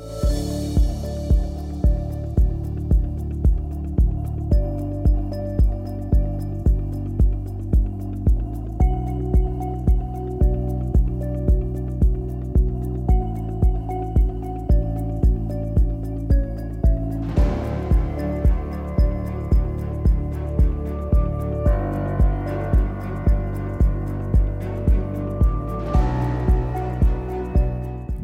you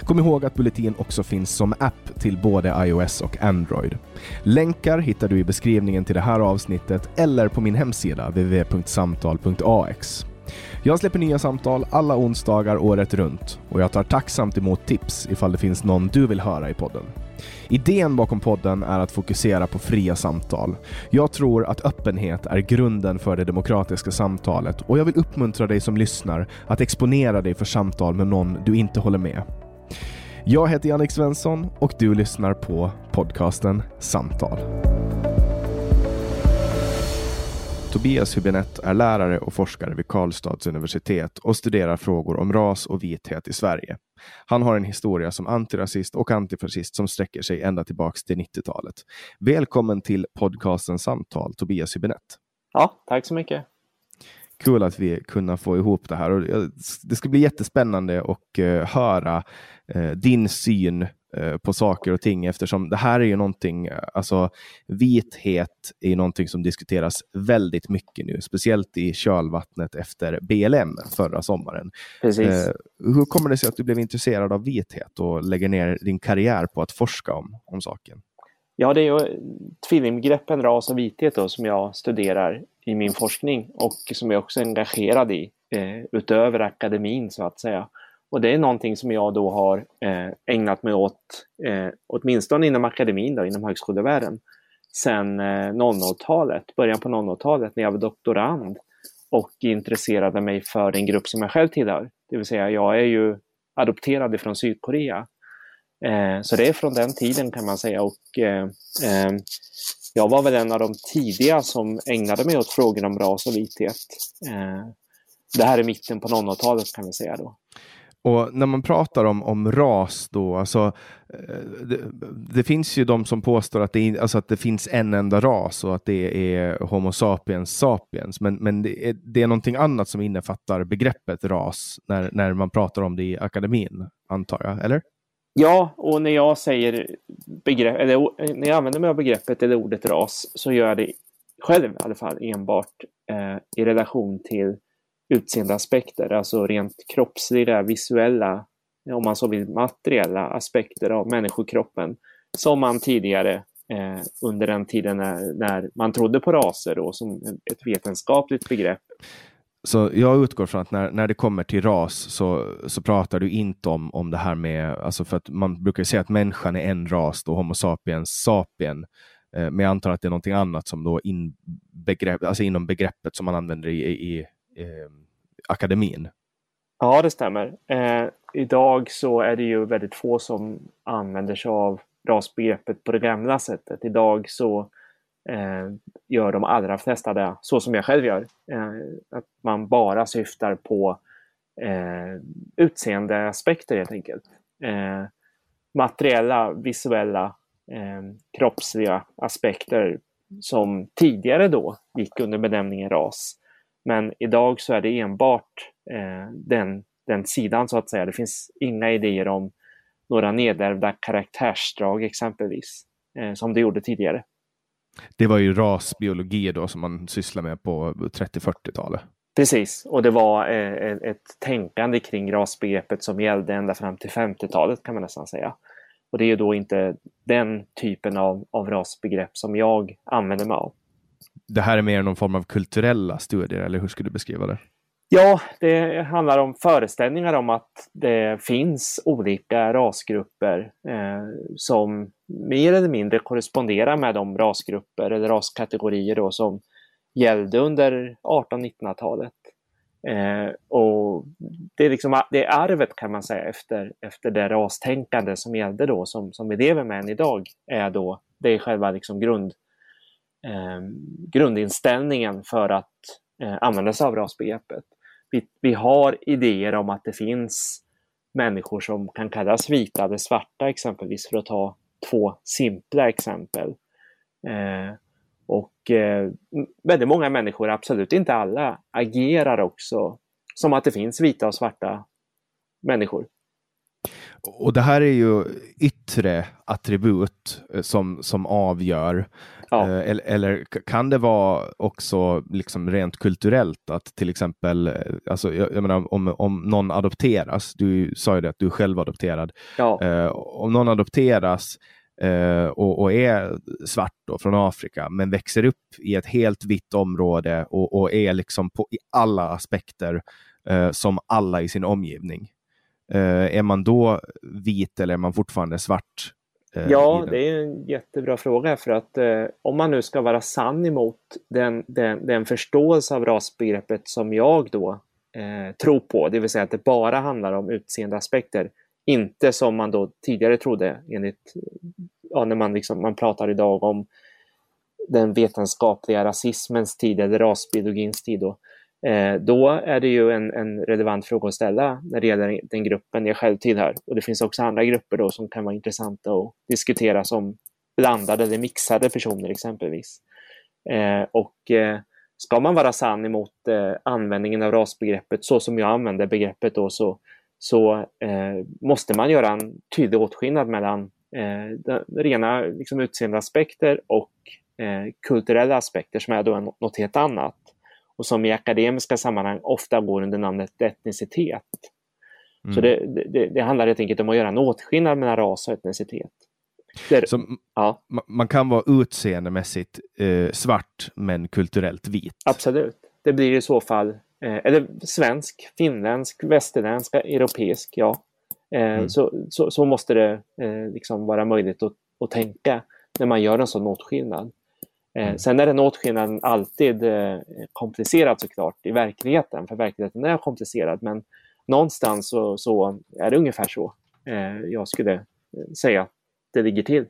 Kom ihåg att Bulletin också finns som app till både iOS och Android. Länkar hittar du i beskrivningen till det här avsnittet eller på min hemsida www.samtal.ax. Jag släpper nya samtal alla onsdagar året runt och jag tar tacksamt emot tips ifall det finns någon du vill höra i podden. Idén bakom podden är att fokusera på fria samtal. Jag tror att öppenhet är grunden för det demokratiska samtalet och jag vill uppmuntra dig som lyssnar att exponera dig för samtal med någon du inte håller med. Jag heter Jannik Svensson och du lyssnar på podcasten Samtal. Tobias Hübinette är lärare och forskare vid Karlstads universitet och studerar frågor om ras och vithet i Sverige. Han har en historia som antirasist och antifascist som sträcker sig ända tillbaks till 90-talet. Välkommen till podcasten Samtal, Tobias Hübinette. Ja, tack så mycket. Kul att vi kunna få ihop det här. Och det ska bli jättespännande att höra eh, din syn eh, på saker och ting eftersom det här är ju någonting, alltså vithet är ju någonting som diskuteras väldigt mycket nu, speciellt i kölvattnet efter BLM förra sommaren. Precis. Eh, hur kommer det sig att du blev intresserad av vithet och lägger ner din karriär på att forska om, om saken? Ja, det är ju tvillingbegreppen ras och vithet då, som jag studerar i min forskning och som jag också är engagerad i eh, utöver akademin så att säga. Och det är någonting som jag då har eh, ägnat mig åt, eh, åtminstone inom akademin, då, inom högskolevärlden, sedan eh, 00-talet, början på 00-talet när jag var doktorand och intresserade mig för den grupp som jag själv tillhör. Det vill säga, jag är ju adopterad från Sydkorea. Eh, så det är från den tiden kan man säga och eh, eh, jag var väl en av de tidiga som ägnade mig åt frågorna om ras och vithet. Eh, det här är mitten på 00-talet kan vi säga då. Och när man pratar om, om ras då, alltså, eh, det, det, finns ju de som påstår att det, alltså att det finns en enda ras och att det är Homo sapiens sapiens, men, men det, är, det är någonting annat som innefattar begreppet ras när, när man pratar om det i akademin, antar jag, eller? Ja, och när jag säger begrepp, eller när jag använder mig av begreppet eller ordet ras så gör jag det själv i alla fall enbart eh, i relation till utseendeaspekter, alltså rent kroppsliga, visuella, om man så vill materiella aspekter av människokroppen som man tidigare eh, under den tiden när, när, man trodde på raser då, som ett vetenskapligt begrepp. Så jag utgår från att när, när det kommer till ras så, så pratar du inte om, om det här med, alltså för att man brukar säga att människan är en ras, då Homo sapiens sapien. Eh, men jag antar att det är någonting annat som då in begrepp, alltså inom begreppet som man använder i, i, i eh, akademin. Ja, det stämmer. Eh, idag så är det ju väldigt få som använder sig av rasbegreppet på det gamla sättet. Idag så eh, Eh, gör de allra flesta det så som jag själv gör. Eh, att man bara syftar på eh, utseendeaspekter helt enkelt. Eh, materiella, visuella, eh, kroppsliga aspekter som tidigare då gick under benämningen ras. Men idag så är det enbart eh, den, den sidan så att säga. Det finns inga idéer om några nedärvda karaktärsdrag exempelvis, eh, som det gjorde tidigare. Det var ju rasbiologi då som man sysslade med på 30-40-talet. Precis, och det var eh, ett tänkande kring rasbegreppet som gällde ända fram till 50-talet kan man nästan säga. Och det är ju då inte den typen av, av rasbegrepp som jag använder mig av. Det här är mer någon form av kulturella studier, eller hur skulle du beskriva det? Ja, det handlar om föreställningar om att det finns olika rasgrupper eh, som mer eller mindre korresponderar med de rasgrupper eller raskategorier då som gällde under 1800-1900-talet. Eh, och det är, liksom, det är arvet kan man säga efter, efter det rastänkande som gällde då, som, som vi lever med än idag, är då, det är själva liksom grund, eh, grundinställningen för att eh, använda sig av rasbegreppet. Vi, vi har idéer om att det finns människor som kan kallas vita eller svarta exempelvis, för att ta två simpla exempel. Eh, och eh, väldigt många människor, absolut inte alla, agerar också som att det finns vita och svarta människor. Och det här är ju yttre attribut eh, som, som avgör. Ja. Eh, eller, eller, kan det vara också liksom rent kulturellt att till exempel, eh, alltså, jag, jag menar, om, om någon adopteras, du sa ju det att du är själv adopterad. Ja. Eh, om någon adopteras eh, och, och, är svart då, från Afrika, men växer upp i ett helt vitt område och, och är liksom på, i alla aspekter eh, som alla i sin omgivning. Är man då vit eller är man fortfarande svart? Eh, ja, det är en jättebra fråga för att eh, om man nu ska vara sann emot den, den, den förståelse av rasbegreppet som jag då eh, tror på, det vill säga att det bara handlar om utseendeaspekter, inte som man då tidigare trodde enligt, ja, när man, liksom, man pratar idag om den vetenskapliga rasismens tid eller rasbiologins tid. Då. Eh, då är det ju en, en, relevant fråga att ställa när det gäller den gruppen jag själv tillhör. Och det finns också andra grupper då som kan vara intressanta att diskutera som blandade eller mixade personer exempelvis. Eh, och eh, ska man vara sann emot eh, användningen av rasbegreppet så som jag använder begreppet då så, så eh, måste man göra en tydlig åtskillnad mellan eh, rena liksom, utseendeaspekter och eh, kulturella aspekter som är då något helt annat och som i akademiska sammanhang ofta går under namnet etnicitet. Mm. Så det, det, det, handlar helt enkelt om att göra en åtskillnad mellan ras och etnicitet. Där, Så ja. Man kan vara utseendemässigt eh, svart men kulturellt vit? Absolut. Det blir i så fall eh, eller svensk, finländsk, västerländsk, europeisk, ja. Eh, mm. så, så, så, måste det eh, liksom vara möjligt att, att tänka när man gör en sån åtskillnad. Eh, mm. Sen är den åtskillnaden alltid eh, komplicerad såklart i verkligheten, för verkligheten är komplicerad. Men någonstans så, så är det ungefär så eh, jag skulle säga att det ligger till.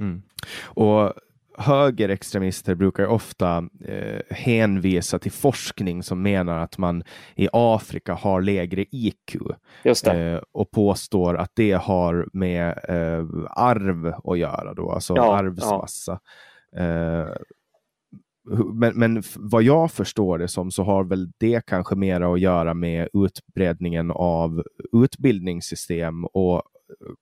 Mm. Och högerextremister brukar ofta eh, hänvisa till forskning som menar att man i Afrika har lägre IQ eh, och påstår att det har med eh, arv att göra, då, alltså ja, arvsmassa. Ja. Eh, men, men vad jag förstår det som så har väl det kanske mera att göra med utbredningen av utbildningssystem och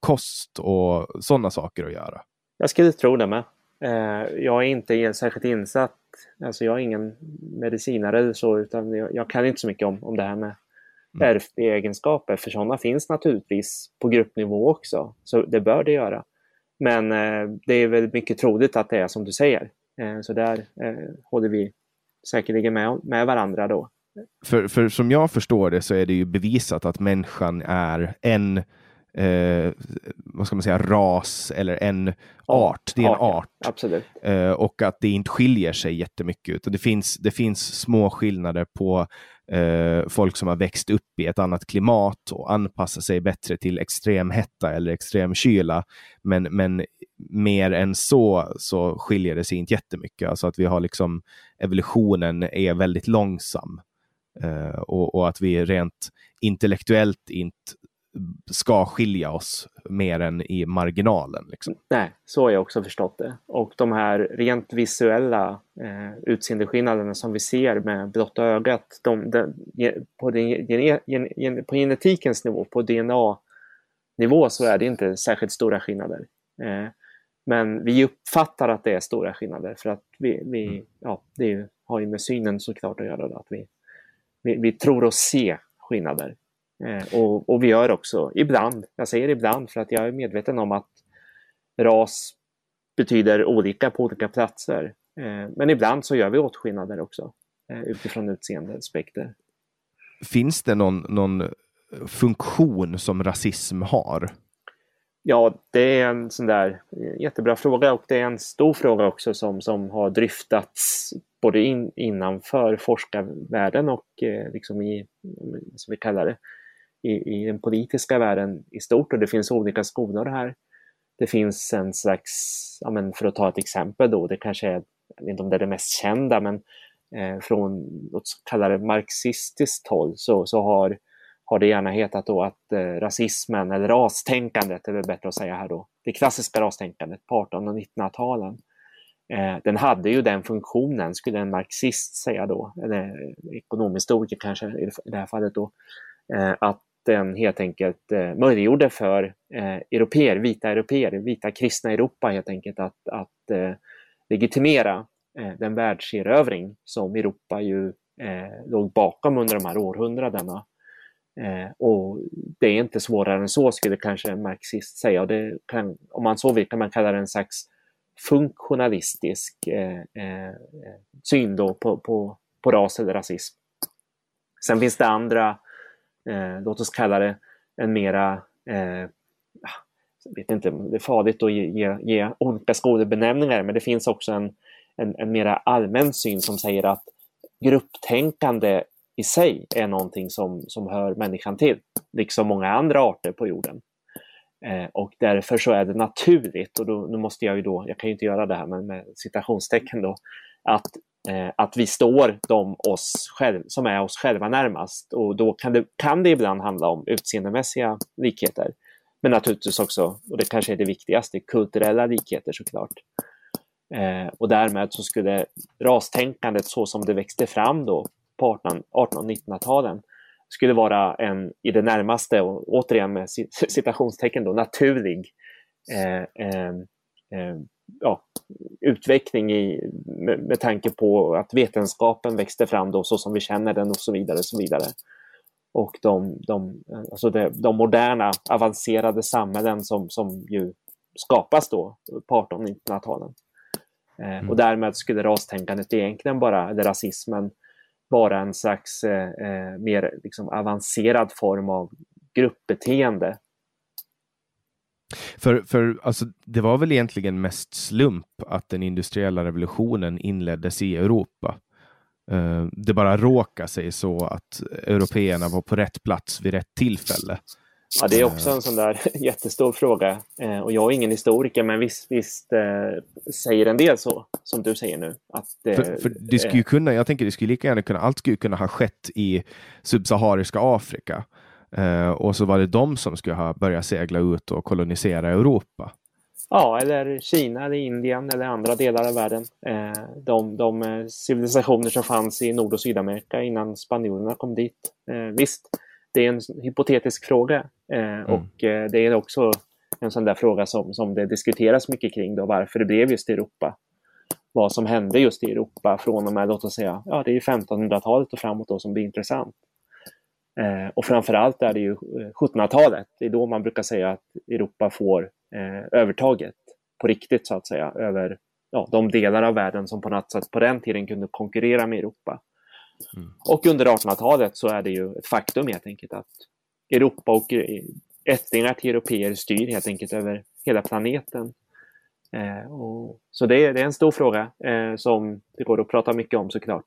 kost och sådana saker att göra. Jag skulle tro det med. Eh, jag är inte särskilt insatt, alltså jag är ingen medicinare eller så, utan jag, jag kan inte så mycket om, om det här med mm. ärftliga egenskaper, för sådana finns naturligtvis på gruppnivå också, så det bör det göra. Men det är väl mycket troligt att det är som du säger. så där håller vi säkerligen med, med varandra då. För, för som jag förstår det så är det ju bevisat att människan är en eh, vad ska man säga, ras eller en art. Det är en art. art. Absolut. Eh, och att det inte skiljer sig jättemycket. Utan det, finns, det finns små skillnader på eh, folk som har växt upp i ett annat klimat och anpassar sig bättre till extrem hetta eller extrem kyla. Men, men mer än så så skiljer det sig inte jättemycket. Alltså att vi har liksom evolutionen är väldigt långsam. eh, och, och, att vi rent intellektuellt inte ska skilja oss mer än i marginalen. Liksom. Nej, så har jag också förstått det. Och de här rent visuella eh, utseendeskillnaderna som vi ser med blotta ögat, de, de, på, den, gen, på genetikens nivå, på DNA-nivå så är det inte särskilt stora skillnader. Eh, men vi uppfattar att det är stora skillnader för att vi, vi mm. ja, det har ju med synen såklart att göra. Att vi, vi, vi tror oss se skillnader. Eh, och, och, vi gör också ibland, jag säger ibland för att jag är medveten om att ras betyder olika på olika platser. Eh, men ibland så gör vi åtskillnader också eh, utifrån utseendeaspekter. Finns det någon, någon funktion som rasism har? Ja, det är en sån där jättebra fråga och det är en stor fråga också som, som har dryftats både in, innanför forskarvärlden och eh, liksom i, som vi kallar det, i, i den politiska världen i stort och det finns olika skolor här. Det finns en slags, ja, men för att ta ett exempel då, det kanske är, jag vet inte om det är det mest kända, men eh, från låt oss kalla det marxistiskt håll så, så har, har det gärna hetat då att eh, rasismen eller rastänkandet, är väl bättre att säga här då, det klassiska rastänkandet på 1800 och 1900-talen, eh, den hade ju den funktionen, skulle en marxist säga då, eller ekonomhistoriker kanske i det här fallet då, eh, att den helt enkelt eh, möjliggjorde för eh, europeer, vita europeer, vita kristna Europa helt enkelt att, att eh, legitimera eh, den världserövring som Europa ju eh, låg bakom under de här århundradena. Eh, och det är inte svårare än så skulle kanske en marxist säga. Och det kan, om man så vill kan man kalla det en slags funktionalistisk eh, eh, syn då på, på, på ras eller rasism. Sen finns det andra eh, låt oss kalla det en mera, eh, jag vet inte, det är farligt att ge, ge, ge olika skolbenämningar, men det finns också en, en, en mera allmän syn som säger att grupptänkande i sig är någonting som, som hör människan till, liksom många andra arter på jorden. Eh, och därför så är det naturligt, och då, nu måste jag ju då, jag kan ju inte göra det här men med citationstecken då, att eh, att vi står de oss själv, som är oss själva närmast. Och då kan det, kan det ibland handla om utseendemässiga likheter. Men naturligtvis också, och det kanske är det viktigaste, kulturella likheter såklart. Eh, och därmed så skulle rastänkandet så som det växte fram då på 1800 och 1900-talen skulle vara en i det närmaste, och återigen med citationstecken då, naturlig eh, eh, eh ja, utveckling i, med, med tanke på att vetenskapen växte fram då så som vi känner den och så vidare. Och så vidare. Och de, de, alltså det, de moderna avancerade samhällen som, som ju skapas då på 1800-1900-talen. Eh, mm. Och därmed skulle rastänkandet egentligen bara, eller rasismen, vara en slags eh, eh mer liksom avancerad form av gruppbeteende för, för alltså, det var väl egentligen mest slump att den industriella revolutionen inleddes i Europa. Uh, det bara råkade sig så att européerna var på rätt plats vid rätt tillfälle. Ja, det är också en sån där jättestor fråga. Eh, och jag är ingen historiker, men visst, visst eh, säger en del så, som du säger nu. Att, eh, för, för det skulle kunna, jag tänker det skulle lika gärna kunna, allt skulle kunna ha skett i subsahariska Afrika. Eh, och så var det de som skulle ha börjat segla ut och kolonisera Europa. Ja, eller Kina, eller Indien eller andra delar av världen. Eh, de, de eh, civilisationer som fanns i Nord och Sydamerika innan spanjorerna kom dit. Eh, visst, det är en hypotetisk fråga mm. och det är också en sån där fråga som, som det diskuteras mycket kring då, varför det blev just Europa. Vad som hände just i Europa från och med, låt oss säga, ja det är 1500-talet och framåt då som blir intressant. Eh, och framförallt är det ju 1700-talet. Eh, det är då man brukar säga att Europa får eh, övertaget. på riktigt så att säga över ja, de delar av världen som på något sätt på den tiden kunde konkurrera med Europa. Mm. Och under 1800-talet så är det ju ett faktum helt enkelt att Europa och ättlingar till europeer styr helt enkelt över hela planeten. Eh, och, så det är, det är, en stor fråga eh, som det går att prata mycket om såklart.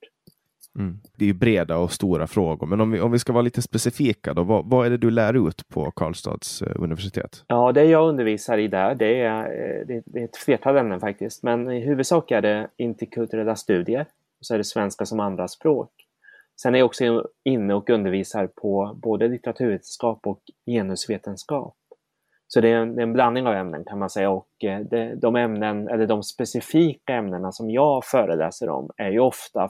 Mm. Det är breda och stora frågor, men om vi, om vi ska vara lite specifika, då, vad, vad är det du lär ut på Karlstads eh, universitet? Ja, det jag undervisar i där, det är, eh, det, det är ett flertal ämnen faktiskt, men i huvudsak är det interkulturella studier, och så är det svenska som andraspråk. Sen är jag också inne och undervisar på både litteraturvetenskap och genusvetenskap. Så det är, en, en blandning av ämnen kan man säga och eh, det, de ämnen, eller de specifika ämnena som jag föreläser om är ju ofta,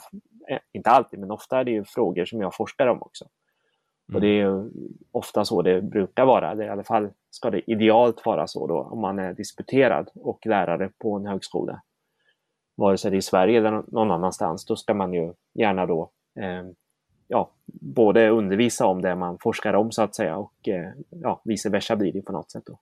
eh, inte alltid, men ofta är det ju frågor som jag forskar om också. Mm. Och det är ju ofta så det brukar vara, eller i alla fall ska det idealt vara så då om man är disputerad och lärare på en högskola. Vare sig det är i Sverige eller någon annanstans, då ska man ju gärna då eh, ja, både undervisa om det man forskar om så att säga och eh, ja, vice versa blir det på något sätt. Då.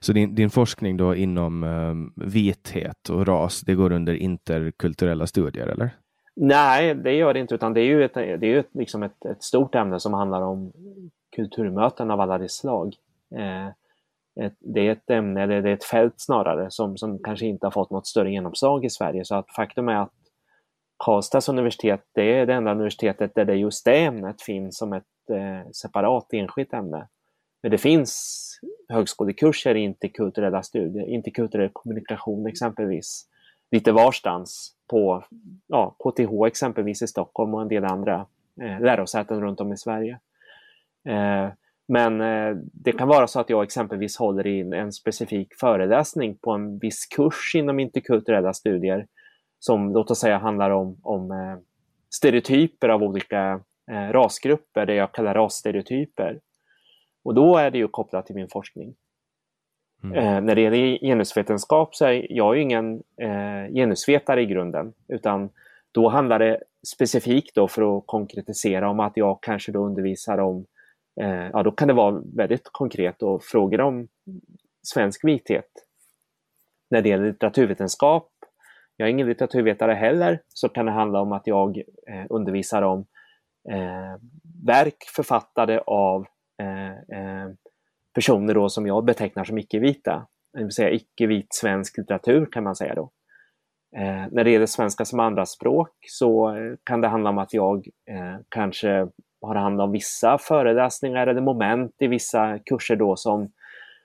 Så din, din forskning då inom um, vithet och ras, det går under interkulturella studier eller? Nej, det gör det inte, utan det är ju ett, det är ett, liksom ett, ett stort ämne som handlar om kulturmöten av alla dess slag. Eh, ett, det är ett ämne, eller det är ett fält snarare, som, som kanske inte har fått något större genomslag i Sverige. Så att faktum är att Karlstads universitet, det är det enda universitetet där det just det ämnet finns som ett eh, separat enskilt ämne. Men det finns högskolekurser i interkulturella studier, interkulturell kommunikation exempelvis, lite varstans på ja, KTH exempelvis i Stockholm och en del andra eh, lärosäten runt om i Sverige. Eh, men eh, det kan vara så att jag exempelvis håller in en specifik föreläsning på en viss kurs inom interkulturella studier som låt oss säga handlar om, om eh, stereotyper av olika eh, rasgrupper, det jag kallar rasstereotyper. Och då är det ju kopplat till min forskning. Mm. Eh, när det gäller genusvetenskap så är jag ju ingen genusvetare i grunden, utan då handlar det specifikt då för att konkretisera om att jag kanske då undervisar om, eh, ja då kan det vara väldigt konkret och frågor om svensk vithet. När det gäller litteraturvetenskap jag är ingen litteraturvetare heller, så kan det handla om att jag eh, undervisar om eh, verk författade av eh, eh, personer då som jag betecknar som icke-vita, det vill säga icke-vit svensk litteratur kan man säga då. Eh, när det gäller svenska som andraspråk så eh, kan det handla om att jag eh, kanske har hand om vissa föreläsningar eller moment i vissa kurser då som,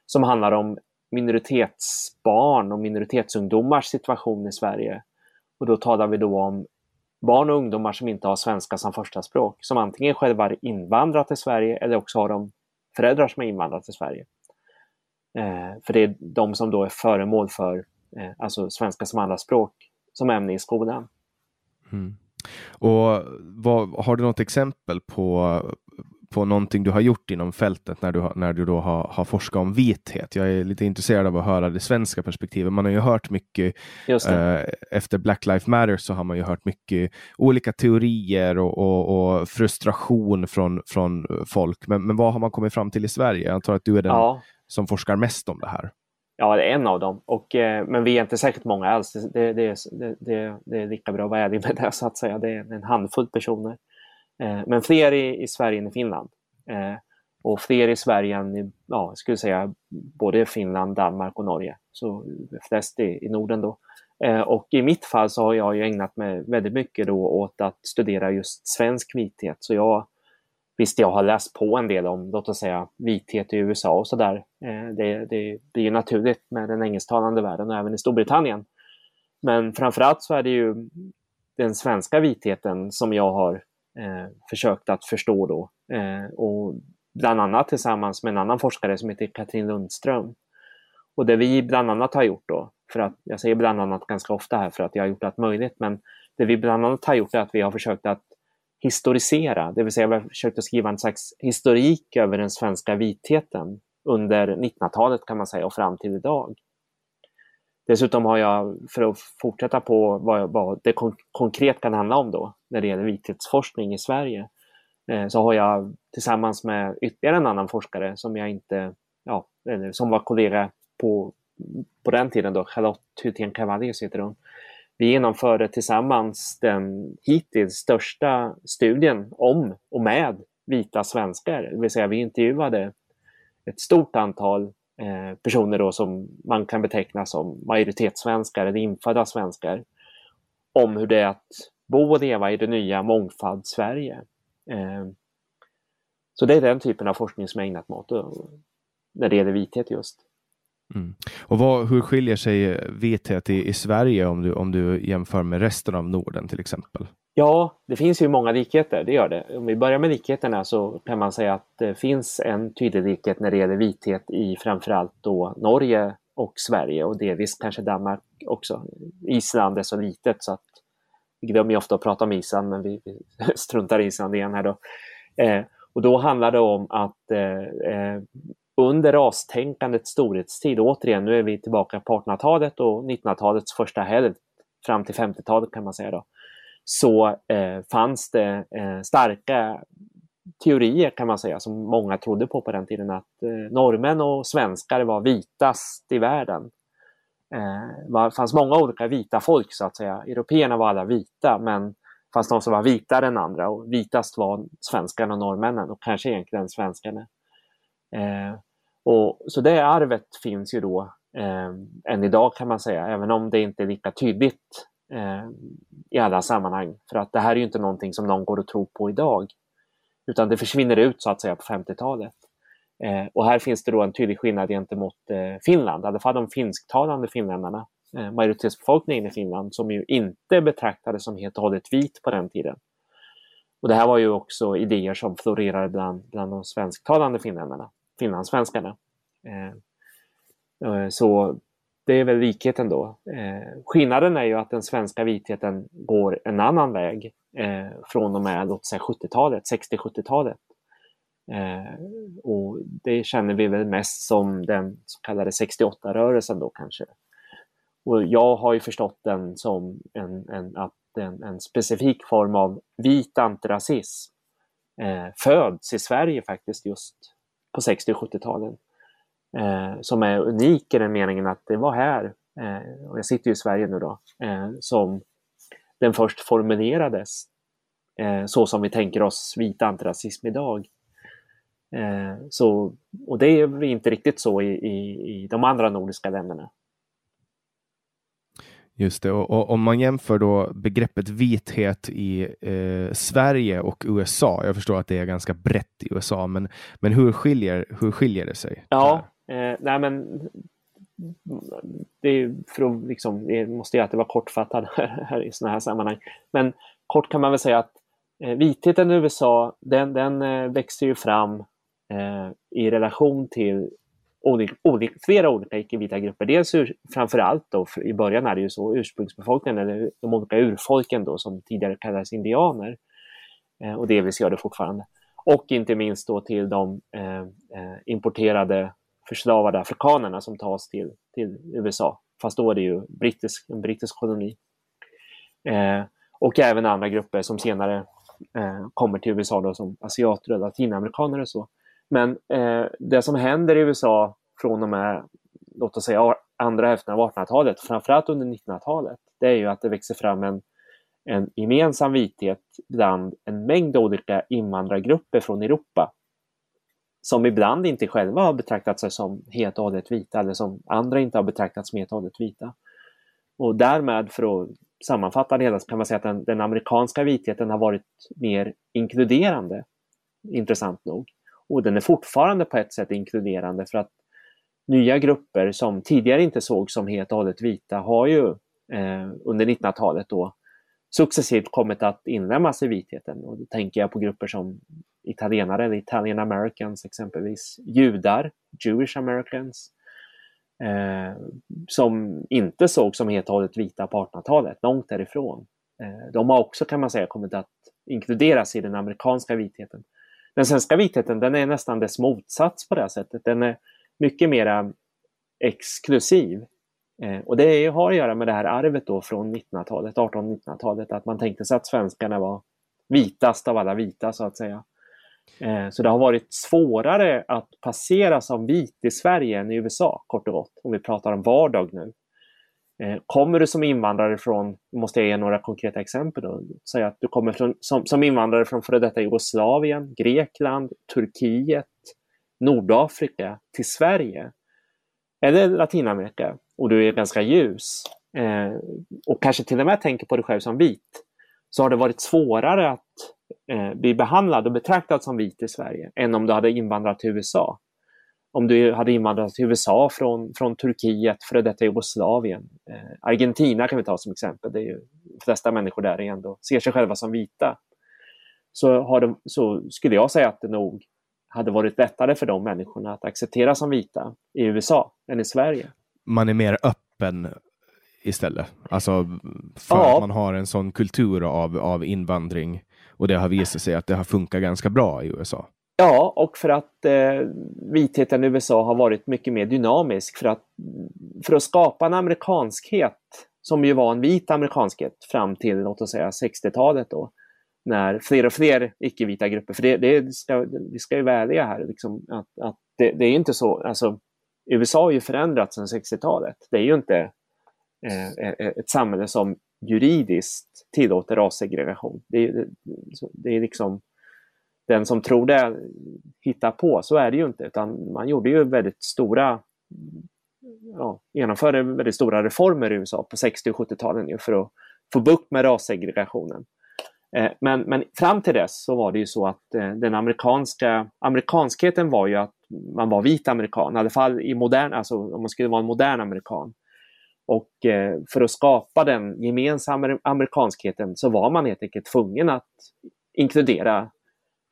som handlar om minoritetsbarn och minoritetsungdomars situation i Sverige. Och då talar vi då om barn och ungdomar som inte har svenska som första språk, som antingen själva har invandrat till Sverige eller också har de föräldrar som har invandrat till Sverige. Eh, för det är de som då är föremål för eh, alltså svenska som andra språk som ämne i skolan. Mm. Och vad, Har du något exempel på på någonting du har gjort inom fältet när du, när du då har, har forskat om vithet. Jag är lite intresserad av att höra det svenska perspektivet. Man har ju hört mycket eh, efter Black Lives Matter så har man ju hört mycket olika teorier och, och, och frustration från, från folk. Men, men vad har man kommit fram till i Sverige? Jag antar att du är den ja. som forskar mest om det här. Ja, det är en av dem. Och, eh, men vi är inte särskilt många alls. Det, det, det, det, det är lika bra att vara ärlig med det, så att säga. Det är en handfull personer. Eh, men fler i, i Sverige än i Finland. Eh, och fler i Sverige än i, ja, jag skulle säga både Finland, Danmark och Norge. Så flest i, i Norden då. Eh, och i mitt fall så har jag ju ägnat mig väldigt mycket då åt att studera just svensk vithet. Så jag, visst, jag har läst på en del om, låt oss säga, vithet i USA och sådär. Eh, det, det är ju naturligt med den engelsktalande världen och även i Storbritannien. Men framförallt så är det ju den svenska vitheten som jag har eh, försökt att förstå då. Eh, och bland annat tillsammans med en annan forskare som heter Katrin Lundström. Och det vi bland annat har gjort då, för att jag säger bland annat ganska ofta här för att jag har gjort allt möjligt, men det vi bland annat har gjort är att vi har försökt att historisera, det vill säga vi har försökt att skriva en slags historik över den svenska vitheten under 1900-talet kan man säga och fram till idag. Dessutom har jag, för att fortsätta på vad, vad det kon konkret kan handla om då, när det gäller vithetsforskning i Sverige, eh, så har jag tillsammans med ytterligare en annan forskare som jag inte, ja, som var kollega på på den tiden då, Charlotte Hyltén Cavallius heter hon. Vi genomförde tillsammans den hittills största studien om och med vita svenskar. Det vill säga vi intervjuade ett stort antal Eh, personer då som man kan beteckna som majoritetssvenskar eller infödda svenskar om hur det är att bo och leva i det nya mångfald-Sverige. Eh, så det är den typen av forskning som jag ägnat mig åt när det gäller vithet just. Mm. Och vad, hur skiljer sig vithet i, i, Sverige om du, om du jämför med resten av Norden till exempel? Ja, det finns ju många likheter, det gör det. Om vi börjar med likheterna så kan man säga att det finns en tydlig likhet när det gäller vithet i framförallt då Norge och Sverige och delvis kanske Danmark också. Island är så litet så att vi glömmer ofta att prata om Island men vi, vi struntar i Island igen här då. Eh, och då handlar det om att eh, eh under rastänkandets storhetstid, återigen nu är vi tillbaka på 1800-talet och 1900-talets första hälft fram till 50-talet kan man säga då, så eh, fanns det eh, starka teorier kan man säga som många trodde på på den tiden att eh, norrmän och svenskar var vitast i världen. Eh, det fanns många olika vita folk så att säga. Européerna var alla vita men det fanns de som var vitare än andra och vitast var svenskarna och norrmännen och kanske egentligen svenskarna. Eh, och, så det arvet finns ju då eh, än idag kan man säga, även om det inte är lika tydligt eh, i alla sammanhang. För att det här är ju inte någonting som någon går och tror på idag. Utan det försvinner ut så att säga på 50-talet. Eh, och här finns det då en tydlig skillnad gentemot eh, Finland, i alla fall de finsktalande finländarna. Eh, majoritetsbefolkningen i Finland som ju inte betraktades som helt och hållet vit på den tiden. Och det här var ju också idéer som florerade bland, bland de svensktalande finländarna finlandssvenskarna. Eh, eh, så det är väl likheten då. Eh, skillnaden är ju att den svenska vitheten går en annan väg från och med låt säga 70-talet, 60-70-talet. och det känner vi väl mest som den så kallade 68-rörelsen då kanske. Och jag har ju förstått den som en, en, att en, en specifik form av vit antirasism eh, föds i Sverige faktiskt just på 60 och 70-talen. Eh, som är unik i den meningen att det var här, eh, och jag sitter ju i Sverige nu då, eh, som den först formulerades eh, så som vi tänker oss vit antirasism idag. Eh, så, och det är inte riktigt så i, i, i de andra nordiska länderna. Just det, och, och, om man jämför då begreppet vithet i eh, Sverige och USA. Jag förstår att det är ganska brett i USA, men, men hur, skiljer, hur skiljer det sig? Ja, eh, nej men det är för att liksom, vi måste ju alltid vara kortfattad här, här i sådana här sammanhang. Men kort kan man väl säga att eh, vitheten i USA, den, den eh, växer ju fram eh, i relation till olika, olika, flera olika icke-vita grupper. Dels ur, framförallt då, i början är det ju så ursprungsbefolkningen, eller de olika urfolken då som tidigare kallades indianer. Eh, och delvis gör det fortfarande. Och inte minst då till de eh, eh, importerade förslavade afrikanerna som tas till, till USA. Fast då är det ju brittisk, en brittisk koloni. Eh, och även andra grupper som senare eh, kommer till USA då, som asiater och latinamerikaner och så. Men eh, det som händer i USA från och med, låt oss säga andra hälften av 1800-talet, framförallt under 1900-talet, det är ju att det växer fram en, en gemensam vithet bland en mängd olika invandrargrupper från Europa som ibland inte själva har betraktat sig som helt och hållet vita eller som andra inte har betraktat som helt och hållet vita. Och därmed, för att sammanfatta det hela, så kan man säga att den, den amerikanska vitheten har varit mer inkluderande, intressant nog. Och den är fortfarande på ett sätt inkluderande för att nya grupper som tidigare inte såg som helt och hållet vita har ju eh, under 1900-talet då successivt kommit att inlemmas i vitheten. Och då tänker jag på grupper som italienare eller Italian Americans exempelvis, judar, Jewish Americans, eh, som inte såg som helt och hållet vita på 1800-talet, långt därifrån. Eh, de har också kan man säga kommit att inkluderas i den amerikanska vitheten. Den svenska vitheten den är nästan dess motsats på det här sättet. Den är mycket mera exklusiv. Eh, och det har att göra med det här arvet då från 1900-talet, 1800-1900-talet, att man tänkte sig att svenskarna var vitast av alla vita så att säga. Eh, så det har varit svårare att passera som vit i Sverige än i USA, kort och gott, om vi pratar om vardag nu. Eh, kommer du som invandrare från, måste jag ge några konkreta exempel då, säga att du kommer från, som, som invandrare från före detta Jugoslavien, Grekland, Turkiet, Nordafrika till Sverige eller Latinamerika och du är ganska ljus eh, och kanske till och med tänker på dig själv som vit så har det varit svårare att eh, bli behandlad och betraktad som vit i Sverige än om du hade invandrat till USA. Om du hade invandrat till USA från, från Turkiet, före detta Jugoslavien. Eh, Argentina kan vi ta som exempel. Det är ju, de flesta människor där är ändå, ser sig själva som vita. Så, de, så skulle jag säga att det nog hade varit lättare för de människorna att acceptera som vita i USA än i Sverige. Man är mer öppen istället. Alltså för Ja. att man har en sån kultur av, av invandring och det har visat sig att det har funkat ganska bra i USA. Ja, och för att eh, vitheten i USA har varit mycket mer dynamisk för att, för att skapa en amerikanskhet som ju var en vit amerikanskhet fram till låt oss säga 60-talet då. När fler och fler icke-vita grupper, för det, det ska, vi ska ju vara ärliga här, liksom, att, att det, det är inte så, alltså USA har ju förändrats sedan 60-talet. Det är ju inte eh, eh, eh, ett samhälle som juridiskt tillåter rassegregation. Det, det, det är liksom den som tror det hittar på. Så är det ju inte, utan man gjorde ju väldigt stora ja, genomförde väldigt stora reformer i USA på 60 och 70-talen för att få bukt med rassegregationen. Eh, men, men fram till dess så var det ju så att eh, den amerikanska amerikanskheten var ju att man var vit amerikan, i alla fall i modern, alltså om man skulle vara en modern amerikan. Och eh, för att skapa den gemensamma amerikanskheten så var man helt enkelt tvungen att inkludera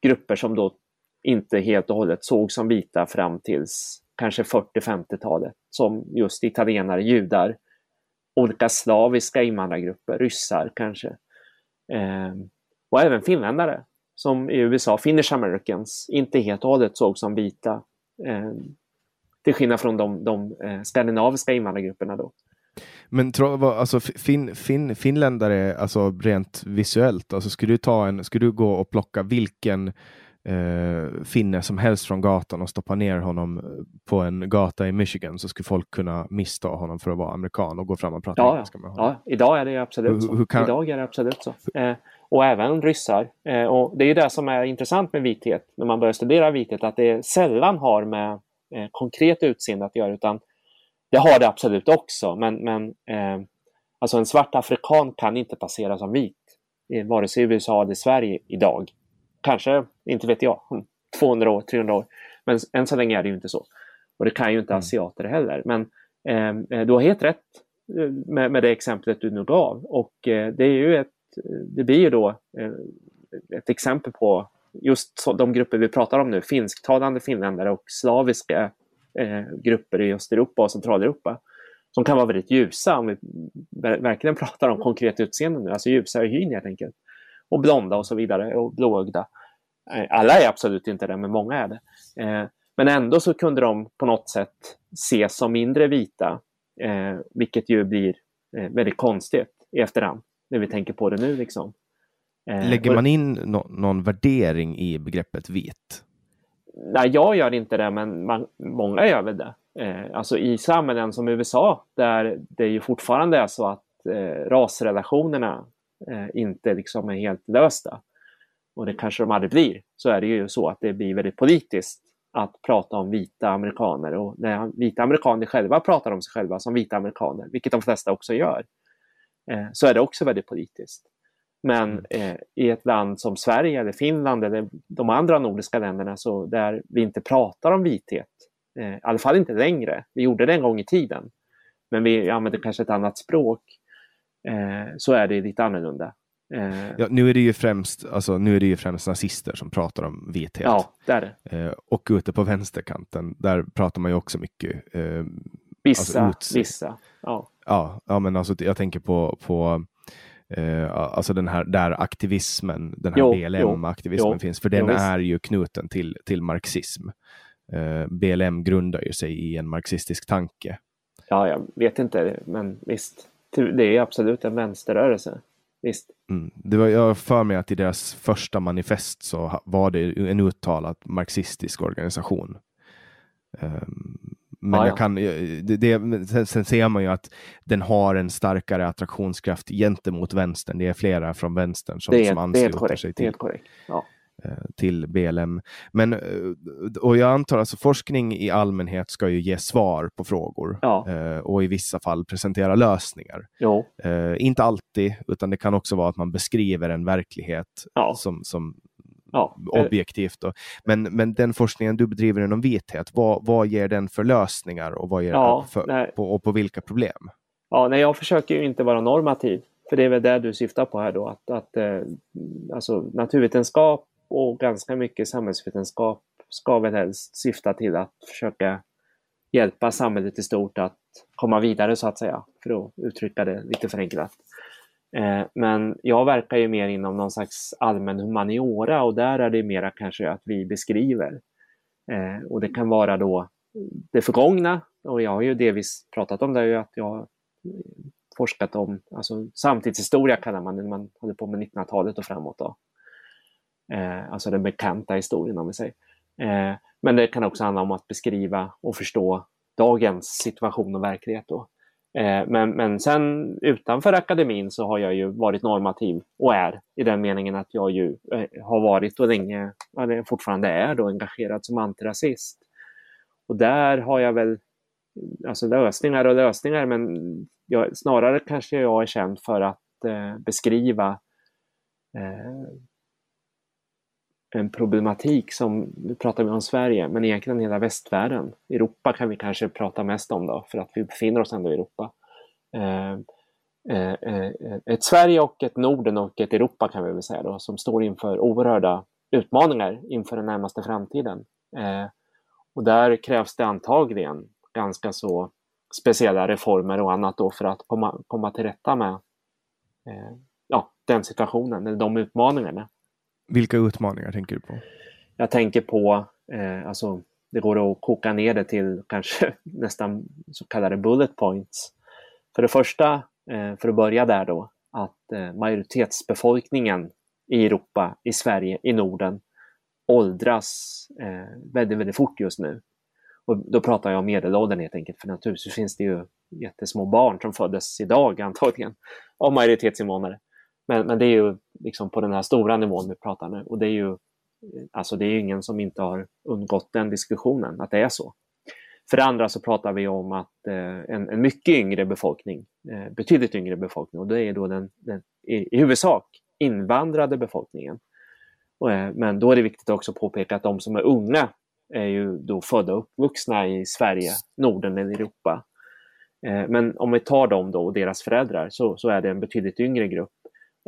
grupper som då inte helt och hållet såg som vita fram tills kanske 40-50-talet, som just italienare, judar, olika slaviska invandrargrupper, ryssar kanske. Eh, och även finländare, som i USA, Finnish Americans, inte helt och hållet såg som vita. Eh, till skillnad från de, de eh, skandinaviska invandrargrupperna då. Men alltså, fin, fin, finländare, alltså rent visuellt, alltså, skulle, du ta en, skulle du gå och plocka vilken eh, finne som helst från gatan och stoppa ner honom på en gata i Michigan så skulle folk kunna missta honom för att vara amerikan och gå fram och prata Ja, engelska med honom. Ja, idag är det absolut Hur- så. hur kan- Idag är det absolut så. Eh, och även ryssar. Eh, och det är ju det som är intressant med vithet, när man börjar studera vithet, att det sällan har med eh, konkret utseende att göra, utan det har det absolut också. Men, men eh, alltså en svart afrikan kan inte passera som vit, eh, vare sig i USA eller i Sverige idag. Kanske, inte vet jag, om 200 år, 300 år. Men än så länge är det ju inte så. Och det kan ju inte asiater heller. Men eh, du har helt rätt eh, med, med det exemplet du nu gav. Och eh, det är ju ett, det blir ju då eh, ett exempel på just så, de grupper vi pratar om nu, finsktalande finländare och slaviska eh, grupper i Östeuropa och Centraleuropa som kan vara väldigt ljusa om vi ver- verkligen pratar om konkret utseende nu, alltså ljusa i hyn helt enkelt. Och blonda och så vidare och blåögda. Eh, Alla är absolut inte det, men många är det. Eh, Men ändå så kunde de på något sätt ses som mindre vita, eh, vilket ju blir eh, väldigt konstigt i efterhand, när vi tänker på det nu. Liksom. Eh, Lägger man in nå- någon värdering i begreppet vit? Nej, jag gör inte det, men man, många gör väl det. Eh, alltså i samhällen som USA, där det ju fortfarande är så att eh, rasrelationerna eh, inte liksom är helt lösta, och det kanske de aldrig blir, så är det ju så att det blir väldigt politiskt att prata om vita amerikaner. Och när vita amerikaner själva pratar om sig själva som vita amerikaner, vilket de flesta också gör, eh, så är det också väldigt politiskt. Men eh, i ett land som Sverige eller Finland eller de andra nordiska länderna så där vi inte pratar om vithet, eh, i alla fall inte längre. Vi gjorde det en gång i tiden, men vi använder kanske ett annat språk. Eh, så är det lite annorlunda. Eh, Ja, nu, är det ju främst, alltså, nu är det ju främst nazister som pratar om vithet. ja, det är det. Eh, och ute på vänsterkanten, där pratar man ju också mycket. Eh, Vissa, Alltså, vissa. Ja. ja, ja, men alltså, jag tänker på, på eh, alltså den här där aktivismen, den här Jo, BLM-aktivismen jo, finns, för jo, den visst. är ju knuten till, till marxism. Eh, BLM grundar ju sig i en marxistisk tanke. ja, jag vet inte, men visst. Det är absolut en vänsterrörelse. visst. Mm. Det var, jag för mig att i deras första manifest så var det en uttalad marxistisk organisation. Um, men Ja, jag ja. kan, det, det, sen, sen ser man ju att den har en starkare attraktionskraft gentemot vänstern. Det är flera från vänstern som, Det som ansluter korrekt. sig till. Ja. eh, till BLM. Men, eh, och jag antar alltså forskning i allmänhet ska ju ge svar på frågor Ja. eh, och i vissa fall presentera lösningar. Jo, Eh, inte alltid, utan det kan också vara att man beskriver en verklighet Ja. som, som ja. Eh, objektivt. Då. Men, men den forskningen du bedriver inom vithet, vad, vad ger den för lösningar och, vad ger Ja, den för, på, och på vilka problem? Ja, nej, jag försöker ju inte vara normativ. För det är väl det du syftar på här då. Att, att eh, alltså, naturvetenskap och ganska mycket samhällsvetenskap ska väl helst syfta till att försöka hjälpa samhället i stort att komma vidare så att säga. För att uttrycka det lite förenklat. Eh, men jag verkar ju mer inom någon slags allmän humaniora och där är det mera kanske att vi beskriver. Eh, och det kan vara då det förgångna och jag har ju delvis pratat om det, ju att jag har forskat om, alltså samtidshistoria kallar man det, när man håller på med 1900-talet och framåt. Då. Eh, alltså den bekanta historien om vi säger. Men det kan också handla om att beskriva och förstå dagens situation och verklighet. Då. Eh, men, men sen utanför akademin så har jag ju varit normativ och är i den meningen att jag ju eh, har varit och länge, eller fortfarande är då engagerad som antirasist. Och där har jag väl alltså lösningar och lösningar, men jag, snarare kanske jag är känd för att eh, beskriva eh, en problematik som, nu pratar vi om Sverige, men egentligen hela västvärlden. Europa kan vi kanske prata mest om då, för att vi befinner oss ändå i Europa. Eh, eh, eh, ett Sverige och ett Norden och ett Europa kan vi väl säga då, som står inför oerhörda utmaningar inför den närmaste framtiden. Eh, och där krävs det antagligen ganska så speciella reformer och annat då för att komma, komma till rätta med eh, ja, den situationen, eller de utmaningarna. Vilka utmaningar tänker du på? Jag tänker på, eh, alltså det går att koka ner det till kanske nästan så kallade bullet points. För det första, eh, för att börja där då, att eh, majoritetsbefolkningen i Europa, i Sverige, i Norden åldras eh, väldigt, väldigt fort just nu. Och då pratar jag om medelåldern helt enkelt, för naturligtvis finns det ju jättesmå barn som föddes idag antagligen av majoritetsinvånare. Men, men det är ju liksom på den här stora nivån vi pratar nu och det är ju alltså det är ingen som inte har undgått den diskussionen, att det är så. För det andra så pratar vi om att eh, en, en mycket yngre befolkning, eh, betydligt yngre befolkning, och det är då den, den i, i huvudsak invandrade befolkningen. Och, eh, men då är det viktigt också att påpeka att de som är unga är ju då födda och uppvuxna i Sverige, Norden eller Europa. Eh, men om vi tar dem då och deras föräldrar så, så är det en betydligt yngre grupp.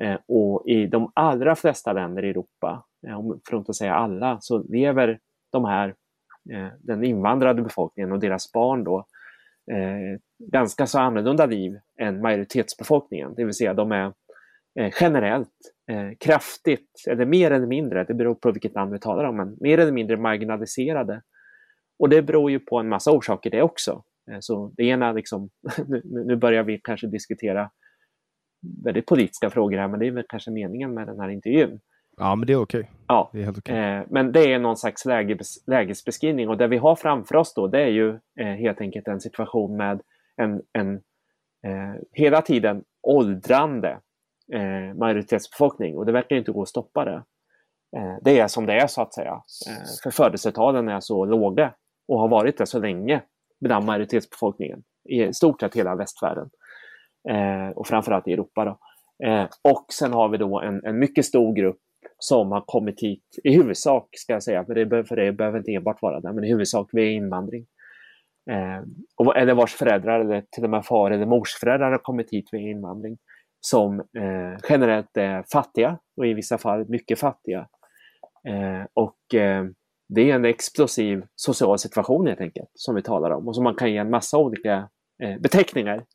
Eh, och i de allra flesta länder i Europa, eh, för att inte säga alla, så lever de här, eh, den invandrade befolkningen och deras barn då, eh, ganska så annorlunda liv än majoritetsbefolkningen. Det vill säga de är eh, generellt eh, kraftigt, eller mer eller mindre, det beror på vilket land vi talar om, men mer eller mindre marginaliserade. Och det beror ju på en massa orsaker det också. Eh, så det ena, liksom, nu börjar vi kanske diskutera väldigt politiska frågor här, men det är väl kanske meningen med den här intervjun. Ja, men det är okej. Ja, Det är helt okej. Eh, men det är någon slags läges, lägesbeskrivning och det vi har framför oss då det är ju eh, helt enkelt en situation med en, en eh, hela tiden åldrande majoritetsbefolkning och det verkar inte gå att stoppa det. Det är som det är så att säga. För födelsetalen är så låga och har varit det så länge bland majoritetsbefolkningen i stort sett hela västvärlden eh, och framförallt i Europa. Då. Eh, och sen har vi då en, en mycket stor grupp som har kommit hit i huvudsak, ska jag säga, för det, för det behöver inte enbart vara det, men i huvudsak via invandring. Eh, och, eller vars föräldrar, eller till och med far eller morsföräldrar har kommit hit via invandring, som eh, generellt är fattiga och i vissa fall mycket fattiga. Eh, och eh, det är en explosiv social situation helt enkelt, som vi talar om och som man kan ge en massa olika eh, beteckningar.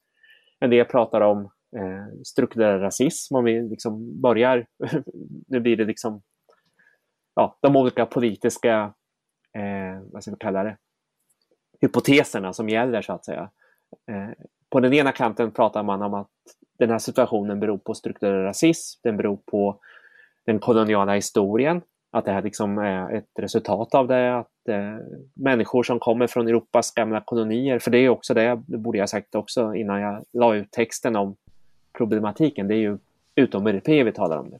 En del pratar om eh, strukturell rasism, om vi liksom börjar, nu blir det liksom ja, de olika politiska, eh, vad ska vi kalla det, hypoteserna som gäller så att säga. Eh, på den ena kanten pratar man om att den här situationen beror på strukturell rasism, den beror på den koloniala historien, att det här liksom är ett resultat av det, att eh, människor som kommer från Europas gamla kolonier, för det är också det, det borde jag sagt också innan jag la ut texten om problematiken, det är ju utomeuropeer vi talar om. det.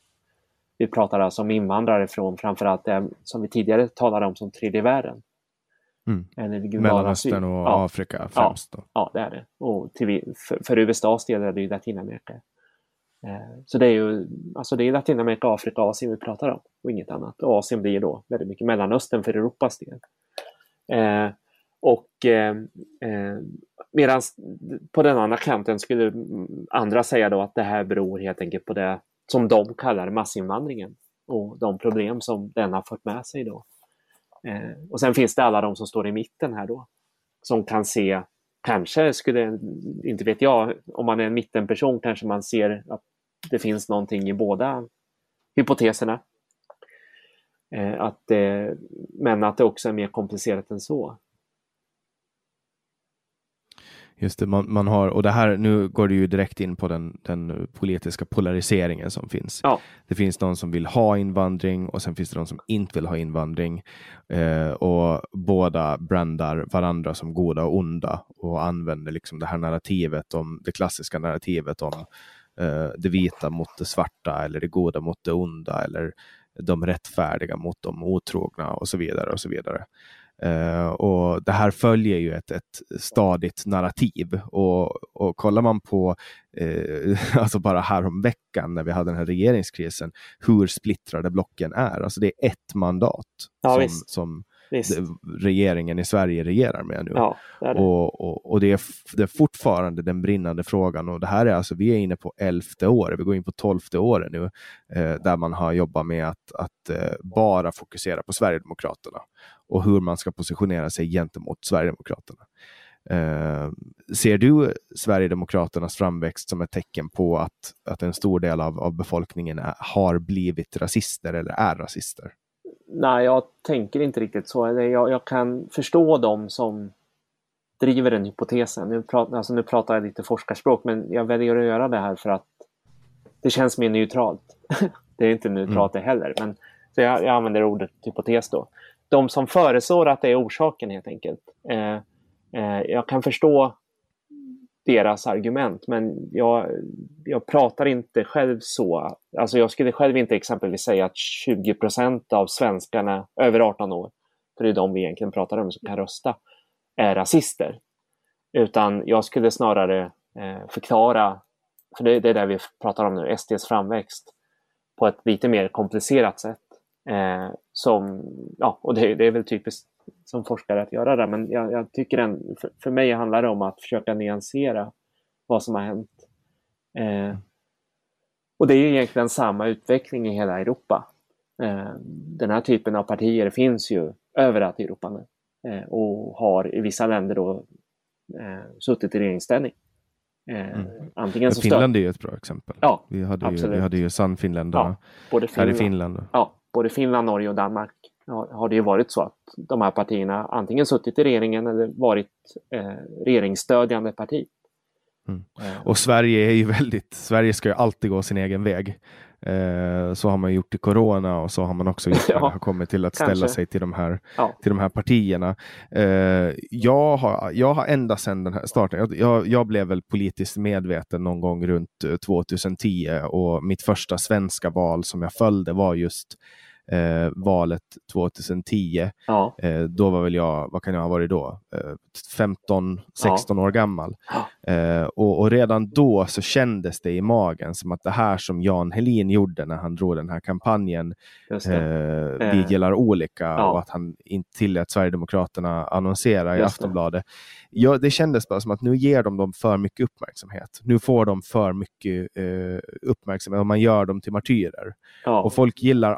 Vi pratar alltså om invandrare från framförallt det som vi tidigare talade om som tredje världen. Mm. Eller Mellanöstern och ja. Afrika främst. Ja, ja, det är det. Och till, för, för USAs del är det ju Latinamerika. Eh, så det är ju alltså det är Latinamerika, Afrika Asien vi pratar om och inget annat. Och Asien blir då väldigt mycket Mellanöstern för Europas del. Eh, och eh, eh, medan på den andra kanten skulle andra säga då att det här beror helt enkelt på det som de kallar massinvandringen och de problem som den har fört med sig då. Eh, och sen finns det alla de som står i mitten här då, som kan se, kanske skulle, inte vet jag, om man är en mittenperson kanske man ser att det finns någonting i båda hypoteserna. Eh, att, eh, men att det också är mer komplicerat än så. Just det, man, man, har, och det här, nu går det ju direkt in på den, den politiska polariseringen som finns. Ja. Det finns de som vill ha invandring och sen finns det de som inte vill ha invandring. Eh, och båda brandar varandra som goda och onda och använder liksom det här narrativet om det klassiska narrativet om det vita mot det svarta eller det goda mot det onda eller de rättfärdiga mot de otrogna och så vidare och så vidare. Uh, och det här följer ju ett, ett stadigt narrativ och, och kollar man på, uh, alltså bara här veckan när vi hade den här regeringskrisen, hur splittrade blocken är. Alltså det är ett mandat ja, som, som regeringen i Sverige regerar med nu. Ja, det det. Och, och, och det, är, det är fortfarande den brinnande frågan och det här är alltså, vi är inne på elfte året, vi går in på tolfte året nu, eh, där man har jobbat med att, att eh, bara fokusera på Sverigedemokraterna och hur man ska positionera sig gentemot Sverigedemokraterna. Eh, ser du Sverigedemokraternas framväxt som ett tecken på att, att en stor del av, av befolkningen är, har blivit rasister eller är rasister? Nej, jag tänker inte riktigt så. Jag, jag kan förstå dem som driver den hypotesen. Nu, pratar, alltså nu pratar jag lite forskarspråk, men jag väljer att göra det här för att det känns mer neutralt. det är inte neutralt mm. det heller, men så jag, jag, använder ordet hypotes då. De som föreslår att det är orsaken helt enkelt. Eh, eh, jag kan förstå deras argument. Men jag, jag pratar inte själv så. Alltså jag skulle själv inte exempelvis säga att 20 procent av svenskarna över 18 år, för det är de vi egentligen pratar om som kan rösta, är rasister. Utan jag skulle snarare eh, förklara, för det, det är det vi pratar om nu, SDs framväxt, på ett lite mer komplicerat sätt. Eh, som, ja, och det, det, är väl typiskt som forskare att göra det, men jag, jag tycker en, för, för, mig handlar det om att försöka nyansera vad som har hänt. Eh, och det är egentligen samma utveckling i hela Europa. Eh, den här typen av partier finns ju överallt i Europa nu eh, och har i vissa länder då eh, suttit i regeringsställning. Eh, mm. Antingen så Finland är ju ett bra exempel. Ja, vi, hade ju, vi hade ju Sannfinländarna ja, både Finland, här i Finland. Ja, både Finland, Norge och Danmark har det ju varit så att de här partierna antingen suttit i regeringen eller varit eh, regeringsstödjande parti. Mm. Eh. Och Sverige är ju väldigt, Sverige ska ju alltid gå sin egen väg. Eh, så har man gjort i Corona och så har man också när det har kommit till att ställa sig till de här, ja. till de här partierna. Eh, jag, har, jag har ända sedan den här starten, jag, jag, blev väl politiskt medveten någon gång runt 2010 eh, och mitt första svenska val som jag följde var just eh, valet 2010. Ja. Eh, då var väl jag, vad kan jag ha varit då? Eh, 15, 16 ja. år gammal. Ja. Eh, och, och, redan då så kändes det i magen som att det här som Jan Helin gjorde när han drog den här kampanjen Vi gillar olika och att han inte tillät Sverigedemokraterna annonsera i Aftonbladet. Ja, det kändes bara som att nu ger de dem för mycket uppmärksamhet. Nu får de för mycket eh, uppmärksamhet och man gör dem till martyrer. Och folk gillar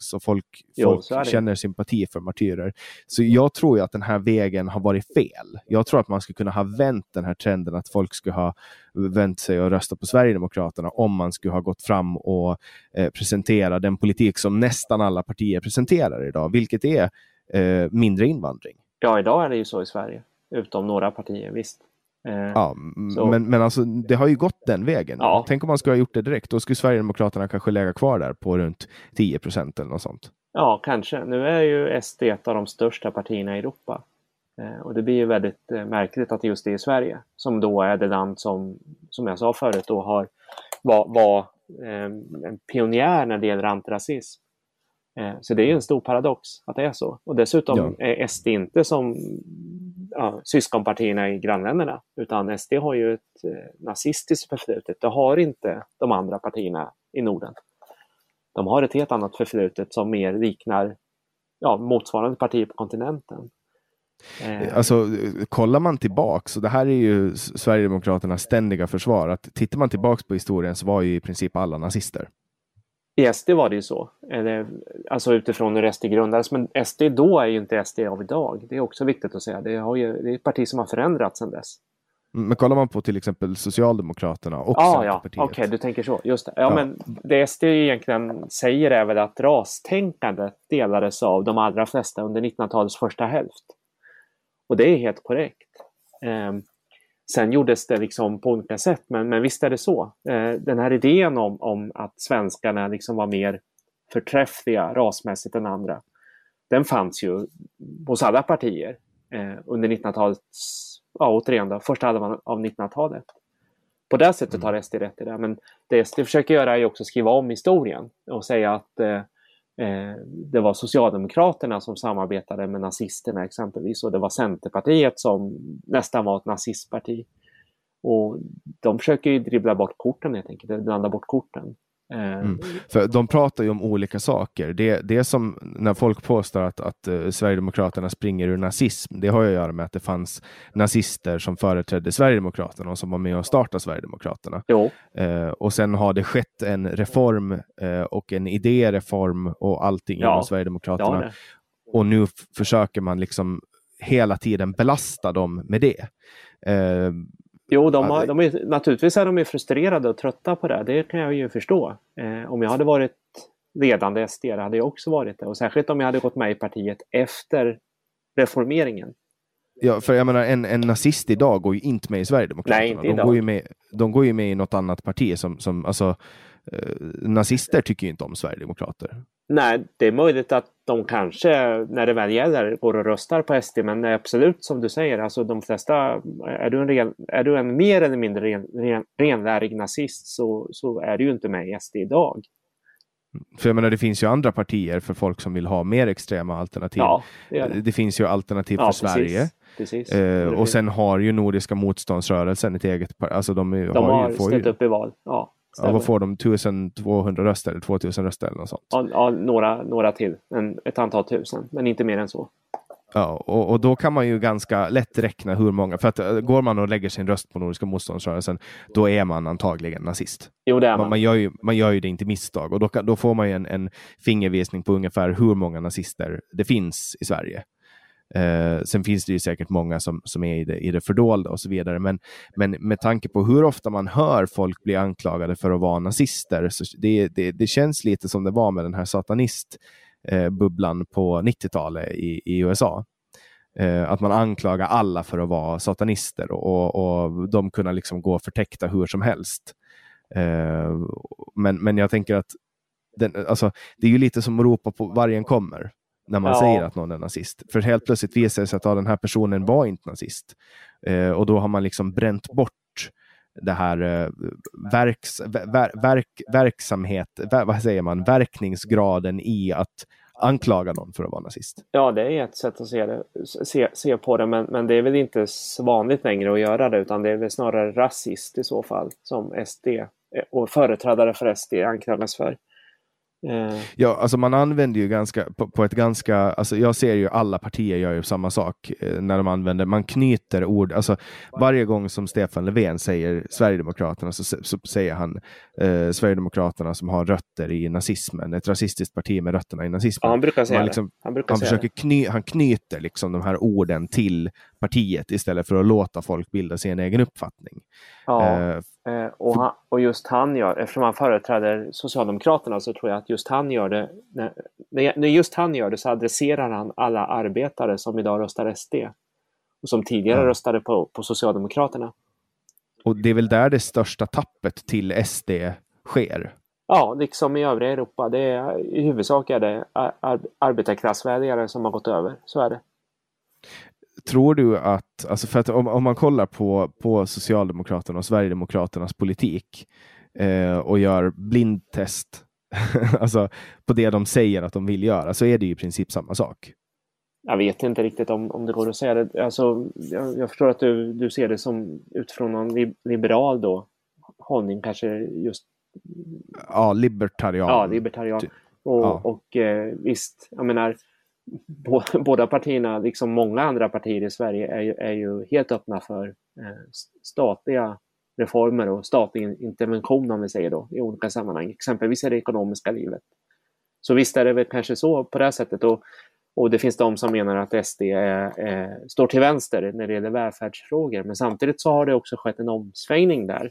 underdogs så folk, jo, folk känner sympati för martyrer. Så jag tror ju att den här vägen har varit fel. Jag tror att man skulle kunna ha vänt den här trenden att folk skulle ha vänt sig och röstat på Sverigedemokraterna om man skulle ha gått fram och eh, presentera den politik som nästan alla partier presenterar idag, vilket är eh, mindre invandring. Ja, idag är det ju så i Sverige, utom några partier, visst. Eh, ja, men, men alltså det har ju gått den vägen. Ja. Tänk om man skulle ha gjort det direkt. Då skulle Sverigedemokraterna kanske lägga kvar där på runt 10 procent eller något sånt. Ja, kanske. Nu är ju SD ett av de största partierna i Europa. Eh, och det blir ju väldigt eh, märkligt att just det är Sverige, som då är det land som, som jag sa förut, då har, var, var eh, en pionjär när det gäller antirasism. Så det är en stor paradox att det är så. Och dessutom ja. är SD inte som ja, syskonpartierna i grannländerna, utan SD har ju ett eh, nazistiskt förflutet. Det har inte de andra partierna i Norden. De har ett helt annat förflutet som mer liknar ja, motsvarande partier på kontinenten. Eh. Alltså, kollar man tillbaks, och det här är ju Sverigedemokraternas ständiga försvar, att tittar man tillbaks på historien så var ju i princip alla nazister. I SD var det ju så, Eller, alltså utifrån hur SD grundades. Men SD då är ju inte SD av idag. Det är också viktigt att säga. Det, ju, det är ett parti som har förändrats sedan dess. Men kollar man på till exempel Socialdemokraterna och ah, Centerpartiet. Ja, okej, okay, du tänker så. Just det. Ja, ja, men det SD egentligen säger är väl att rastänkandet delades av de allra flesta under 1900-talets första hälft. Och det är helt korrekt. Sen gjordes det liksom på olika sätt, men, men visst är det så. Eh, den här idén om, om att svenskarna liksom var mer förträffliga rasmässigt än andra, den fanns ju hos alla partier eh, under 1900-talets, ja återigen då, första halvan av 1900-talet. På det sättet har mm. SD rätt i det, men det SD försöker göra är också skriva om historien och säga att Eh, Eh, det var Socialdemokraterna som samarbetade med nazisterna exempelvis och det var Centerpartiet som nästan var ett nazistparti. Och de försöker ju dribbla bort korten helt enkelt, blanda bort korten. Eh, mm. För de pratar ju om olika saker. Det, det är som när folk påstår att, att uh, Sverigedemokraterna springer ur nazism. Det har att göra med att det fanns nazister som företrädde Sverigedemokraterna och som var med och startade Sverigedemokraterna. Uh, och sen har det skett en reform uh, och en idéreform och allting ja. inom Sverigedemokraterna. Ja, och nu försöker man liksom hela tiden belasta dem med det. Jo, de har, de är, naturligtvis är de frustrerade och trötta på det. Det kan jag ju förstå. Eh, om jag hade varit ledande SD hade jag också varit det. Och särskilt om jag hade gått med i partiet efter reformeringen. Ja, för jag menar en, en nazist idag går ju inte med i Sverigedemokraterna. Nej, inte de, idag. Går ju med, de går ju med i något annat parti som, som alltså, nazister tycker ju inte om Sverigedemokrater. Nej, det är möjligt att de kanske när det väl gäller går och röstar på SD, men absolut som du säger, alltså de flesta, är du en, ren, är du en mer eller mindre ren, ren, renlärig nazist så, så är du ju inte med i SD idag. För jag menar, det finns ju andra partier för folk som vill ha mer extrema alternativ. Ja, det, det. det finns ju alternativ ja, för precis, Sverige. Precis. Eh, och sen har ju Nordiska motståndsrörelsen ett eget parti. Alltså de, de har, har ställt upp i val. Ja. Ja, vad får de? 1200 röster eller 2000 röster eller något sånt? Ja, ja några, några till. En, ett antal tusen, men inte mer än så. Ja, och, och, då kan man ju ganska lätt räkna hur många, för att äh, går man och lägger sin röst på Nordiska motståndsrörelsen, då är man antagligen nazist. Jo, det är man. Man, man, gör, ju, man gör ju det inte misstag och då, då får man ju en, en fingervisning på ungefär hur många nazister det finns i Sverige. Eh, sen finns det ju säkert många som, som är i det, i det fördolda och så vidare. Men, men med tanke på hur ofta man hör folk bli anklagade för att vara nazister, så det, det, det känns lite som det var med den här satanistbubblan eh, på 90-talet i, i USA. Eh, att man anklagar alla för att vara satanister och, och, och de kunna liksom gå förtäckta hur som helst. Eh, men, men jag tänker att den, alltså, det är ju lite som att ropa på vargen kommer när man ja. säger att någon är nazist. För helt plötsligt visar det sig att ja, den här personen var inte nazist. Eh, och då har man liksom bränt bort det här eh, verks, ver, verk, verksamhet, ver, vad säger man, verkningsgraden i att anklaga någon för att vara nazist. Ja, det är ett sätt att se, det, se, se på det, men, men det är väl inte så vanligt längre att göra det, utan det är väl snarare rasist i så fall, som SD eh, och företrädare för SD anklagas för. Eh. Ja, alltså man använder ju ganska på, på, ett ganska, alltså jag ser ju alla partier gör ju samma sak eh, när de använder, man knyter ord, alltså varje gång som Stefan Löfven säger Sverigedemokraterna så, så säger han eh, Sverigedemokraterna som har rötter i nazismen, ett rasistiskt parti med rötterna i nazismen. Ja, han brukar säga liksom, det. Han, brukar han, försöker kny, han knyter liksom de här orden till partiet istället för att låta folk bilda sin egen uppfattning. Ja, eh, eh och, han, och just han gör, eftersom han företräder Socialdemokraterna så tror jag att just han gör det, när, när just han gör det så adresserar han alla arbetare som idag röstar SD. och som tidigare Ja. röstade på, på Socialdemokraterna. Och det är väl där det största tappet till SD sker. Ja, liksom i övriga Europa. Det är, I huvudsak är det ar ar arbetarklassväljare som har gått över. Så är det. Tror du att, alltså för att om, om man kollar på, på Socialdemokraterna och Sverigedemokraternas politik eh, och gör blindtest alltså på det de säger att de vill göra så är det ju i princip samma sak. Jag vet inte riktigt om, om det går att säga det. Alltså, jag, jag förstår att du, du ser det som utifrån någon li liberal då, hållning, kanske just Ja, libertarian. ja, libertarian. Ty- Och, ja. och eh, visst, jag menar, båda partierna, liksom många andra partier i Sverige, är ju, är ju helt öppna för eh, statliga reformer och statlig intervention, om vi säger då, i olika sammanhang, exempelvis i det ekonomiska livet. Så visst är det väl kanske så på det här sättet. Och, och det finns de som menar att SD är, är, står till vänster när det gäller välfärdsfrågor. Men samtidigt så har det också skett en omsvängning där.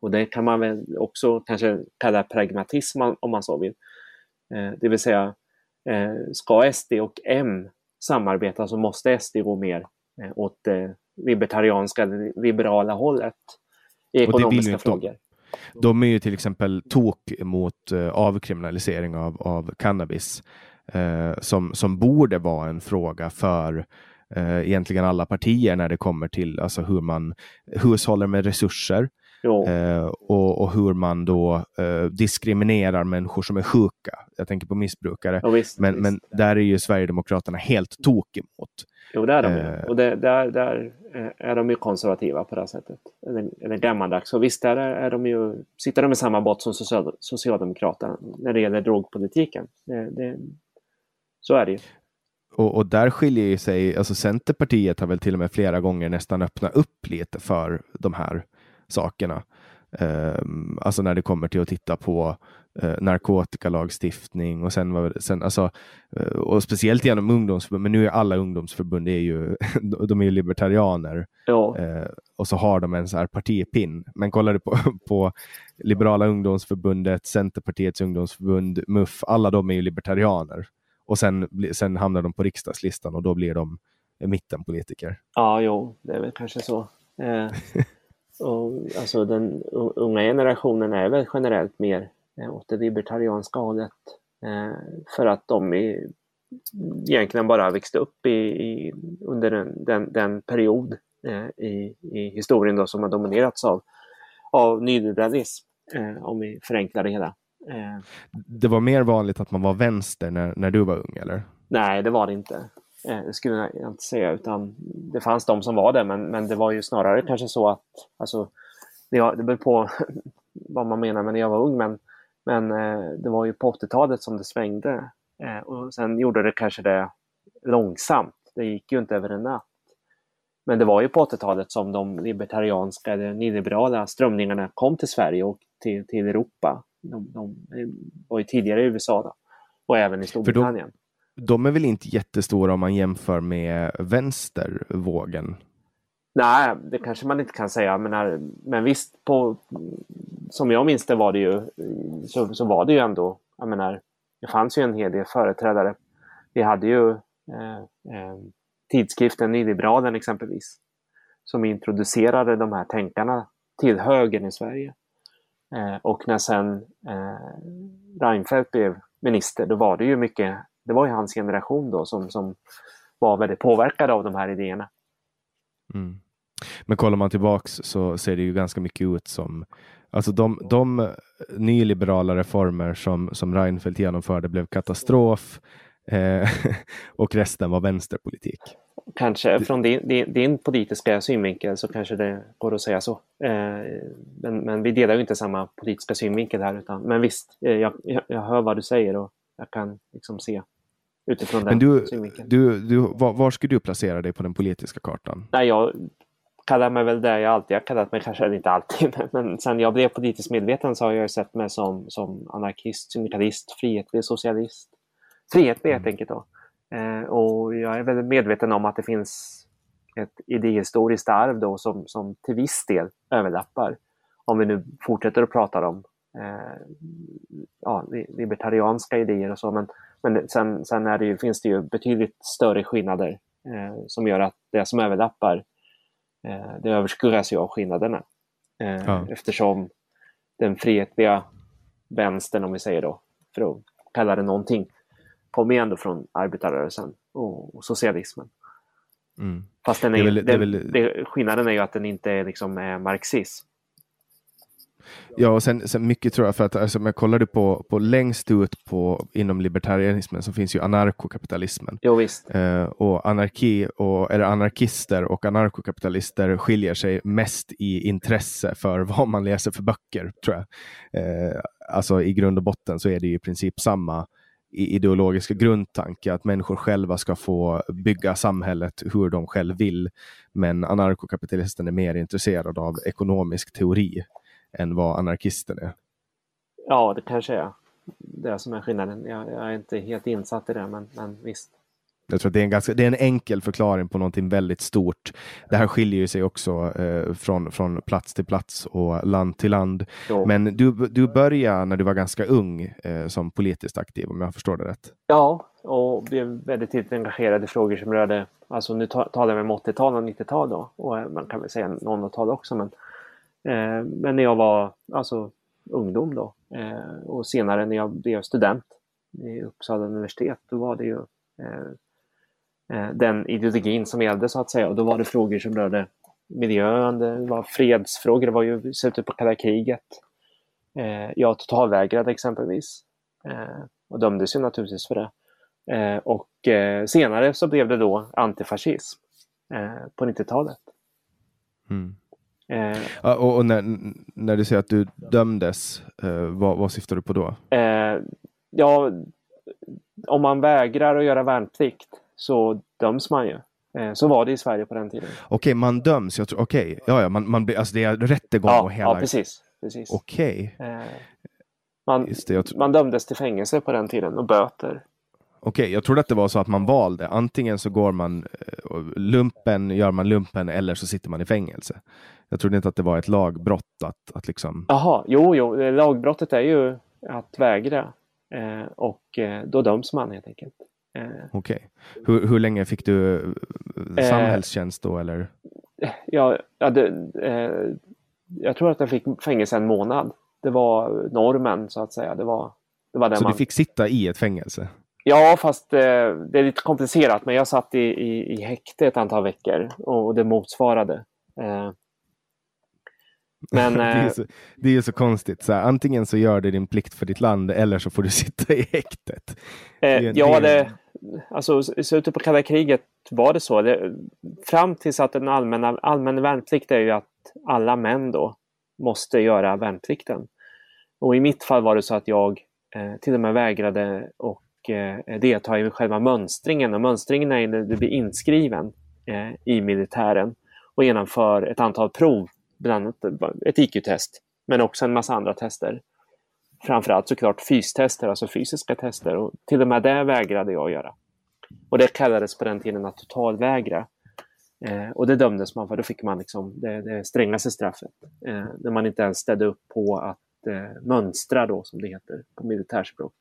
Och det kan man väl också kanske kalla pragmatism om- man så vill. Eh, det vill säga, ska SD och M samarbeta så måste SD gå mer eh, åt det libertarianska, det liberala hållet i ekonomiska de. frågor. De är ju till exempel tok mot eh, avkriminalisering av, av cannabis eh, som, som borde vara en fråga för eh, egentligen alla partier när det kommer till alltså, hur man hushåller med resurser Eh, och, och hur man då eh, diskriminerar människor som är sjuka. Jag tänker på missbrukare. Ja, visst, Men, visst. men där är ju Sverigedemokraterna helt tok emot. Jo, det är de. Eh. Och det, där, där eh, är de ju konservativa på det här sättet. Eller, eller gammaldags. Och visst där är, är de ju, sitter de i samma båt som social, Socialdemokraterna när det gäller drogpolitiken. Det, det, så är det ju. Och, och där skiljer ju sig, alltså Centerpartiet har väl till och med flera gånger nästan öppnat upp lite för de här sakerna. Ehm, alltså när det kommer till att titta på uh, narkotikalagstiftning och sen, sen alltså, eh, och speciellt genom ungdomsförbund, men nu är alla ungdomsförbund är ju, de är ju libertarianer Ja, eh, och så har de en så här partipin. Men kollar du på, på Liberala ungdomsförbundet, Centerpartiets ungdomsförbund, MUF, alla de är ju libertarianer. Och sen, sen hamnar de på riksdagslistan och då blir de mittenpolitiker. ja jo, det är väl kanske så. Eh, och, alltså den unga generationen är väl generellt mer eh, åt det libertarianska hållet. Eh, för att de är, egentligen bara växte upp i, i, under den, den, den period eh, i, i historien då som har dominerats av, av nyliberalism, om vi förenklar det hela. Det var mer vanligt att man var vänster när, när du var ung, eller? nej, det var det inte. Eh, det skulle jag inte säga, utan det fanns de som var det, men, men det var ju snarare kanske så att, alltså, det, det beror på vad man menar med när jag var ung, men, men eh, det var ju på 80-talet som det svängde. Eh, och sen gjorde det kanske det långsamt. Det gick ju inte över en natt. Men det var ju på 80-talet som de libertarianska eller nyliberala strömningarna kom till Sverige och till, till Europa. De, de var ju tidigare i USA då, och även i Storbritannien. De är väl inte jättestora om man jämför med vänstervågen? Nej, det kanske man inte kan säga. Men, när, men visst, på, som jag minns det var det ju, så, så var det ju ändå, jag menar, det fanns ju en hel del företrädare. Vi hade ju eh, eh, tidskriften Nyliberalen exempelvis, som introducerade de här tänkarna till högern i Sverige. Eh, och när sen eh, Reinfeldt blev minister, då var det ju mycket, det var ju hans generation då som, som var väldigt påverkad av de här idéerna. Mm. Men kollar man tillbaks så ser det ju ganska mycket ut som Alltså de, de nyliberala reformer som, som Reinfeldt genomförde blev katastrof eh, och resten var vänsterpolitik. Kanske från din, din, din politiska synvinkel så kanske det går att säga så. Eh, men, men vi delar ju inte samma politiska synvinkel här. Utan, men visst, eh, jag, jag, jag hör vad du säger och jag kan liksom se utifrån den Men du, synvinkeln. du, du, var, var skulle du placera dig på den politiska kartan? Nej, jag kallar mig väl det jag alltid har kallat mig, kanske inte alltid, men sen jag blev politiskt medveten så har jag sett mig som, som anarkist, syndikalist, frihetlig socialist. Frihetlig helt enkelt då. Eh, och jag är väldigt medveten om att det finns ett idéhistoriskt arv då som, som till viss del överlappar. Om vi nu fortsätter att prata om eh, ja, libertarianska idéer och så. Men, men sen, sen är det ju, finns det ju betydligt större skillnader eh, som gör att det som överlappar eh, det överskuggas ju av skillnaderna. Eh, Ja. Eftersom den frihetliga vänstern, om vi säger då, för att kalla det någonting, kommer ju ändå från arbetarrörelsen och, och socialismen. Mm. Fast den Det är, är väl- det är den, väl- det, skillnaden är ju att den inte är liksom är marxism. Ja, och sen, sen mycket tror jag, för att alltså, om jag kollade på, på längst ut på, inom libertarianismen så finns ju anarkokapitalismen. Jo visst. Eh, och anarki och eller anarkister och anarkokapitalister skiljer sig mest i intresse för vad man läser för böcker, tror jag. Eh, alltså i grund och botten så är det ju i princip samma ideologiska grundtanke att människor själva ska få bygga samhället hur de själv vill. Men anarkokapitalisten är mer intresserad av ekonomisk teori än vad anarkisten är. Ja, det kanske är det som är skillnaden. Jag, jag är inte helt insatt i det, men, men visst. Jag tror att det är, en ganska, det är en enkel förklaring på någonting väldigt stort. Det här skiljer ju sig också eh, från, från plats till plats och land till land. Jo. Men du, du började när du var ganska ung eh, som politiskt aktiv, om jag förstår det rätt. Ja, och blev väldigt tidigt engagerad i frågor som rörde, alltså nu ta- talar vi om 80-tal och 90-tal då, och eh, man kan väl säga 00-tal också, men, eh, men när jag var alltså ungdom då, eh, och senare när jag blev student i Uppsala universitet, då var det ju eh, eh den ideologin som gällde så att säga, och då var det frågor som rörde miljön, det var fredsfrågor, det var ju slutet på kalla kriget. Eh, jag totalvägrade exempelvis eh, och dömdes ju naturligtvis för det. Eh, och eh, senare så blev det då antifascism eh, på 90-talet. Mm. Eh, och och när, när du säger att du dömdes, eh, vad, vad syftar du på då? eh, ja, om man vägrar att göra värnplikt så döms man ju. Eh, så var det i Sverige på den tiden. Okej, man döms. Jag tror, okej, ja, ja, man, man alltså det är rättegång Ja, och hela... ja precis. precis. Okej, Eh, man, man dömdes till fängelse på den tiden och böter. Okej, jag trodde att det var så att man valde. Antingen så går man eh, lumpen, gör man lumpen eller så sitter man i fängelse. Jag trodde inte att det var ett lagbrott att, att liksom... Jaha, jo, jo, lagbrottet är ju att vägra. Eh, och eh, då döms man helt enkelt. Eh, Okej. Hur, hur länge fick du eh, Eh, samhällstjänst då eller? Ja, ja det, eh, jag tror att jag fick fängelse en månad. Det var normen så att säga. Det var, det var Så man... du fick sitta i ett fängelse? Ja, fast eh, det är lite komplicerat. Men jag satt i, i, i häkte ett antal veckor och det motsvarade. Eh, men det, är eh, så, det är så konstigt. Så här, antingen så gör du din plikt för ditt land eller så får du sitta i häktet. eh, det- ja, det- alltså i slutet på kalla kriget var det så. Det, fram tills att den allmänna allmän värnplikt är ju att alla män då måste göra värnplikten. Och i mitt fall var det så att jag eh, till och med vägrade och eh, delta i själva mönstringen. Och mönstringen är när du blir inskriven eh, i militären och genomför ett antal prov, bland annat ett IQ-test, men också en massa andra tester. Framförallt såklart fystester, alltså fysiska tester. Och till och med det vägrade jag göra. Och det kallades på den tiden att totalvägra. Eh, och det dömdes man för. Då fick man liksom det, det strängaste straffet. Eh, när man inte ens ställde upp på att eh, mönstra då, som det heter på militärspråk.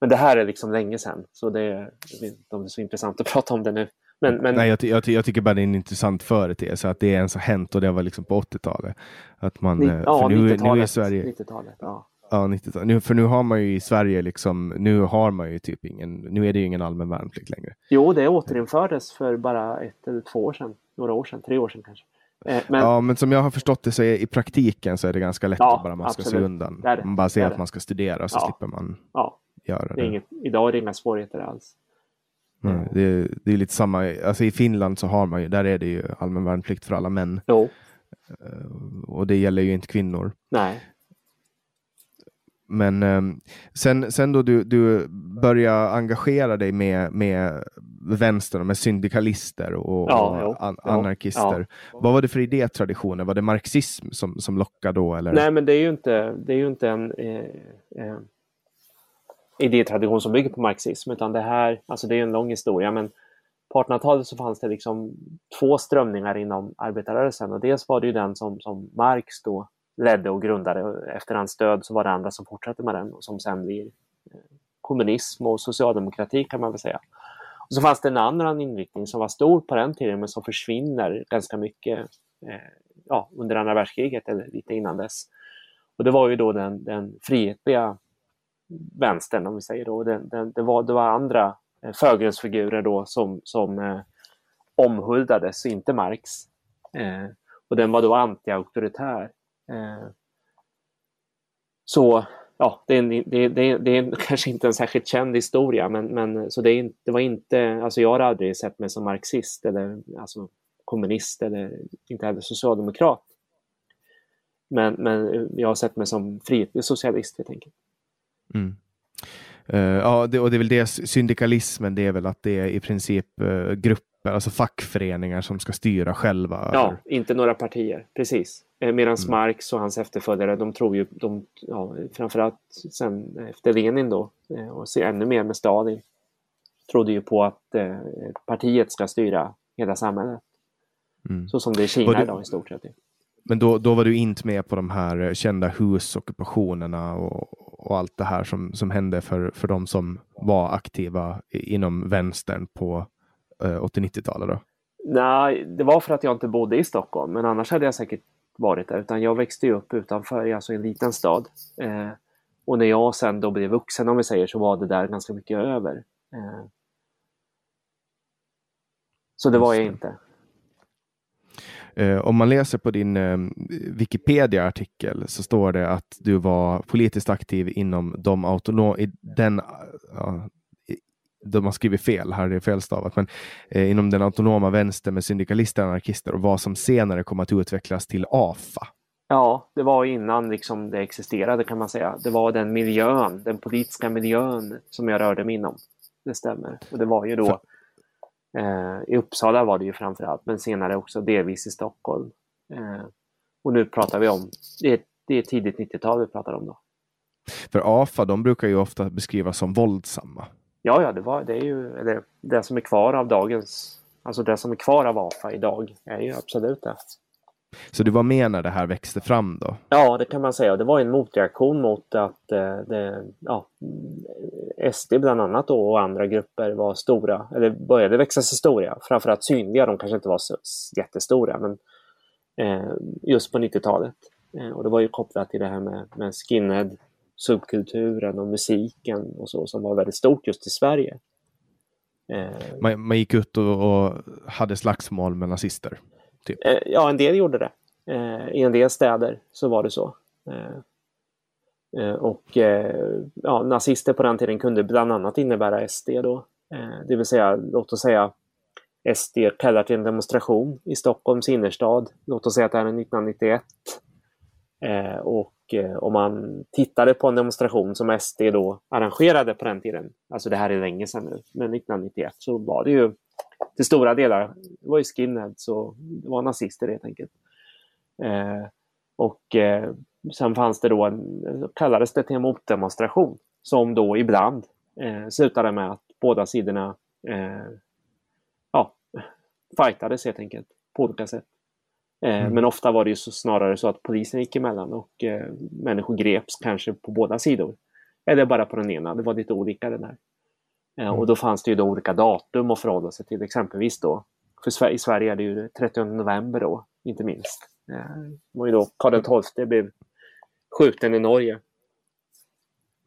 Men det här är liksom länge sedan, så det är, jag vet inte om det är så intressant att prata om det nu. Men, men Nej, jag, ty- jag, ty- jag tycker bara det är en intressant företeelse att det ens har hänt och det var liksom på 80-talet. Att man, ni, eh, ja, nu, nu är 90-talet. Sverige, 90-talet ja. ja, 90 nu, för nu har man ju i Sverige liksom, nu har man ju typ ingen, nu är det ju ingen allmän värnplikt längre. Jo, det återinfördes för bara ett eller två år sedan. Några år sedan, tre år sedan kanske. Eh, men, ja, men som jag har förstått det så är i praktiken så är det ganska lätt Ja, att bara man ska se undan. Det det. Man bara säger att man ska studera så Ja. slipper man ja, göra det det. inget, idag är det inga svårigheter alls. Nej, det, är, det är lite samma, alltså i Finland så har man ju, där är det ju allmän värnplikt för alla män. Jo, Och det gäller ju inte kvinnor. nej. Men ehm, sen, sen då du, du började engagera dig med, med vänstern med syndikalister och, Ja, och an, jo, anarkister. Vad var det för idétraditioner? Var det marxism som, som lockade då? Eller? Nej, men det är ju inte, det är ju inte en eh, eh, idétradition som bygger på marxism, utan det här, alltså det är en lång historia, men på 1800-talet så fanns det liksom två strömningar inom arbetarrörelsen och dels var det ju den som, som Marx då ledde och grundade och efter hans död så var det andra som fortsatte med den och som sen blir eh, kommunism och socialdemokrati kan man väl säga. Och så fanns det en annan inriktning som var stor på den tiden men som försvinner ganska mycket eh, ja, under andra världskriget eller lite innan dess. Och det var ju då den, den frihetliga vänstern om vi säger då. Det, det, det, var, det var andra eh, förgrundsfigurer då som, som eh, omhuldades, inte Marx. Eh, och den var då anti-auktoritär. Eh, så ja, det är, en, det, det, det är kanske inte en särskilt känd historia, men, men så det, är, det var inte, alltså jag har aldrig sett mig som marxist eller alltså kommunist eller inte heller socialdemokrat. Men, men jag har sett mig som frihetlig socialist helt enkelt. Mm. Uh, ja, det, och det är väl det syndikalismen, det är väl att det är i princip uh, grupper, alltså fackföreningar som ska styra själva? Ja, inte några partier, precis. Eh, Medan mm. Marx och hans efterföljare, de tror ju, de, ja, framförallt sen efter Lenin då, och ännu mer med Stalin, trodde ju på att eh, partiet ska styra hela samhället. Mm. Så som det är i Kina du, idag i stort sett. Men då, då var du inte med på de här kända husockupationerna och, och allt det här som, som hände för, för de som var aktiva inom vänstern på eh, 80-90-talet? då? Nej, det var för att jag inte bodde i Stockholm, men annars hade jag säkert varit där. Utan jag växte upp utanför, alltså i en liten stad. Eh, och när jag sen då blev vuxen, om vi säger, så var det där ganska mycket över. Eh, så det var jag inte. Eh, om man läser på din eh, Wikipedia-artikel så står det att du var politiskt aktiv inom de autonoma, den, ja, de har skrivit fel, här är det felstavat, men eh, inom den autonoma vänster med syndikalister och anarkister och vad som senare kom att utvecklas till AFA. Ja, det var innan liksom det existerade kan man säga. Det var den miljön, den politiska miljön som jag rörde mig inom. Det stämmer. Och det var ju då I Uppsala var det ju framförallt, men senare också delvis i Stockholm. Eh, och nu pratar vi om, det är, det är tidigt 90-tal vi pratar om då. För AFA, de brukar ju ofta beskrivas som våldsamma. Ja, ja, det, var, det är ju det, det som är kvar av dagens, alltså det som är kvar av AFA idag är ju absolut det. Så du var med när det här växte fram då? Ja, det kan man säga. Det var en motreaktion mot att eh, det, ja, SD bland annat då, och andra grupper var stora, eller började växa sig stora. Framförallt synliga, de kanske inte var så jättestora, men eh, just på 90-talet. Eh, och det var ju kopplat till det här med, med skinhead, subkulturen och musiken och så som var väldigt stort just i Sverige. Eh, man, man, gick ut och, och hade slagsmål med nazister? Typ. Eh, ja, en del gjorde det. Eh, I en del städer så var det så. Eh, eh och eh, ja, nazister på den tiden kunde bland annat innebära SD då. Eh, det vill säga, låt oss säga SD kallar till en demonstration i Stockholms innerstad. Låt oss säga att det här är 1991. och om man tittade på en demonstration som SD då arrangerade på den tiden, alltså det här är länge sedan nu, men 1991 så var det ju till stora delar det var ju skinheads och det var nazister helt enkelt. Eh, och eh, sen fanns det då en, kallades det till en motdemonstration som då ibland eh, slutade med att båda sidorna eh, ja, fightades helt enkelt på olika sätt. Eh, mm. Men ofta var det ju så, snarare så att polisen gick emellan och eh, människor greps kanske på båda sidor. Eller bara på den ena, det var lite olika det där. Eh, och mm. då fanns det ju då olika datum att förhålla sig till. Exempelvis då, för i Sverige är det ju 30 november då, inte minst. Eh, det var ju då Karl XII blev skjuten i Norge.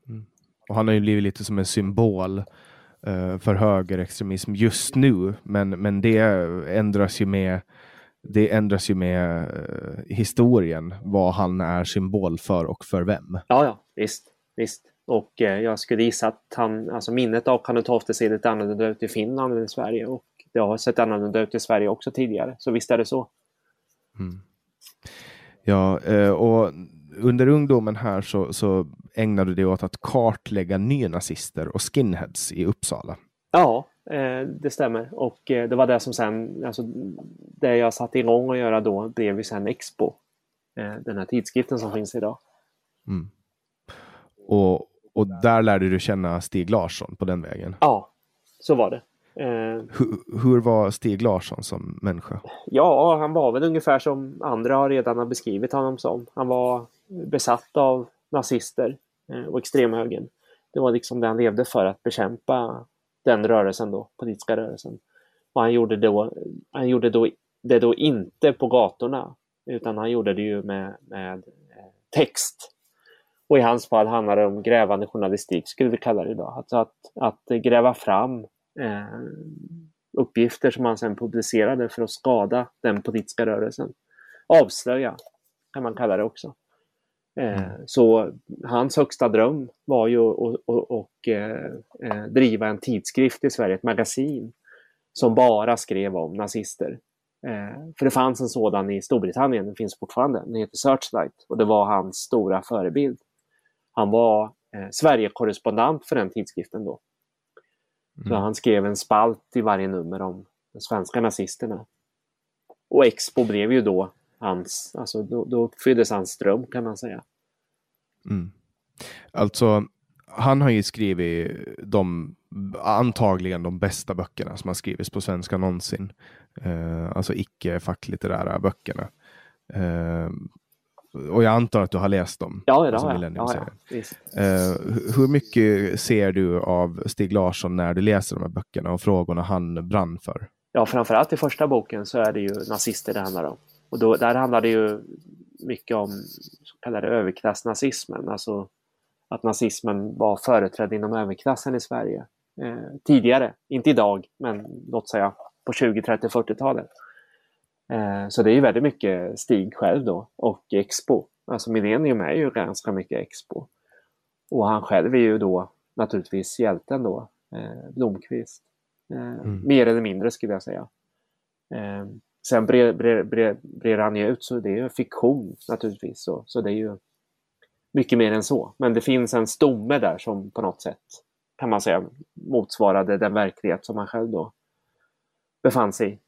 Mm. Och han har ju blivit lite som en symbol uh, för högerextremism just nu, men, men det ändras ju med det ändras ju med historien, vad han är symbol för och för vem. Ja, ja, visst, visst. Och eh, jag skulle gissa att han, alltså minnet av Karl XII ser lite annorlunda ut i Finland än i Sverige och det har sett annorlunda ut i Sverige också tidigare. Så visst är det så. Mm. Ja, eh, och under ungdomen här så, så ägnade du dig åt att kartlägga nynazister och skinheads i Uppsala. Ja, eh, det stämmer. Och det var det som sen, alltså det jag satte igång att göra då blev ju sen Expo. Den här tidskriften som finns idag. Mm. Och, och där lärde du känna Stig Larsson på den vägen? Ja, så var det. Eh, hur, hur, var Stig Larsson som människa? Ja, han var väl ungefär som andra redan har beskrivit honom som. Han var besatt av nazister eh, och extremhögern. Det var liksom det han levde för, att bekämpa den rörelsen då, politiska rörelsen. Och han gjorde, då, han gjorde då, det då inte på gatorna, utan han gjorde det ju med, med eh, text. Och i hans fall handlar det om grävande journalistik, skulle vi kalla det idag. Alltså att, att gräva fram eh, uppgifter som han sedan publicerade för att skada den politiska rörelsen. Avslöja, kan man kalla det också. Eh, mm. Så hans högsta dröm var ju att eh, eh, driva en tidskrift i Sverige, ett magasin, som bara skrev om nazister. För det fanns en sådan i Storbritannien, den finns fortfarande, den heter Searchlight och det var hans stora förebild. Han var eh, Sverige-korrespondent för den tidskriften då. Mm. Så han skrev en spalt i varje nummer om de svenska nazisterna. Och Expo blev ju då hans, alltså då, då uppfylldes hans dröm kan man säga. Mm. Alltså, han har ju skrivit de antagligen de bästa böckerna som har skrivits på svenska någonsin. Uh, alltså icke facklitterära böckerna. Uh, och jag antar att du har läst dem? Ja, det har jag. Ja, ja, uh, hur mycket ser du av Stig Larsson när du läser de här böckerna och frågorna han brann för? Ja, framförallt i första boken så är det ju nazister det handlar om. Och då, där handlar det ju mycket om så kallade överklassnazismen, alltså att nazismen var företrädd inom överklassen i Sverige. Eh, tidigare, inte idag, men låt säga på 20, 30, 40-talet. Eh, så det är ju väldigt mycket Stig själv då och Expo. Alltså Millennium är ju ganska mycket Expo. Och han själv är ju då naturligtvis hjälten då, eh, Blomqvist. Eh, mm. Mer eller mindre skulle jag säga. Sen brer, brer, brer, brer han ju ut så det är ju fiktion naturligtvis. Så, så det är ju mycket mer än så. Men det finns en stomme där som på något sätt kan man säga motsvarade den verklighet som han själv då befann sig i.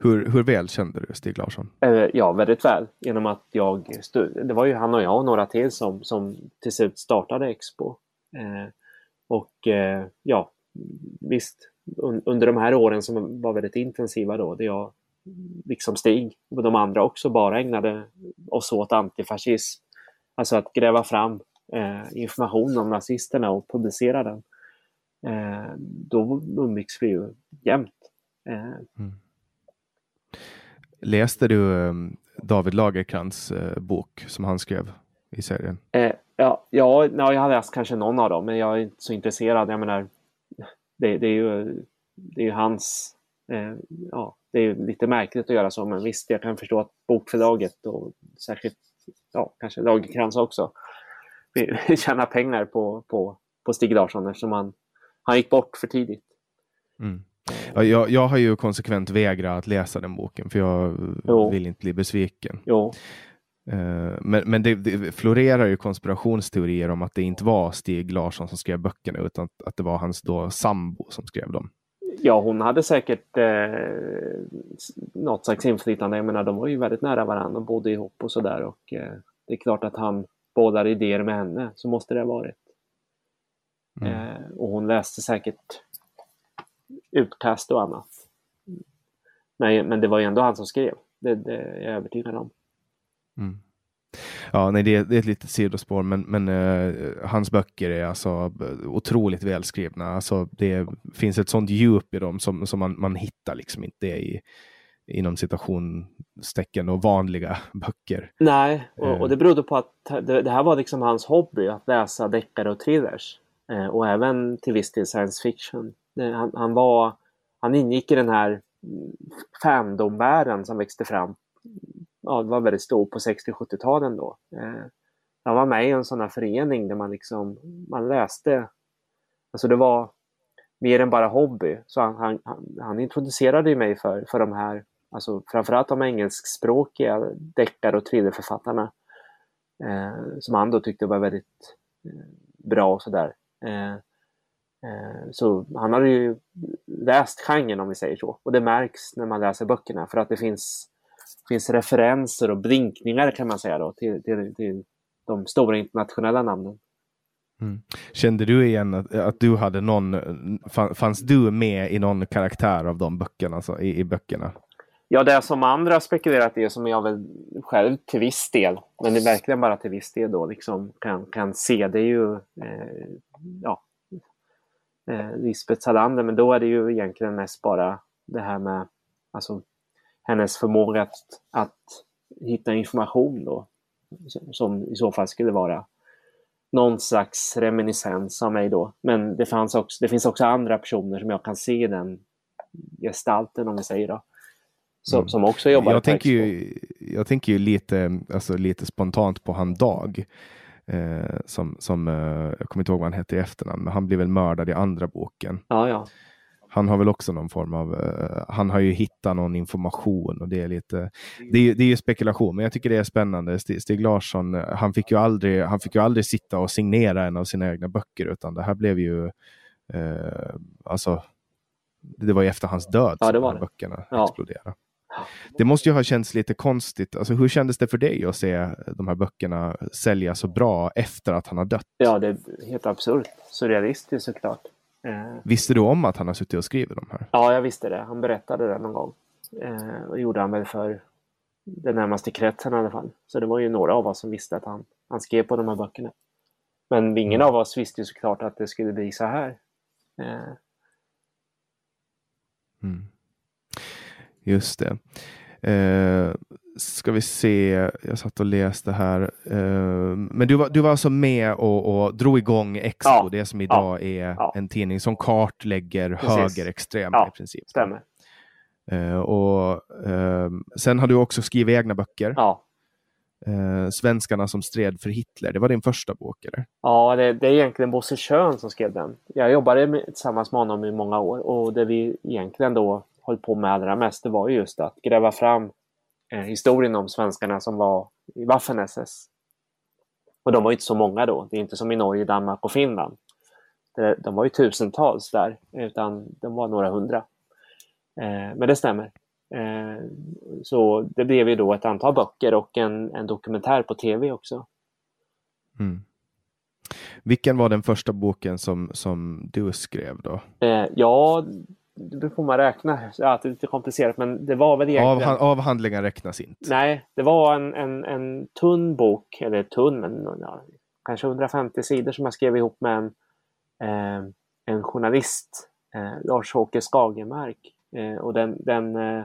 Hur, hur väl kände du Stig Larsson? Eh, ja, väldigt väl. Genom att jag... Det var ju han och jag och några till som, som till slut startade Expo. Eh, och eh, ja, visst, un, under de här åren som var väldigt intensiva då, där jag liksom Stig och de andra också bara ägnade oss åt antifascism. Alltså att gräva fram eh, information om nazisterna och publicera den. Eh, då umgicks vi ju jämt. Eh, mm. Läste du um, David Lagerkrans uh, bok som han skrev i serien? Eh, ja, ja, jag har läst kanske någon av dem, men jag är inte så intresserad. Jag menar, det, det är ju det är hans... Eh, ja, det är lite märkligt att göra så, men visst, jag kan förstå att bokförlaget och särskilt ja, kanske Lagerkrans också vill tjäna pengar på, på, på Stig Larsson eftersom han, han gick bort för tidigt. Mm. Ja, jag, jag har ju konsekvent vägrat att läsa den boken för jag jo. vill inte bli besviken. Jo. Uh, men men det, det, florerar ju konspirationsteorier om att det inte var Stig Larsson som skrev böckerna utan att, att det var hans då sambo som skrev dem. Ja, hon hade säkert eh, något slags inflytande. Jag menar, de var ju väldigt nära varandra och bodde ihop och sådär. Och eh, det är klart att han bådar idéer med henne. Så måste det ha varit. Mm. Eh, och hon läste säkert utkast och annat. Men, men det var ju ändå han som skrev. Det, det är jag övertygad om. Mm. Ja, nej, det, det, är ett litet sidospår, men, men uh, hans böcker är alltså otroligt välskrivna. Alltså, det finns ett sånt djup i dem som, som man, man hittar liksom inte i inom citationstecken och vanliga böcker. Nej, och, och det berodde på att det, det, här var liksom hans hobby, att läsa deckare och thrillers. Eh, och även till viss del science fiction. Eh, han, han, var, han ingick i den här fandomvärlden som växte fram. Ja, det var väldigt stor på 60-70-talen då. Eh, han var med i en sån här förening där man liksom, man läste, alltså det var mer än bara hobby. Så han, han, han introducerade mig för, för de här, alltså framförallt de engelskspråkiga deckare och thrillerförfattarna. Eh, som han då tyckte var väldigt eh, bra och sådär. Eh, så han hade ju läst genren om vi säger så. Och det märks när man läser böckerna för att det finns, finns referenser och blinkningar kan man säga då till, till, till de stora internationella namnen. Mm. Kände du igen att, att, du hade någon, fanns du med i någon karaktär av de böckerna, alltså, i, i böckerna? Ja, det som andra spekulerat i, som jag väl själv till viss del, men det är verkligen bara till viss del då, liksom kan, kan se, det är ju eh, ja, eh, Lisbeth Salander, men då är det ju egentligen mest bara det här med alltså, hennes förmåga att, att hitta information då, som, i så fall skulle vara någon slags reminiscens av mig då. Men det, fanns också, det finns också andra personer som jag kan se i den gestalten om vi säger då. Som, mm. som också jobbar jag tänker, ju, jag tänker ju lite, alltså lite spontant på han Dag. Eh, som, som eh, jag kommer inte ihåg vad han hette i efternamn, men han blir väl mördad i andra boken. Ja, ja. Han har väl också någon form av, eh, han har ju hittat någon information och det är lite, det är, det är ju spekulation, men jag tycker det är spännande. Stig, Stig Larsson, eh, han fick, ju aldrig, han fick ju aldrig sitta och signera en av sina egna böcker, utan det här blev ju, eh, alltså, det var ju efter hans död ja, som de här böckerna ja. exploderade. Det måste ju ha känts lite konstigt. Alltså, hur kändes det för dig att se de här böckerna sälja så bra efter att han har dött? Ja, det är helt absurt. Surrealistiskt såklart. Eh... Visste du om att han har suttit och skrivit de här? Ja, jag visste det. Han berättade det någon gång. Eh, och gjorde han väl för den närmaste kretsen i alla fall. Så det var ju några av oss som visste att han, han skrev på de här böckerna. Men ingen mm. av oss visste ju såklart att det skulle bli så här. Eh... Mm. Just det. Eh, ska vi se, jag satt och läste här. Eh, men du var, du var alltså med och, och drog igång Expo, ja. det som idag ja. är ja. en tidning som kartlägger högerextrema i princip. Stämmer. Eh, och, eh, sen har du också skrivit egna böcker. Ja. Eh, Svenskarna som stred för Hitler, det var din första bok eller? Ja, det, det är egentligen Bosse Schön som skrev den. Jag jobbade med, tillsammans med honom i många år och det vi egentligen då höll på med allra mest, det var just att gräva fram eh, historien om svenskarna som var i Waffen-SS. Och de var inte så många då. Det är inte som i Norge, Danmark och Finland. De var ju tusentals där, utan de var några hundra. Eh, men det stämmer. Eh, så det blev ju då ett antal böcker och en, en dokumentär på tv också. Mm. Vilken var den första boken som, som du skrev då? Eh, ja, det får man räkna. Ja, det är lite komplicerat, men det var väl egentligen... Av, avhandlingar räknas inte? Nej, det var en, en, en tunn bok, eller tunn, men ja, kanske 150 sidor som jag skrev ihop med en, eh, en journalist, eh, Lars-Åke Skagermark. Eh, och den, den eh,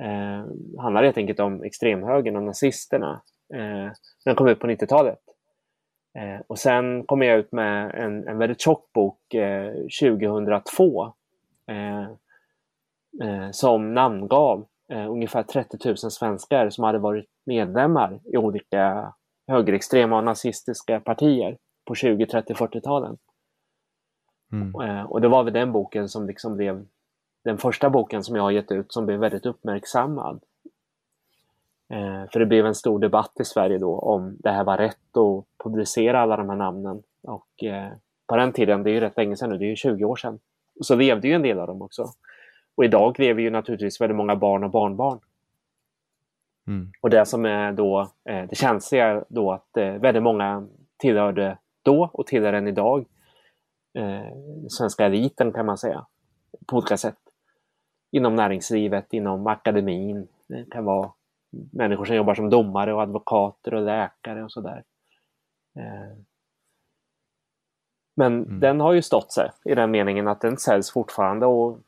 eh handlar helt enkelt om extremhögern och nazisterna. Eh, den kom ut på 90-talet. Eh, och sen kom jag ut med en, en väldigt tjock bok 2002 Eh, eh, som namngav eh, ungefär 30 000 svenskar som hade varit medlemmar i olika högerextrema och nazistiska partier på 20, 30, 40-talen. Mm. Och det var väl den boken som liksom blev den första boken som jag har gett ut som blev väldigt uppmärksammad. Eh, för det blev en stor debatt i Sverige då om det här var rätt att publicera alla de här namnen. Och eh, på den tiden, det är ju rätt länge sedan nu, det är ju 20 år sedan, så levde ju en del av dem också. Och idag lever ju naturligtvis väldigt många barn och barnbarn. Mm. Och det som är då eh, det känsliga då att eh, väldigt många tillhörde då och tillhör än idag eh, svenska eliten kan man säga på olika sätt. Inom näringslivet, inom akademin. Det kan vara människor som jobbar som domare och advokater och läkare och sådär. Eh, men mm. den har ju stått sig i den meningen att den säljs fortfarande och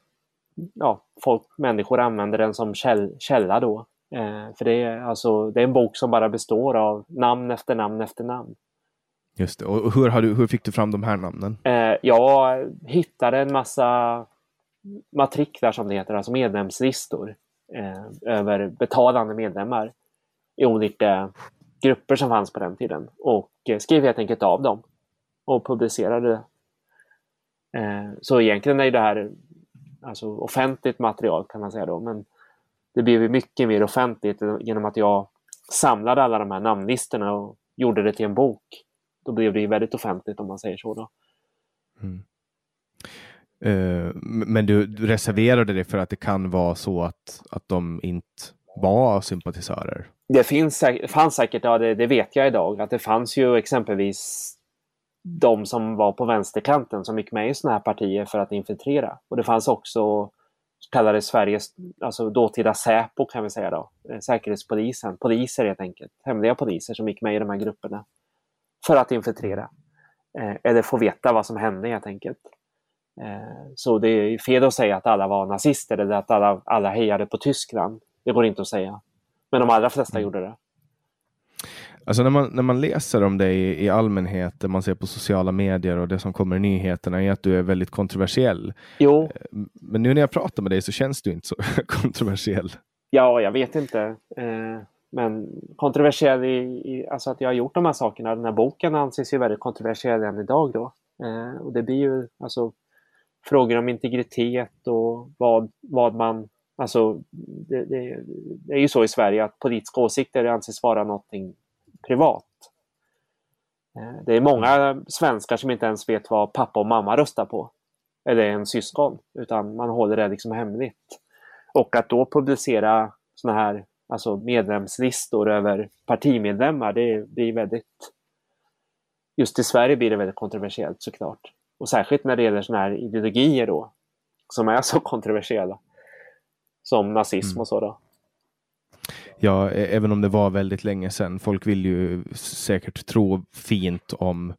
ja, folk, människor använder den som käll, källa då. Eh, för det är, alltså, det är en bok som bara består av namn efter namn efter namn. Just det. Och hur, har du, hur fick du fram de här namnen? Eh, jag hittade en massa matriklar som det heter, alltså medlemslistor eh, över betalande medlemmar i olika grupper som fanns på den tiden och eh, skrev helt enkelt av dem och publicerade det. Eh, så egentligen är det här alltså offentligt material kan man säga då, men det blev mycket mer offentligt genom att jag samlade alla de här namnlistorna och gjorde det till en bok. Då blev det väldigt offentligt om man säger så. Då. Mm. Uh, men du, du reserverade dig för att det kan vara så att, att de inte var sympatisörer? Det finns, fanns säkert, ja det, det, vet jag idag, att det fanns ju exempelvis de som var på vänsterkanten som gick med i sådana här partier för att infiltrera. Och det fanns också så kallade Sveriges, alltså dåtida Säpo kan vi säga då, eh, Säkerhetspolisen, poliser helt enkelt, hemliga poliser som gick med i de här grupperna för att infiltrera. Eh, eller få veta vad som hände helt enkelt. Eh, så det är fel att säga att alla var nazister eller att alla, alla hejade på Tyskland. Det går inte att säga. Men de allra flesta mm. gjorde det. Alltså när man, när man läser om dig i, i allmänhet, det man ser på sociala medier och det som kommer i nyheterna, är att du är väldigt kontroversiell. Jo. Eh, men nu när jag pratar med dig så känns du inte så kontroversiell. Ja, jag vet inte. Eh, men kontroversiell i, i, alltså att jag har gjort de här sakerna. Den här boken anses ju väldigt kontroversiell än idag då. Eh, och det blir ju alltså frågor om integritet och vad, vad man Alltså, det, det, det, är ju så i Sverige att politiska åsikter anses vara någonting privat. Eh, det är många svenskar som inte ens vet vad pappa och mamma röstar på. Eller en syskon, utan man håller det liksom hemligt. Och att då publicera sådana här alltså medlemslistor över partimedlemmar, det blir väldigt... Just i Sverige blir det väldigt kontroversiellt såklart. Och särskilt när det gäller sådana här ideologier då, som är så kontroversiella. Som nazism mm. och så då. Ja, även om det var väldigt länge sedan. Folk vill ju säkert tro fint om,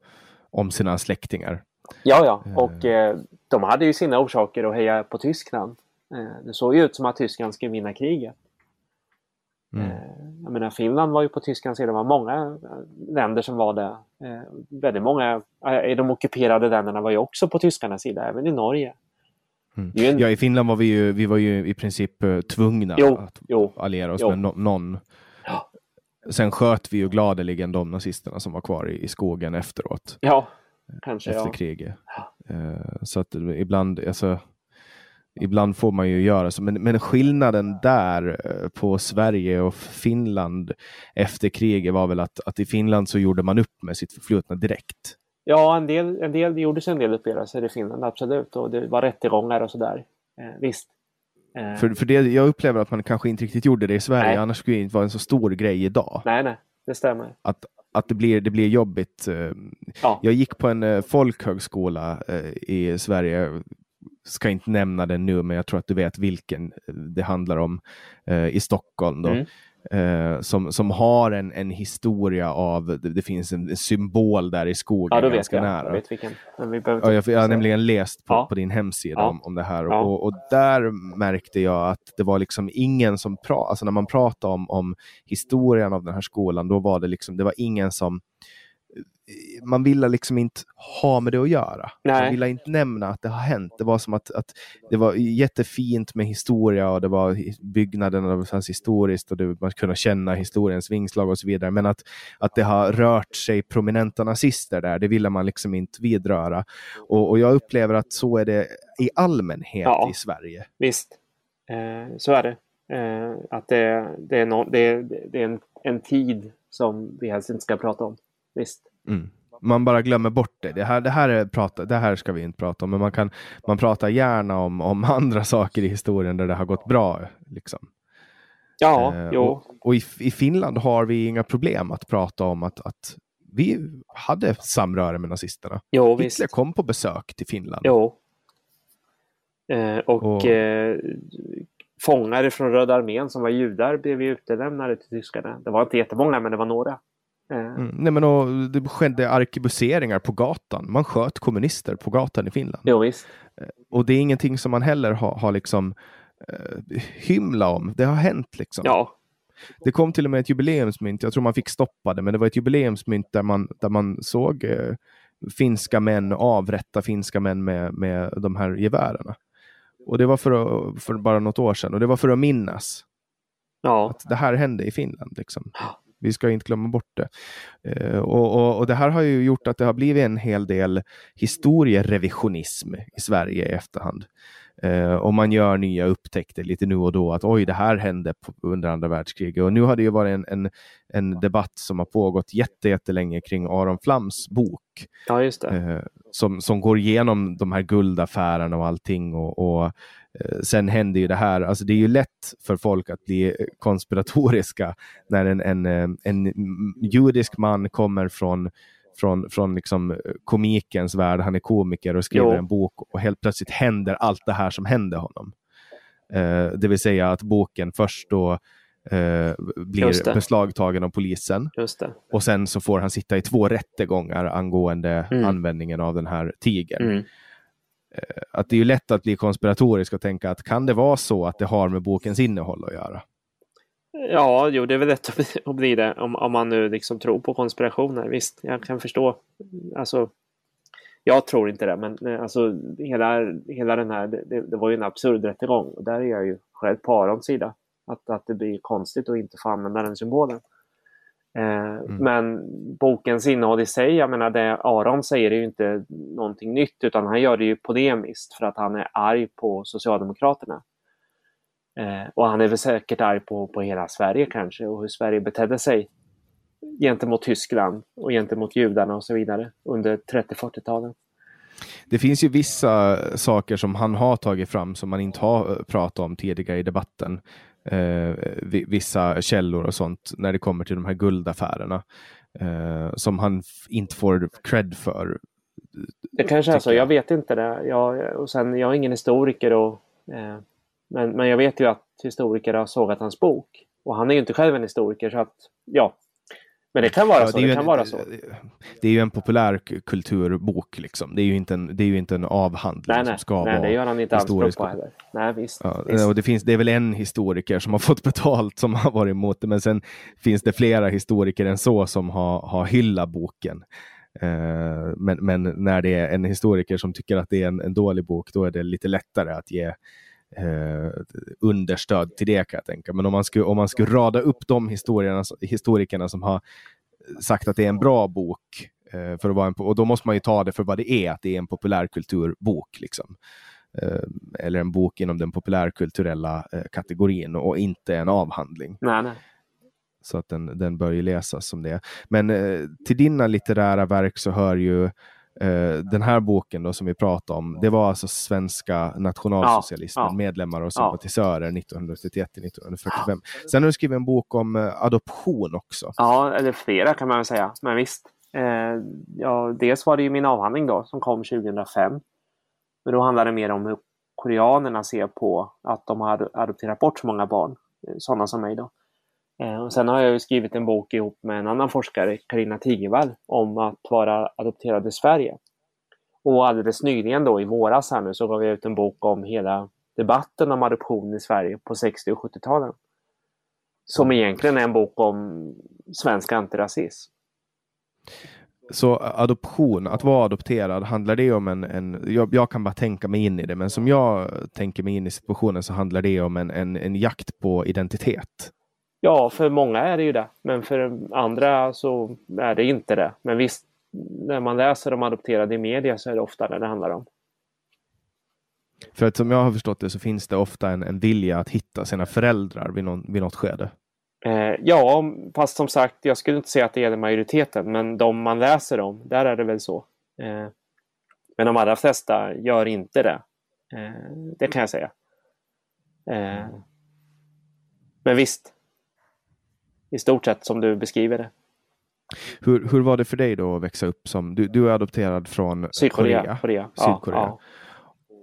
om sina släktingar. Ja, ja, och eh, de hade ju sina orsaker att heja på Tyskland. Eh, det såg ju ut som att Tyskland skulle vinna kriget. Mm. Eh, jag menar, Finland var ju på Tysklands sida. Det var många eh, länder som var det. Eh, väldigt många i de ockuperade länderna var ju också på tyskarnas sida, även i Norge. Mm. Ja, i Finland var vi ju, vi var ju i princip tvungna jo, att jo, alliera oss jo. med no någon. Ja. Sen sköt vi ju gladeligen de nazisterna som var kvar i, i skogen efteråt. Ja, kanske. Efter ja. kriget. Så att ibland, alltså, Ibland får man ju göra så, men, men skillnaden där eh, på Sverige och Finland efter kriget var väl att, att i Finland så gjorde man upp med sitt förflutna direkt. Ja, en del, en del det gjordes en del uppgörelser i Finland, absolut. Och det var rättegångar och sådär. Eh, visst. Eh. För, för det, jag upplever att man kanske inte riktigt gjorde det i Sverige, nej. annars skulle det inte vara en så stor grej idag. Nej, nej, det stämmer. Att, att det blir, det blir jobbigt. Eh, ja. Jag gick på en folkhögskola i Sverige ska inte nämna den nu, men jag tror att du vet vilken det handlar om eh, i Stockholm. Då. Mm. Eh, som, som har en, en historia av, det, det finns en symbol där i skogen ja, då ganska vet jag. nära. Jag, vet vilken. Vi ja, jag, jag har nämligen läst på, ja. på din hemsida ja. om, om det här och, och där märkte jag att det var liksom ingen som pratade, alltså när man pratade om, om historien av den här skolan, då var det liksom, det var ingen som man ville liksom inte ha med det att göra. Nej. Man ville inte nämna att det har hänt. Det var som att, att det var jättefint med historia och det var byggnaden och fanns historiskt och det, man kunde känna historiens vingslag och så vidare. Men att, att det har rört sig prominenta nazister där, det ville man liksom inte vidröra. Och, och jag upplever att så är det i allmänhet ja, i Sverige. Visst, eh, så är det. Eh, att det, det är, no, det, det är en, en tid som vi helst inte ska prata om. Visst. Mm. Man bara glömmer bort det. Det här, det, här är prata, det här ska vi inte prata om, men man, kan, man pratar gärna om, om andra saker i historien där det har gått bra. Liksom. Ja, eh, jo. Och, och i, i, Finland har vi inga problem att prata om att, att vi hade samröre med nazisterna. Jo, Hitler visst. kom på besök till Finland. Jo. Eh, och, och eh, fångar från Röda armén som var judar blev utlämnade till tyskarna. Det var inte jättemånga, men det var några. Eh. Mm. Nej, men och, det skedde arkebuseringar på gatan. Man sköt kommunister på gatan i Finland. Jo, visst. Eh, och det är ingenting som man heller har, har liksom eh, hymla om. Det har hänt liksom. Ja. Det kom till och med ett jubileumsmynt. Jag tror man fick stoppa det, men det var ett jubileumsmynt där man, där man såg eh, finska män avrätta finska män med, med de här gevären. Och det var för, att, för bara något år sedan och det var för att minnas ja. att det här hände i Finland. Liksom. Vi ska inte glömma bort det. Eh, och, och, och, det här har ju gjort att det har blivit en hel del historierevisionism i Sverige i efterhand. Eh, och man gör nya upptäckter lite nu och då att oj, det här hände under andra världskriget. Och nu har det ju varit en, en, en debatt som har pågått jättelänge kring Aron Flams bok. Ja, just det. Eh, som, som går igenom de här guldaffärerna och allting. och, och Eh, sen händer ju det här, alltså det är ju lätt för folk att bli konspiratoriska när en, en, eh, en judisk man kommer från från, från liksom komikens värld, han är komiker och skriver jo. en bok och helt plötsligt händer allt det här som hände honom. Uh, det vill säga att boken först då uh, blir beslagtagen av polisen och sen så får han sitta i två rättegångar angående mm. användningen av den här tigern. Mm. eh, att det är lätt att bli konspiratorisk och tänka att kan det vara så att det har med bokens innehåll att göra? Ja, jo, det är väl lätt att bli det om, om man nu liksom tror på konspirationer. Visst, jag kan förstå. Alltså, jag tror inte det, men eh, alltså, hela, hela den här, det, det var ju en absurd rättegång och där är jag ju själv på Arons sida. Att, att det blir konstigt att inte få använda den symbolen. Eh, mm. Men bokens innehåll i sig, jag menar det Aron säger är ju inte någonting nytt utan han gör det ju polemiskt för att han är arg på Socialdemokraterna. Eh, och han är väl säkert arg på, på hela Sverige kanske och hur Sverige betedde sig gentemot Tyskland och gentemot judarna och så vidare under 30-40-talen. Det finns ju vissa saker som han har tagit fram som man inte har eh, pratat om tidigare i debatten. Eh, vissa källor och sånt när det kommer till de här guldaffärerna eh, som han inte får cred för. Det kanske är så, jag vet inte det. Jag, och sen, jag är ingen historiker och eh, men, men jag vet ju att historiker har sågat hans bok. Och han är ju inte själv en historiker så att ja, men det kan vara ja, så. Det, det kan en, vara så. Det är ju en populärkulturbok. Liksom. Det, är ju inte en, det är ju inte en avhandling nej, nej, som ska nej, vara det gör han inte anspråk på heller. Nej, visst, ja, visst. Och det, finns, det är väl en historiker som har fått betalt som har varit emot det, men sen finns det flera historiker än så som har, har hyllat boken. Uh, men, men, när det är en historiker som tycker att det är en, en dålig bok, då är det lite lättare att ge eh, understöd till det kan jag tänka. Men om man skulle, om man skulle rada upp de historierna, historikerna som har sagt att det är en bra bok, eh, för att vara en, och då måste man ju ta det för vad det är, att det är en populärkulturbok. Liksom. Eh, eller en bok inom den populärkulturella eh, kategorin och inte en avhandling. Nej, nej. Så att den, den bör ju läsas som det. Men eh, till dina litterära verk så hör ju Uh, den här boken då som vi pratade om, det var alltså svenska nationalsocialismen, ja, ja, medlemmar och sympatisörer ja. 1931-1945. Sen har du skrivit en bok om uh, adoption också. Ja, eller flera kan man väl säga, men visst. Uh, ja, dels var det ju min avhandling då som kom 2005. Men då handlade det mer om hur koreanerna ser på att de har adopterat bort så många barn, sådana som mig då. Eh, och sen har jag skrivit en bok ihop med en annan forskare, Karina Tigervall, om att vara adopterad i Sverige. Och alldeles nyligen då i våras här nu så gav jag ut en bok om hela debatten om adoption i Sverige på 60 och 70-talen. Som egentligen är en bok om svensk antirasism. Så adoption, att vara adopterad, handlar det om en, en jag, jag, kan bara tänka mig in i det, men som jag tänker mig in i situationen så handlar det om en, en, en jakt på identitet. Ja, för många är det ju det. Men för andra så är det inte det. Men visst, när man läser om adopterade i media så är det ofta det det handlar om. För att som jag har förstått det så finns det ofta en, en vilja att hitta sina föräldrar vid, någon, vid något skede. Eh, ja, fast som sagt, jag skulle inte säga att det gäller majoriteten, men de man läser om, där är det väl så. Eh, men de allra flesta gör inte det. Eh, det kan jag säga. Eh, men visst, i stort sett som du beskriver det. Hur, hur var det för dig då att växa upp som, du, du är adopterad från Sydkorea? Korea, Korea. Sydkorea. Ja,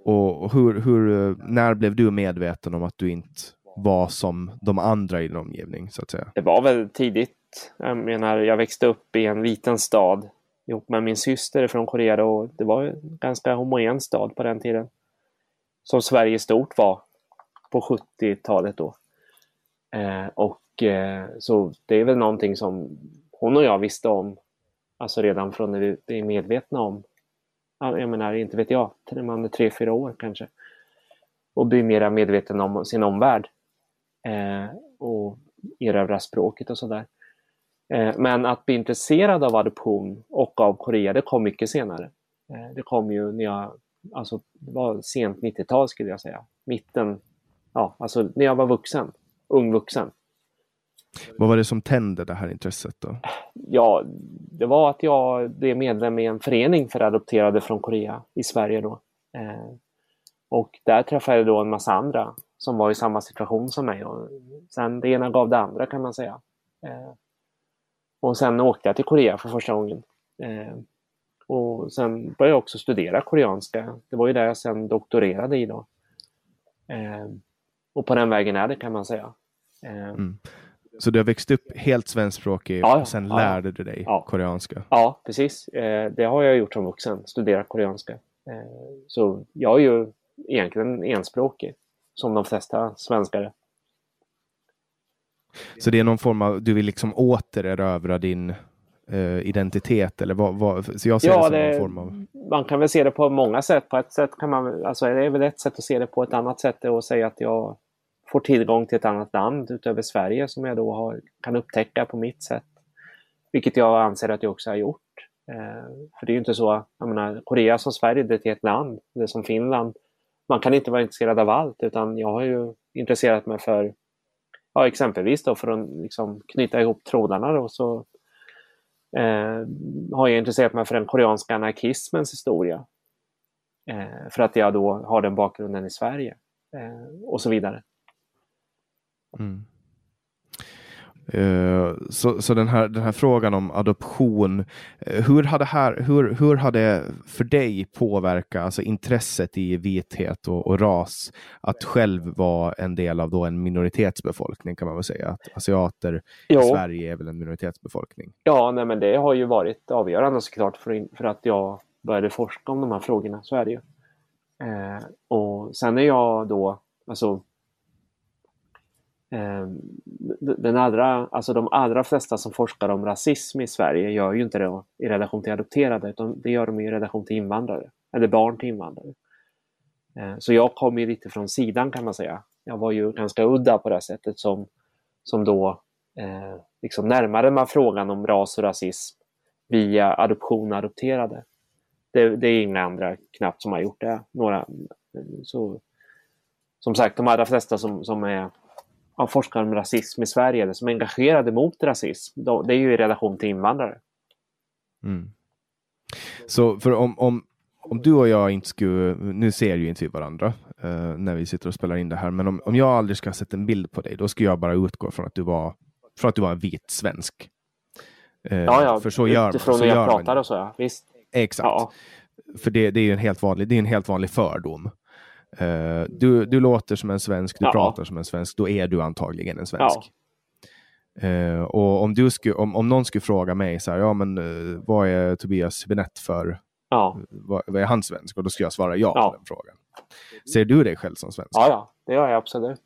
ja. Och hur, hur, när blev du medveten om att du inte var som de andra i din omgivning? så att säga? Det var väl tidigt. Jag menar, jag växte upp i en liten stad ihop med min syster från Korea och det var en ganska homogen stad på den tiden. Som Sverige stort var på 70-talet då. Eh, och Eh, så det är väl någonting som hon och jag visste om, alltså redan från när vi är medvetna om, jag menar, inte vet jag, när man är tre, fyra år kanske. Och blir mera medveten om sin omvärld. Eh, och erövra språket och sådär. Eh, men att bli intresserad av adoption och av Korea, det kom mycket senare. Det kom ju när jag, alltså det var sent 90-tal skulle jag säga. Mitten, ja, alltså när jag var vuxen, ung vuxen. Vad var det som tände det här intresset då? Ja, det var att jag blev medlem i en förening för adopterade från Korea i Sverige då. Eh, och där träffade jag då en massa andra som var i samma situation som mig. Och sen det ena gav det andra kan man säga. Eh, och sen åkte jag till Korea för första gången. Eh, och sen började jag också studera koreanska. Det var ju där jag sen doktorerade i då. Och på den vägen är det kan man säga. Mm. Så du har växt upp helt svenskspråkig ja, och sen ja, lärde du dig koreanska? Ja, precis. Eh, det har jag gjort som vuxen, studerat koreanska. Eh, så jag är ju egentligen enspråkig, som de flesta svenskar. Så det är någon form av, du vill liksom återerövra din uh, identitet eller vad, vad, så jag ser ja, det som det, någon form av... Man kan väl se det på många sätt. På ett sätt kan man, alltså det är väl ett sätt att se det på. Ett annat sätt är att säga att jag får tillgång till ett annat land utöver Sverige som jag då har, kan upptäcka på mitt sätt. Vilket jag anser att jag också har gjort. Eh, för det är ju inte så, jag menar, Korea som Sverige, det är ett land, det är som Finland. Man kan inte vara intresserad av allt utan jag har ju intresserat mig för, ja exempelvis då för att liksom knyta ihop trådarna då så eh, har jag intresserat mig för den koreanska anarkismens historia. Eh, för att jag då har den bakgrunden i Sverige eh, och så vidare. Mm. Uh, så så den, här, den här frågan om adoption, uh, hur hade, här, hur, hur hade för dig påverkat alltså intresset i vithet och, och, ras att själv vara en del av då en minoritetsbefolkning kan man väl säga? Att asiater jo. i Sverige är väl en minoritetsbefolkning? Ja, nej, men det har ju varit avgörande såklart för, för att jag började forska om de här frågorna, så är det ju. Uh, och sen är jag då, alltså Ehm, den allra, alltså de allra flesta som forskar om rasism i Sverige gör ju inte det i relation till adopterade utan det gör de i relation till invandrare eller barn till invandrare. Ehm, så jag kom ju lite från sidan kan man säga. Jag var ju ganska udda på det sättet som, som då eh, liksom närmade man frågan om ras och rasism via adoption och adopterade. Det, det är inga andra knappt som har gjort det. Några, så, som sagt, de allra flesta som, som är av forskare om rasism i Sverige eller som är engagerade mot rasism, det är ju i relation till invandrare. Mm. Så för om, om, om du och jag inte skulle, nu ser ju inte vi varandra uh, när vi sitter och spelar in det här, men om, om jag aldrig ska ha sett en bild på dig, då skulle jag bara utgå från att du var, från att du var en vit svensk. Uh, ja, ja, för så gör, utifrån hur jag pratar och så, ja. Visst. Exakt. Ja. För det, det är ju en helt vanlig, det är en helt vanlig fördom. Uh, du, du låter som en svensk, du ja. pratar som en svensk, då är du antagligen en svensk. Ja. Uh, och om, du sku, om, om någon skulle fråga mig så här, ja men uh, vad är Tobias Benett för, ja. vad, vad, är han svensk? Och då skulle jag svara ja, ja, på den frågan. Ser du dig själv som svensk? Ja, ja det gör jag absolut.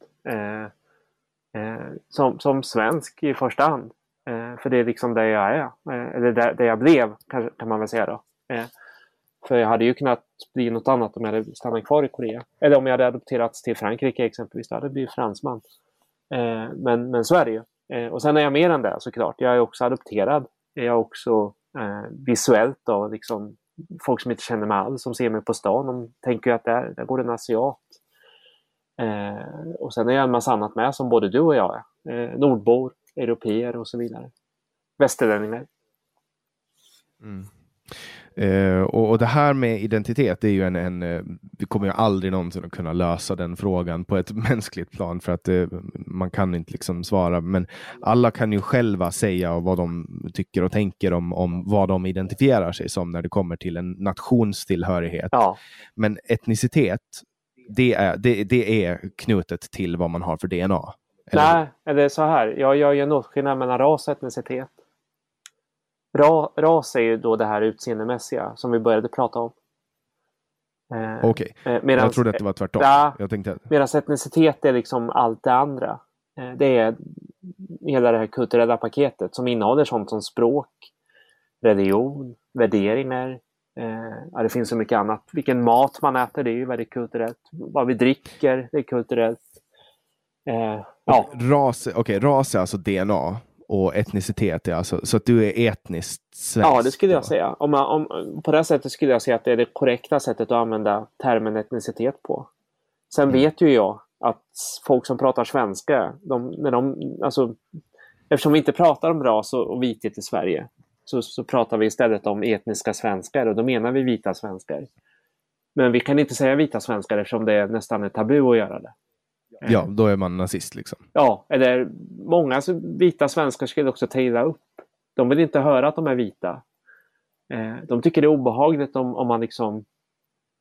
som, som svensk i första hand. för det är liksom det jag är, eller det, det jag blev kan, kan man väl säga då. För jag hade ju kunnat bli något annat om jag hade stannat kvar i Korea. Eller om jag hade adopterats till Frankrike exempelvis. Då hade jag blivit fransman. Eh, men, men så är det ju. Eh, och sen är jag mer än det såklart. Jag är också adopterad. Jag är också eh, visuellt då, liksom, folk som inte känner mig alls, som ser mig på stan, de tänker ju att där, där går en asiat. Eh, och sen är jag en massa annat med som både du och jag är. Eh, nordbor, europeer och så vidare. Västerlänningar. Mm. Uh, och, och, det här med identitet, det är ju en, en uh, vi kommer ju aldrig någonsin att kunna lösa den frågan på ett mänskligt plan för att uh, man kan inte liksom svara. Men alla kan ju själva säga vad de tycker och tänker om, om vad de identifierar sig som när det kommer till en nationstillhörighet. Ja. Men etnicitet, det är, det, det är knutet till vad man har för DNA. Eller? Nej, det är så här. Jag gör ju en åtskillnad mellan ras och etnicitet. Ra, ras är ju då det här utseendemässiga som vi började prata om. Eh, Okej, okay. eh, jag trodde att det var tvärtom. Ja, jag tänkte... Medan etnicitet är liksom allt det andra. Eh, det är hela det här kulturella paketet som innehåller sånt som språk, religion, värderingar. Eh, ja, det finns så mycket annat. Vilken mat man äter, det är ju väldigt kulturellt. Vad vi dricker, det är kulturellt. Eh, ja. ras, okay, ras är alltså DNA och etnicitet är alltså så att du är etniskt svensk? Ja, det skulle jag säga. Om man, om, på det sättet skulle jag säga att det är det korrekta sättet att använda termen etnicitet på. Sen mm. vet ju jag att folk som pratar svenska, de, när de, alltså, eftersom vi inte pratar om ras och, och vithet i Sverige så, så pratar vi istället om etniska svenskar och då menar vi vita svenskar. Men vi kan inte säga vita svenskar eftersom det är nästan är tabu att göra det. Ja, då är man nazist liksom. Ja, eller många vita svenskar skulle också ta illa upp. De vill inte höra att de är vita. Eh, de tycker det är obehagligt om, om man liksom...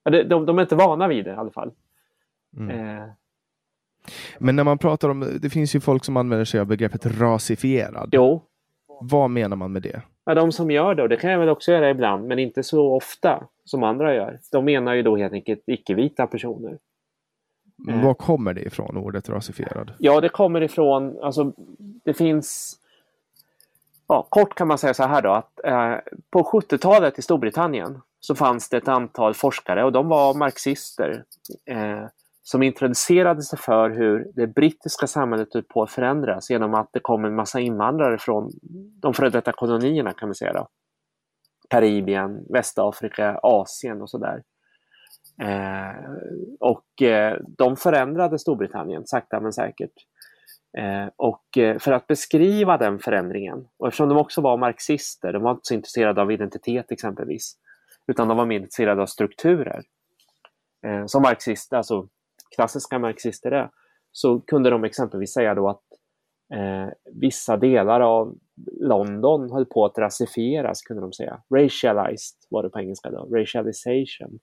De, de, de är inte vana vid det i alla fall. Mm. Eh. Men när man pratar om, det finns ju folk som använder sig av begreppet rasifierad. Jo. Vad menar man med det? Ja, de som gör det, och det kan jag väl också göra ibland, men inte så ofta som andra gör. De menar ju då helt enkelt icke-vita personer. Men var kommer det ifrån, ordet rasifierad? Ja, det kommer ifrån, alltså det finns Ja, kort kan man säga så här då att eh, på 70-talet i Storbritannien så fanns det ett antal forskare och de var marxister eh, som introducerade sig för hur det brittiska samhället höll på att förändras genom att det kom en massa invandrare från de före detta kolonierna kan man säga. Då. Karibien, Västafrika, Asien och sådär. Eh, och eh, de förändrade Storbritannien sakta men säkert. Eh, och eh, för att beskriva den förändringen, och eftersom de också var marxister, de var inte så intresserade av identitet exempelvis, utan de var mer intresserade av strukturer. Eh, som marxister, alltså klassiska marxister är, så kunde de exempelvis säga då att eh, vissa delar av London höll på att rasifieras, kunde de säga. Racialized var det på engelska då, racialization.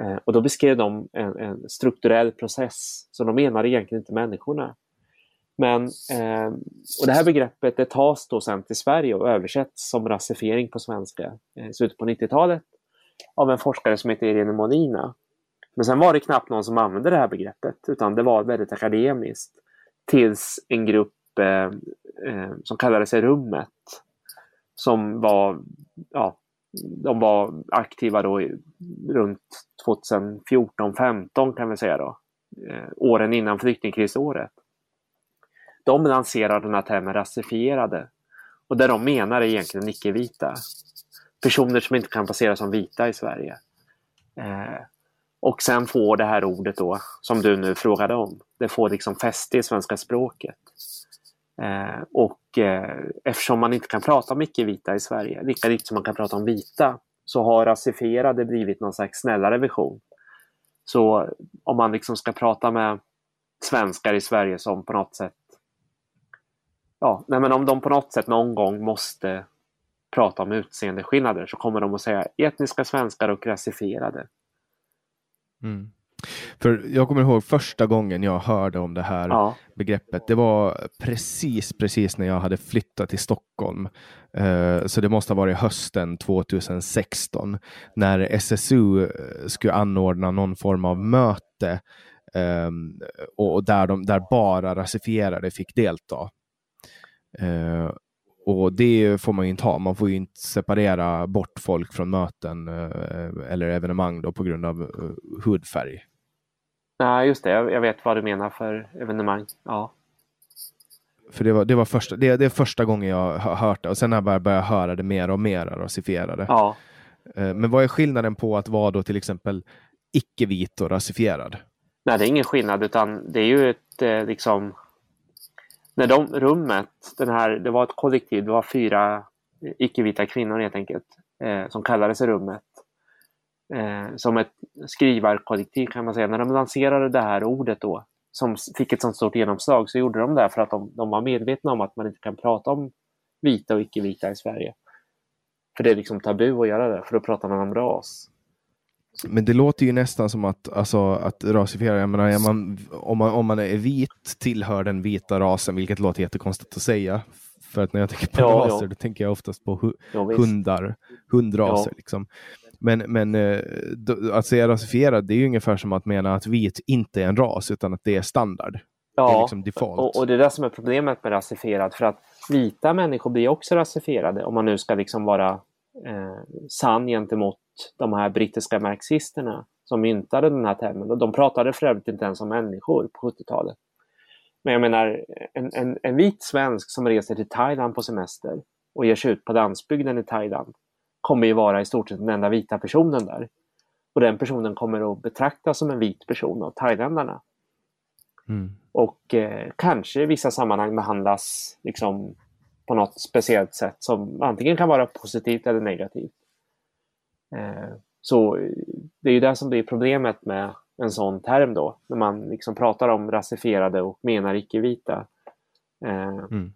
Eh, och då beskrev de en, en, strukturell process, så de menade egentligen inte människorna. Men, eh, och det här begreppet det tas då sen till Sverige och översätts som rasifiering på svenska eh, i eh, slutet på 90-talet av en forskare som heter Irene Monina. Men sen var det knappt någon som använde det här begreppet utan det var väldigt akademiskt. Tills en grupp eh, eh, som kallade sig Rummet som var, ja, de var aktiva då runt 2014-15 kan vi säga då. Eh, åren innan flyktingkrisåret de lanserar den här termen rasifierade. Och det de menar är egentligen icke-vita. Personer som inte kan passera som vita i Sverige. Eh, och sen får det här ordet då, som du nu frågade om, det får liksom fäste i svenska språket. Eh, och eh, eftersom man inte kan prata om icke-vita i Sverige, lika lite som man kan prata om vita, så har rasifierade blivit någon slags snällare vision. Så om man liksom ska prata med svenskar i Sverige som på något sätt ja, nej men om de på något sätt någon gång måste prata om utseendeskillnader så kommer de att säga etniska svenskar och rasifierade. Mm. För jag kommer ihåg första gången jag hörde om det här ja. begreppet. Det var precis, precis när jag hade flyttat till Stockholm. Uh, så det måste ha varit hösten 2016 när SSU eh, skulle anordna någon form av möte um, och där, de, där bara rasifierade fick delta. Eh, och det får man ju inte ha. Man får ju inte separera bort folk från möten eh, eller evenemang då på grund av eh, hudfärg. Nej, just det. Jag, vet vad du menar för evenemang. Ja. För det var, det var första, det, det är första gången jag har hört det och sen har jag bara börjat höra det mer och mer rasifierade. Ja. Eh, men vad är skillnaden på att vara då till exempel icke-vit och rasifierad? Nej, det är ingen skillnad utan det är ju ett liksom när de rummet, den här, det var ett kollektiv, det var fyra icke-vita kvinnor helt enkelt, eh, som kallade sig rummet. Eh, som ett skrivarkollektiv kan man säga. När de lanserade det här ordet då, som fick ett sånt stort genomslag, så gjorde de det för att de, de var medvetna om att man inte kan prata om vita och icke-vita i Sverige. För det är liksom tabu att göra det, för då pratar man om ras. Men det låter ju nästan som att, alltså, att rasifiera, jag menar, man, om, man, om man är vit, tillhör den vita rasen, vilket låter jättekonstigt att säga. För att när jag tänker på ja, raser, ja. då tänker jag oftast på hu ja, hundar, hundraser. Liksom. Men, men eh, att säga rasifierad, det är ju ungefär som att mena att vit inte är en ras, utan att det är standard. Ja, det är liksom default. Och, och, det är det som är problemet med rasifierad, för att vita människor blir också rasifierade, om man nu ska liksom vara eh, sann gentemot de här brittiska marxisterna som myntade den här termen. Och de pratade för övrigt inte ens om människor på 70-talet. Men jag menar, en, en, en vit svensk som reser till Thailand på semester och ger sig ut på landsbygden i Thailand kommer ju vara i stort sett den enda vita personen där. Och den personen kommer att betraktas som en vit person av thailändarna. Mm. Och eh, kanske i vissa sammanhang behandlas liksom, på något speciellt sätt som antingen kan vara positivt eller negativt. Eh, så det är ju det som blir problemet med en sån term då, när man liksom pratar om rasifierade och menar icke-vita. Eh, mm.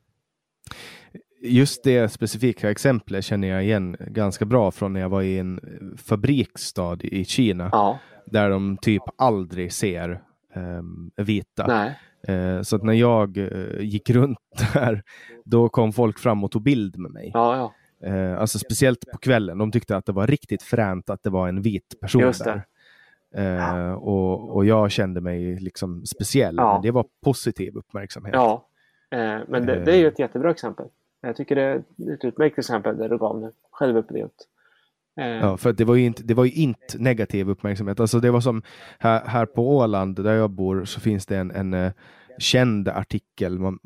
Just det specifika exemplet känner jag igen ganska bra från när jag var i en fabriksstad i Kina. Ja. Där de typ aldrig ser um, vita. Uh, så att när jag gick runt där, då kom folk fram och tog bild med mig. Ja, ja. Eh, alltså speciellt på kvällen. De tyckte att det var riktigt fränt att det var en vit person där. Eh, och, och jag kände mig liksom speciell. Ja. Men det var positiv uppmärksamhet. Ja, eh, men det, det är ju ett jättebra exempel. Jag tycker det är ett utmärkt exempel där du gav det självupplevt. Eh, Ja, för det var ju inte, det var ju inte negativ uppmärksamhet. Alltså det var som här, här på Åland där jag bor så finns det en, en eh, känd artikel. Man,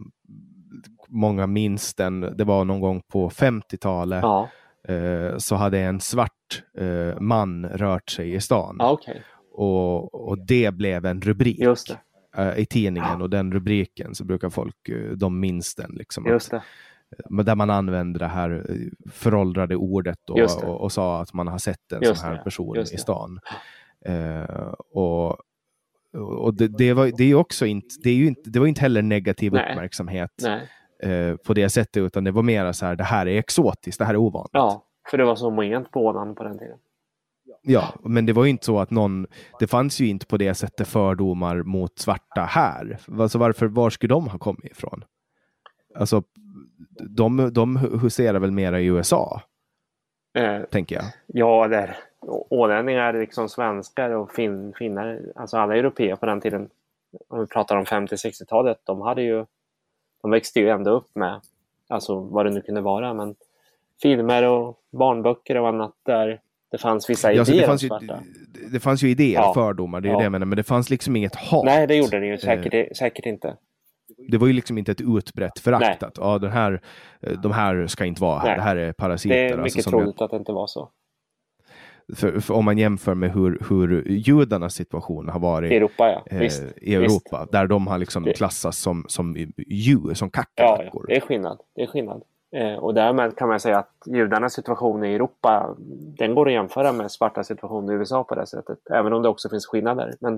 många minns den. Det var någon gång på 50-talet. ja, Eh, så hade en svart eh, man rört sig i stan. ja okej. Och, och det blev en rubrik eh, i tidningen. Och den rubriken så brukar folk, eh, de minns den. Liksom, Just att, där man använder det här föråldrade ordet och, det. och, och sa att man har sett en Just sån här det, person i stan. Och och det, det, var, det är också inte, det, är ju inte, det var inte heller negativ Nej. uppmärksamhet Nej. Eh, på det sättet, utan det var mer så här, det här är exotiskt, det här är ovanligt. Ja, för det var så moment på Åland på den tiden. Ja, men det var ju inte så att någon, det fanns ju inte på det sättet fördomar mot svarta här. Alltså varför, var skulle de ha kommit ifrån? Alltså, de, de huserar väl mera i USA, Eh, tänker jag. ja, där ålänningar liksom svenskar och fin, finnar, alltså alla europeer på den tiden, om vi pratar om 50-60-talet, de hade ju, de växte ju ändå upp med, alltså vad det nu kunde vara, men filmer och barnböcker och annat där det fanns vissa Ja, så idéer det, fanns ju, det fanns ju idéer, Ja. fördomar, det är Ja. det jag menar, men det fanns liksom inget hat. Nej, det gjorde det ju säkert, säkert inte. Det var ju liksom inte ett utbrett förakt att ja, den här, eh, de här ska inte vara här, Nej. det här är parasiter. Det är alltså, mycket som troligt att det inte var så. För, för om man jämför med hur, hur judarnas situation har varit I Europa, ja. eh, Visst. i Europa, där de har liksom Det- klassats som, som djur, som Ja, kackerlackor. ja, det är skillnad. Det är skillnad. Eh, och därmed kan man säga att judarnas situation i Europa, den går att jämföra med svarta situation i USA på det sättet. Även om det också finns skillnader. Men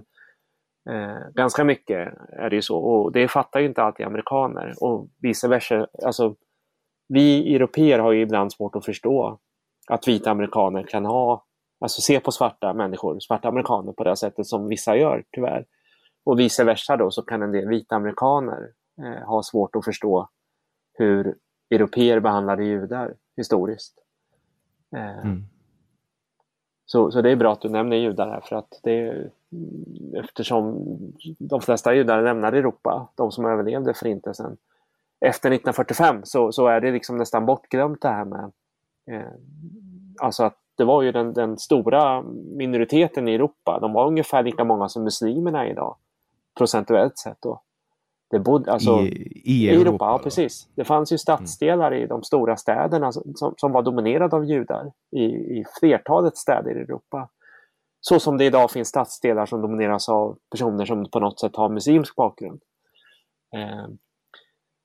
eh, ganska mycket är det ju så. Och det fattar ju inte alltid amerikaner. Och vice versa. Alltså, vi europeer har ju ibland svårt att förstå att vita amerikaner kan ha, alltså se på svarta människor, svarta amerikaner på det sättet som vissa gör tyvärr. Och vice versa då så kan en del vita amerikaner eh, ha svårt att förstå hur europeer behandlade judar historiskt. Eh, Mm. så, så det är bra att du nämner judar här för att det är, eftersom de flesta judar lämnade Europa, de som överlevde förintelsen, efter 1945 så, så är det liksom nästan bortglömt det här med eh, alltså att det var ju den, den stora minoriteten i Europa, de var ungefär lika många som muslimerna idag, procentuellt sett då. Det bodde, alltså, I, I i Europa. Europa, ja precis. Det fanns ju stadsdelar i de stora städerna som, som, var dominerade av judar i, i flertalet städer i Europa. Så som det idag finns stadsdelar som domineras av personer som på något sätt har muslimsk bakgrund. Eh,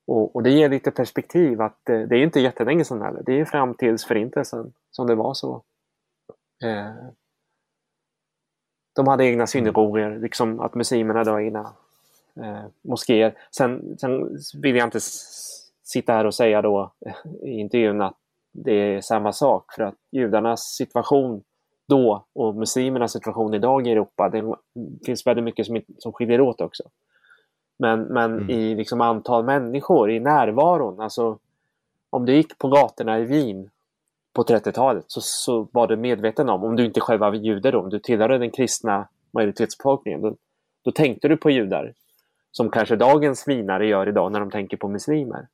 och, och det ger lite perspektiv att eh, det är inte jättelänge sedan heller. Det är fram tills förintelsen som det var så. Eh, de hade egna synagogor, liksom att muslimerna hade egna eh, moskéer. Sen, sen vill jag inte sitta här och säga då eh, i intervjun att det är samma sak för att judarnas situation då och muslimernas situation idag i Europa, det finns väldigt mycket som, som skiljer åt också. Men, men Mm. i liksom antal människor, i närvaron, alltså om du gick på gatorna i Wien på 30-talet så, så var du medveten om, om du inte själv var jude då, om du tillhörde den kristna majoritetsbefolkningen, då, då tänkte du på judar som kanske dagens vinare gör idag när de tänker på muslimer.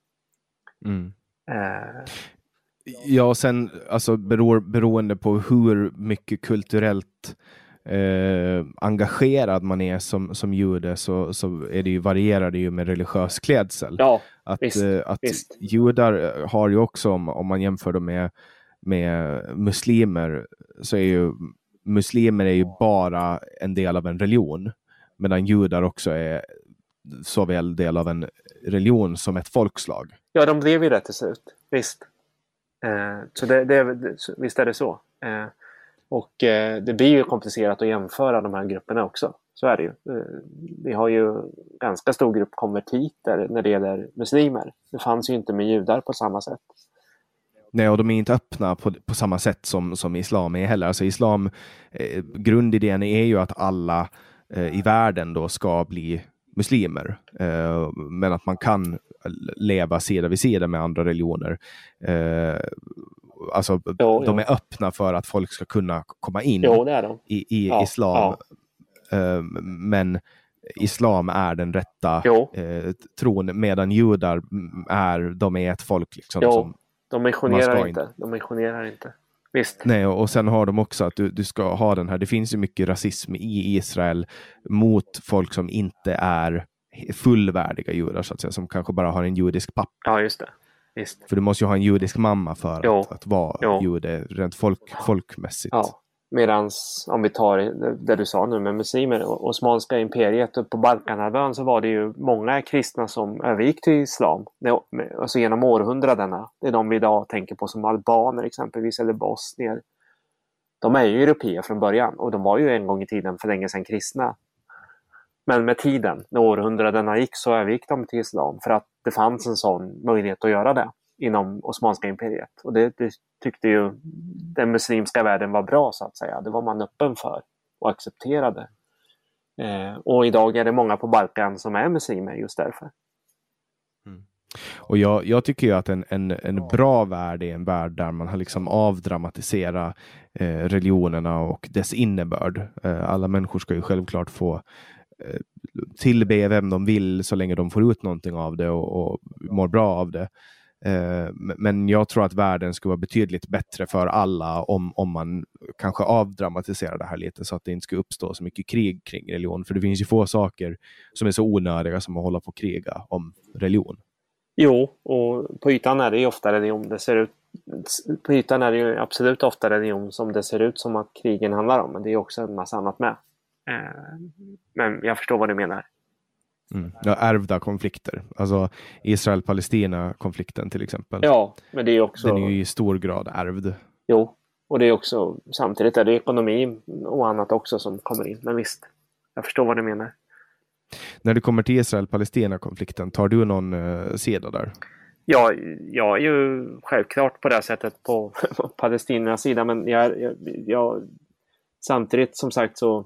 Mm. Eh, Ja, och sen alltså, beror, beroende på hur mycket kulturellt eh, engagerad man är som, som jude så, så är det ju, varierar det ju med religiös klädsel. ja, att visst, eh, att visst. judar har ju också, om, om man jämför dem med, med muslimer, så är ju muslimer är ju bara en del av en religion, medan judar också är såväl del av en religion som ett folkslag. ja, de blev ju det till slut. Visst. Eh, så det, det, visst är det så. Eh, och eh, det blir ju komplicerat att jämföra de här grupperna också. Så är det ju. Eh, vi har ju ganska stor grupp konvertiter när det gäller muslimer. Det fanns ju inte med judar på samma sätt. Nej, och de är inte öppna på, på samma sätt som, som islam är heller. Alltså islam, eh, grundidén är ju att alla eh, i världen då ska bli muslimer. Eh, men att man kan leva sida vid sida med andra religioner. Eh, alltså, Jo, de jo. är öppna för att folk ska kunna komma in Jo, i, i Ja, islam. Eh, men islam är den rätta eh, tron, medan judar är, de är ett folk. Liksom, som, De missionerar ska inte. De missionerar inte. Visst. Nej, och sen har de också att du, du ska ha den här, det finns ju mycket rasism i Israel mot folk som inte är fullvärdiga judar, så att säga, som kanske bara har en judisk pappa. Ja, just det. Visst. För du måste ju ha en judisk mamma för att, att vara Jo. jude, rent folk, folkmässigt. Ja. Medan om vi tar det- du sa nu med muslimer, och Osmanska imperiet och på Balkanhalvön så var det ju många kristna som övergick till islam. Alltså genom århundradena. Det är de vi idag tänker på som albaner exempelvis eller bosnier. De är ju europeer från början och de var ju en gång i tiden för länge sedan kristna. Men med tiden, när århundradena gick, så övergick de till islam för att det fanns en sån möjlighet att göra det inom Osmanska imperiet. Och det, det tyckte ju den muslimska världen var bra så att säga. Det var man öppen för och accepterade. Eh, och idag är det många på Balkan som är muslimer just därför. Mm. Och jag, jag tycker ju att en, en, en bra värld är en värld där man har liksom avdramatiserat eh, religionerna och dess innebörd. Eh, alla människor ska ju självklart få eh, tillbe vem de vill så länge de får ut någonting av det och, och mår bra av det. Eh, men- jag tror att världen skulle vara betydligt bättre för alla om, om man kanske avdramatiserar det här lite så att det inte skulle uppstå så mycket krig kring religion. För det finns ju få saker som är så onödiga som att hålla på och kriga om religion. Jo, och på ytan är det ju ofta religion. Det ser ut, på ytan är det ju absolut ofta religion som det ser ut som att krigen handlar om. Men det är också en massa annat med. Eh, men jag förstår vad du menar. Mm. Ja, ärvda konflikter. Alltså Israel-Palestina-konflikten till exempel. Ja, men det är också... Den är ju i stor grad ärvd. Jo, och det är också samtidigt är det ekonomi och annat också som kommer in. Men visst, jag förstår vad du menar. När det kommer till Israel-Palestina-konflikten, tar du någon uh, sida där? Ja, jag är ju självklart på det sättet på, på palestiniernas sida, men jag, jag, jag, samtidigt som sagt så,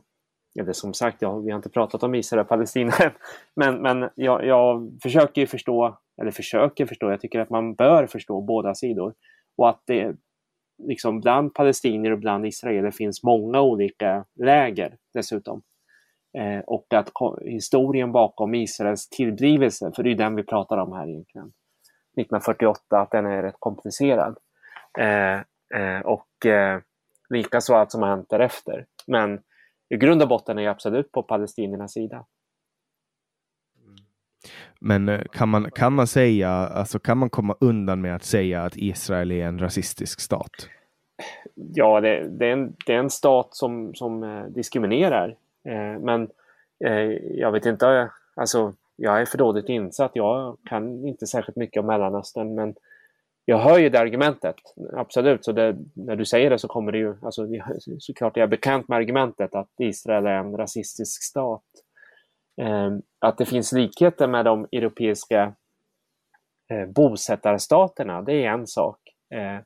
eller som sagt, ja, vi har inte pratat om Israel och Palestina än, men, men jag, jag försöker ju förstå, eller försöker förstå, jag tycker att man bör förstå båda sidor och att det liksom bland palestinier och bland israeler finns många olika läger dessutom. Eh, och att historien bakom Israels tillblivelse, för det är den vi pratar om här egentligen, 1948, att den är rätt komplicerad. Eh, eh, och eh, likaså allt som har hänt därefter. Men i grund och botten är jag absolut på palestiniernas sida. Men eh, kan man, kan man säga, alltså kan man komma undan med att säga att Israel är en rasistisk stat? Ja, det, det, är, en, det är en stat som, som eh, diskriminerar. Eh, men eh, jag vet inte, alltså jag är för dåligt insatt. Jag kan inte särskilt mycket om Mellanöstern, men jag hör ju det argumentet. Absolut, så det, när du säger det så kommer det ju, alltså såklart är jag bekant med argumentet att Israel är en rasistisk stat. Eh, att det finns likheter med de europeiska eh, bosättarstaterna, det är en sak. Eh,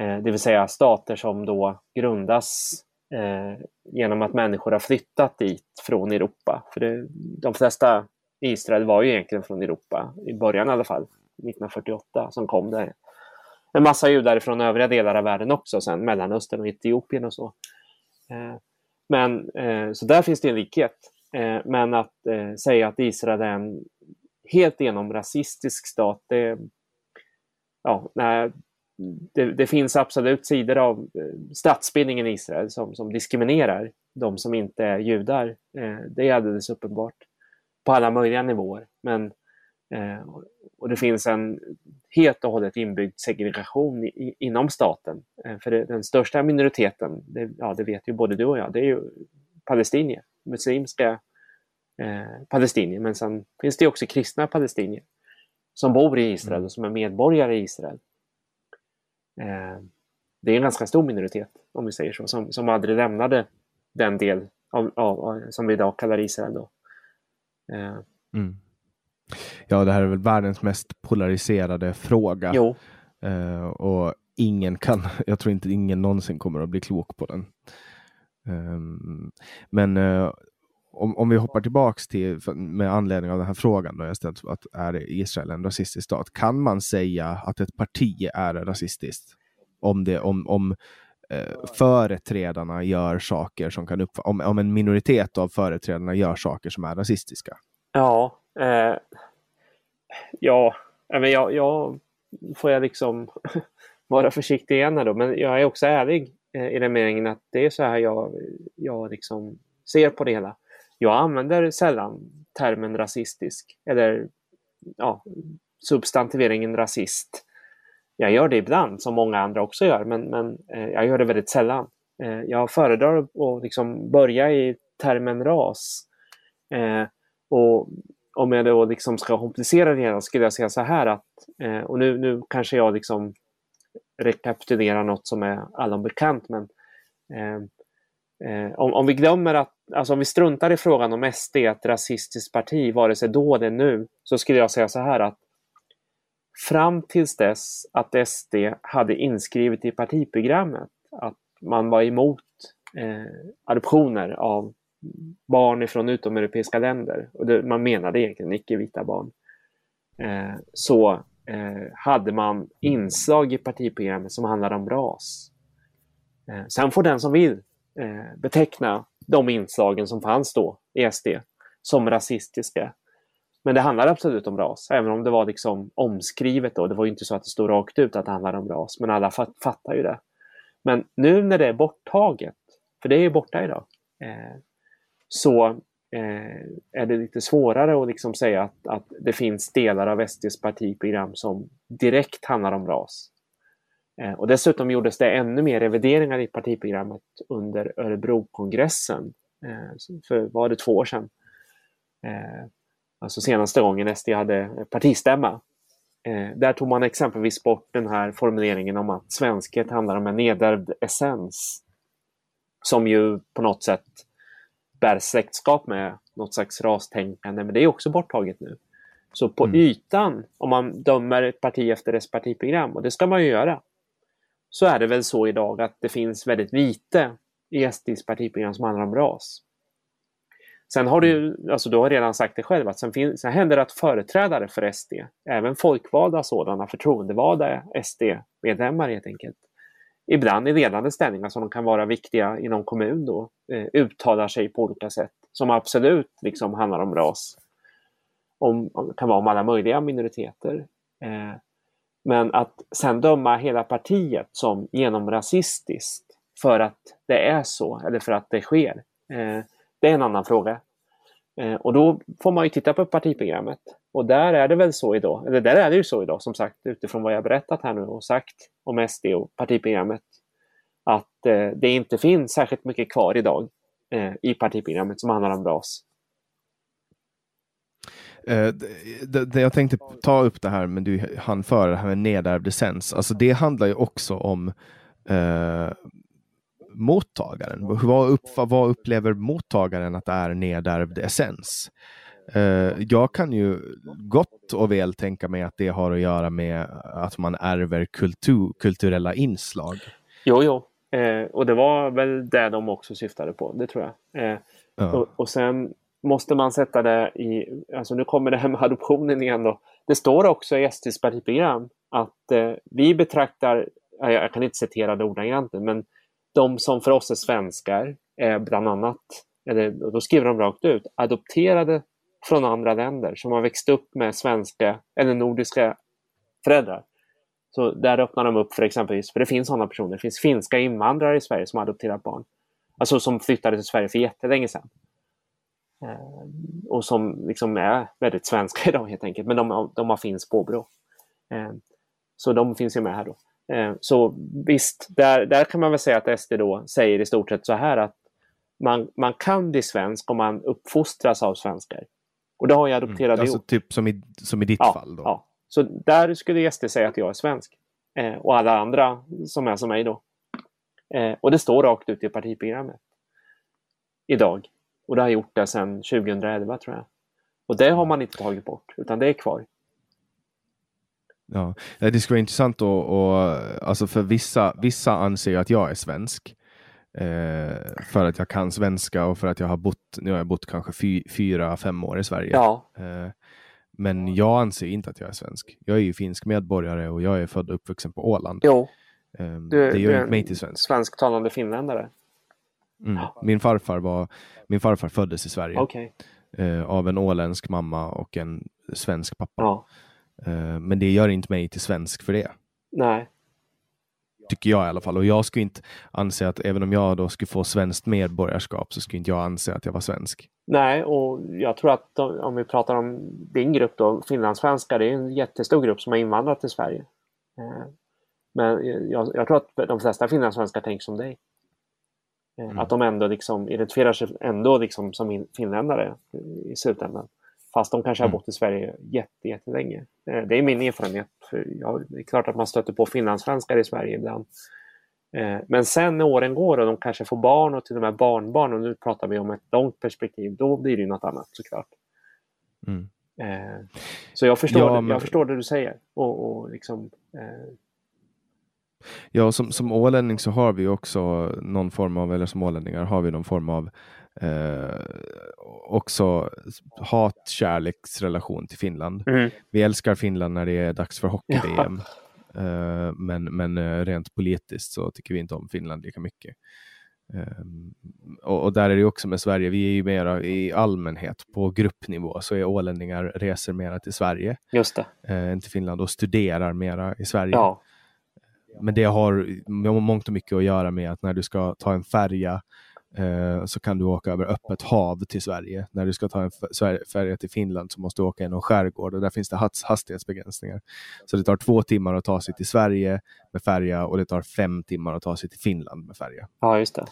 Eh, det vill säga stater som då grundas eh, genom att människor har flyttat dit från Europa. För det, de flesta i Israel var ju egentligen från Europa, i början i alla fall, 1948 som kom där. En massa judar från övriga delar av världen också, sen Mellanöstern och Etiopien och så. Eh, men, eh, så där finns det en likhet. Eh, men att säga att Israel är en helt igenom rasistisk stat, det, ja, nej, det, det finns absolut sidor av statsbildningen i Israel som, som diskriminerar de som inte är judar. Det är alldeles uppenbart på alla möjliga nivåer. Men, och det finns en helt och hållet inbyggd segregation i, inom staten. Eh, för det, den största minoriteten, det, ja, det vet ju både du och jag, det är ju palestinier, muslimska eh, palestinier. Men sen finns det också kristna palestinier som bor i Israel och som är medborgare i Israel. Eh, det är en ganska stor minoritet, om vi säger så, som, som aldrig lämnade den del av, av, av, som vi idag kallar Israel. Då. Eh, Mm. Ja, det här är väl världens mest polariserade fråga. jo, Eh, och ingen kan, jag tror inte ingen någonsin kommer att bli klok på den. Ehm, men eh, om, om vi hoppar tillbaks till, med anledning av den här frågan då jag ställt, att är Israel en rasistisk stat? Kan man säga att ett parti är rasistiskt? om, det, om, om eh, företrädarna gör saker som kan upp om, om en minoritet av företrädarna gör saker som är rasistiska? Ja, eh, ja, men jag, jag får jag liksom vara försiktig igen här då, men jag är också ärlig eh, i den meningen att det är så här jag, jag liksom ser på det hela. Jag använder sällan termen rasistisk eller ja, substantiveringen rasist. Jag gör det ibland, som många andra också gör, men, men eh, jag gör det väldigt sällan. Eh, jag föredrar att liksom börja i termen ras. Eh, och om jag då liksom ska komplicera det hela skulle jag säga så här att, eh, och nu, nu kanske jag liksom rekapitulerar något som är allom bekant, men eh, eh, om, om vi glömmer att, alltså om vi struntar i frågan om SD är ett rasistiskt parti, vare sig då eller nu, så skulle jag säga så här att fram tills dess att SD hade inskrivet i partiprogrammet att man var emot eh, adoptioner av barn från utomeuropeiska länder, och det, man menade egentligen icke-vita barn, eh, så eh, hade man inslag i partiprogrammet som handlade om ras. Eh, sen får den som vill eh, beteckna de inslagen som fanns då i SD som rasistiska. Men det handlar absolut om ras, även om det var liksom omskrivet då. Det var inte så att det stod rakt ut att det handlade om ras, men alla fattar ju det. Men nu när det är borttaget, för det är ju borta idag, eh, så eh, är det lite svårare att liksom säga att, att det finns delar av SDs partiprogram som direkt handlar om ras. Eh, och dessutom gjordes det ännu mer revideringar i partiprogrammet under Örebrokongressen eh, för var det två år sedan. Eh, alltså senaste gången SD hade partistämma. Eh, där tog man exempelvis bort den här formuleringen om att svenskhet handlar om en nedärvd essens. Som ju på något sätt bär släktskap med något slags rastänkande, men det är också borttaget nu. Så på mm. ytan, om man dömer ett parti efter dess partiprogram, och det ska man ju göra, så är det väl så idag att det finns väldigt lite i SDs partiprogram som handlar om ras. Sen har du, alltså du har redan sagt det själv, att sen, finns, sen händer det att företrädare för SD, även folkvalda sådana, förtroendevalda SD-medlemmar helt enkelt, ibland i ledande ställningar som de kan vara viktiga i någon kommun då, eh, uttalar sig på olika sätt som absolut liksom handlar om ras. Om, kan vara om alla möjliga minoriteter. Eh, men att sen döma hela partiet som genomrasistiskt för att det är så eller för att det sker. Eh, det är en annan fråga. Eh, och då får man ju titta på partiprogrammet. Och där är det väl så idag, eller där är det ju så idag som sagt utifrån vad jag berättat här nu och sagt om SD och partiprogrammet. Att eh, det inte finns särskilt mycket kvar idag eh, i partiprogrammet som handlar om ras. Det, det, jag tänkte ta upp det här, men du hann före det här med nedärvd essens. Alltså det handlar ju också om eh, mottagaren. Vad, upp, vad upplever mottagaren att det är nedärvd essens? Uh, jag kan ju gott och väl tänka mig att det har att göra med att man ärver kultur, kulturella inslag. Jo, jo. Eh, och det var väl det de också syftade på, det tror jag. Eh, ja. och, och, sen måste man sätta det i, alltså nu kommer det här med adoptionen igen då. Det står också i STs partiprogram att eh, vi betraktar, jag kan inte citera det ordagrant men de som för oss är svenskar är bland annat, eller då skriver de rakt ut, adopterade från andra länder som har växt upp med svenska eller nordiska föräldrar. Så där öppnar de upp för exempelvis, för det finns sådana personer, det finns finska invandrare i Sverige som har adopterat barn. Alltså som flyttade till Sverige för jättelänge sedan. Eh, och som liksom är väldigt svenska idag helt enkelt, men de, de har finns påbrå. Eh, så de finns ju med här då. Eh, så visst, där, där kan man väl säga att SD då säger i stort sett så här att man, man kan bli svensk om man uppfostras av svenskar. Och det har jag adopterat mm, alltså ihop. Typ som i, som i ditt ja, fall? Då. Ja, så där skulle SD säga att jag är svensk. Eh, och alla andra som är som mig då. Eh, och det står rakt ut i partiprogrammet. Idag. Och det har gjort det sedan 2011 tror jag. Och det har man inte tagit bort, utan det är kvar. Ja, det skulle vara intressant att, och, alltså för vissa, vissa anser att jag är svensk. Eh, för att jag kan svenska och för att jag har bott, nu har jag bott kanske fy, fyra, fem år i Sverige. Ja. Eh, men jag anser inte att jag är svensk. Jag är ju finsk medborgare och jag är född och uppvuxen på Åland. Jo. Du, det gör är inte mig till svensk. Svensktalande finländare? Mm. Min, farfar var, min farfar föddes i Sverige Okej. eh, av en åländsk mamma och en svensk pappa. Ja. Eh, men det gör inte mig till svensk för det. Nej. Tycker jag i alla fall. Och jag skulle inte anse att även om jag då skulle få svenskt medborgarskap så skulle inte jag anse att jag var svensk. Nej, och jag tror att de, om vi pratar om din grupp då, finlandssvenskar, det är en jättestor grupp som har invandrat till Sverige. Eh, Men jag, jag tror att de flesta finlandssvenskar tänker som dig. Eh, Mm. Att de ändå liksom identifierar sig ändå liksom som in- finländare i slutändan. Fast de kanske har Mm. bott i Sverige jätte, jättelänge. Eh, Det är min erfarenhet. Jag, det är klart att man stöter på finlandssvenskar i Sverige ibland. Eh, Men sen när åren går och de kanske får barn och till och med barnbarn och nu pratar vi om ett långt perspektiv, då blir det något annat såklart. Mm. Eh, Så jag förstår, Ja, men- jag förstår det du säger. Och, och liksom, eh, Ja, som, som ålänning så har vi också någon form av, eller som ålänningar har vi någon form av eh, också hat-kärleksrelation till Finland. mm, Vi älskar Finland när det är dags för hockey-VM. Ja. Eh, men men eh, rent politiskt så tycker vi inte om Finland lika mycket. Eh, och, och där är det också med Sverige, vi är ju mera i allmänhet på gruppnivå så är ålänningar reser mera till Sverige just det. eh, än till Finland och studerar mera i Sverige. Ja, Men det har må- mångt och mycket att göra med att när du ska ta en färja eh, så kan du åka över öppet hav till Sverige. När du ska ta en färja till Finland så måste du åka genom skärgård och där finns det has- hastighetsbegränsningar. Så det tar två timmar att ta sig till Sverige med färja och det tar fem timmar att ta sig till Finland med färja. ja just det.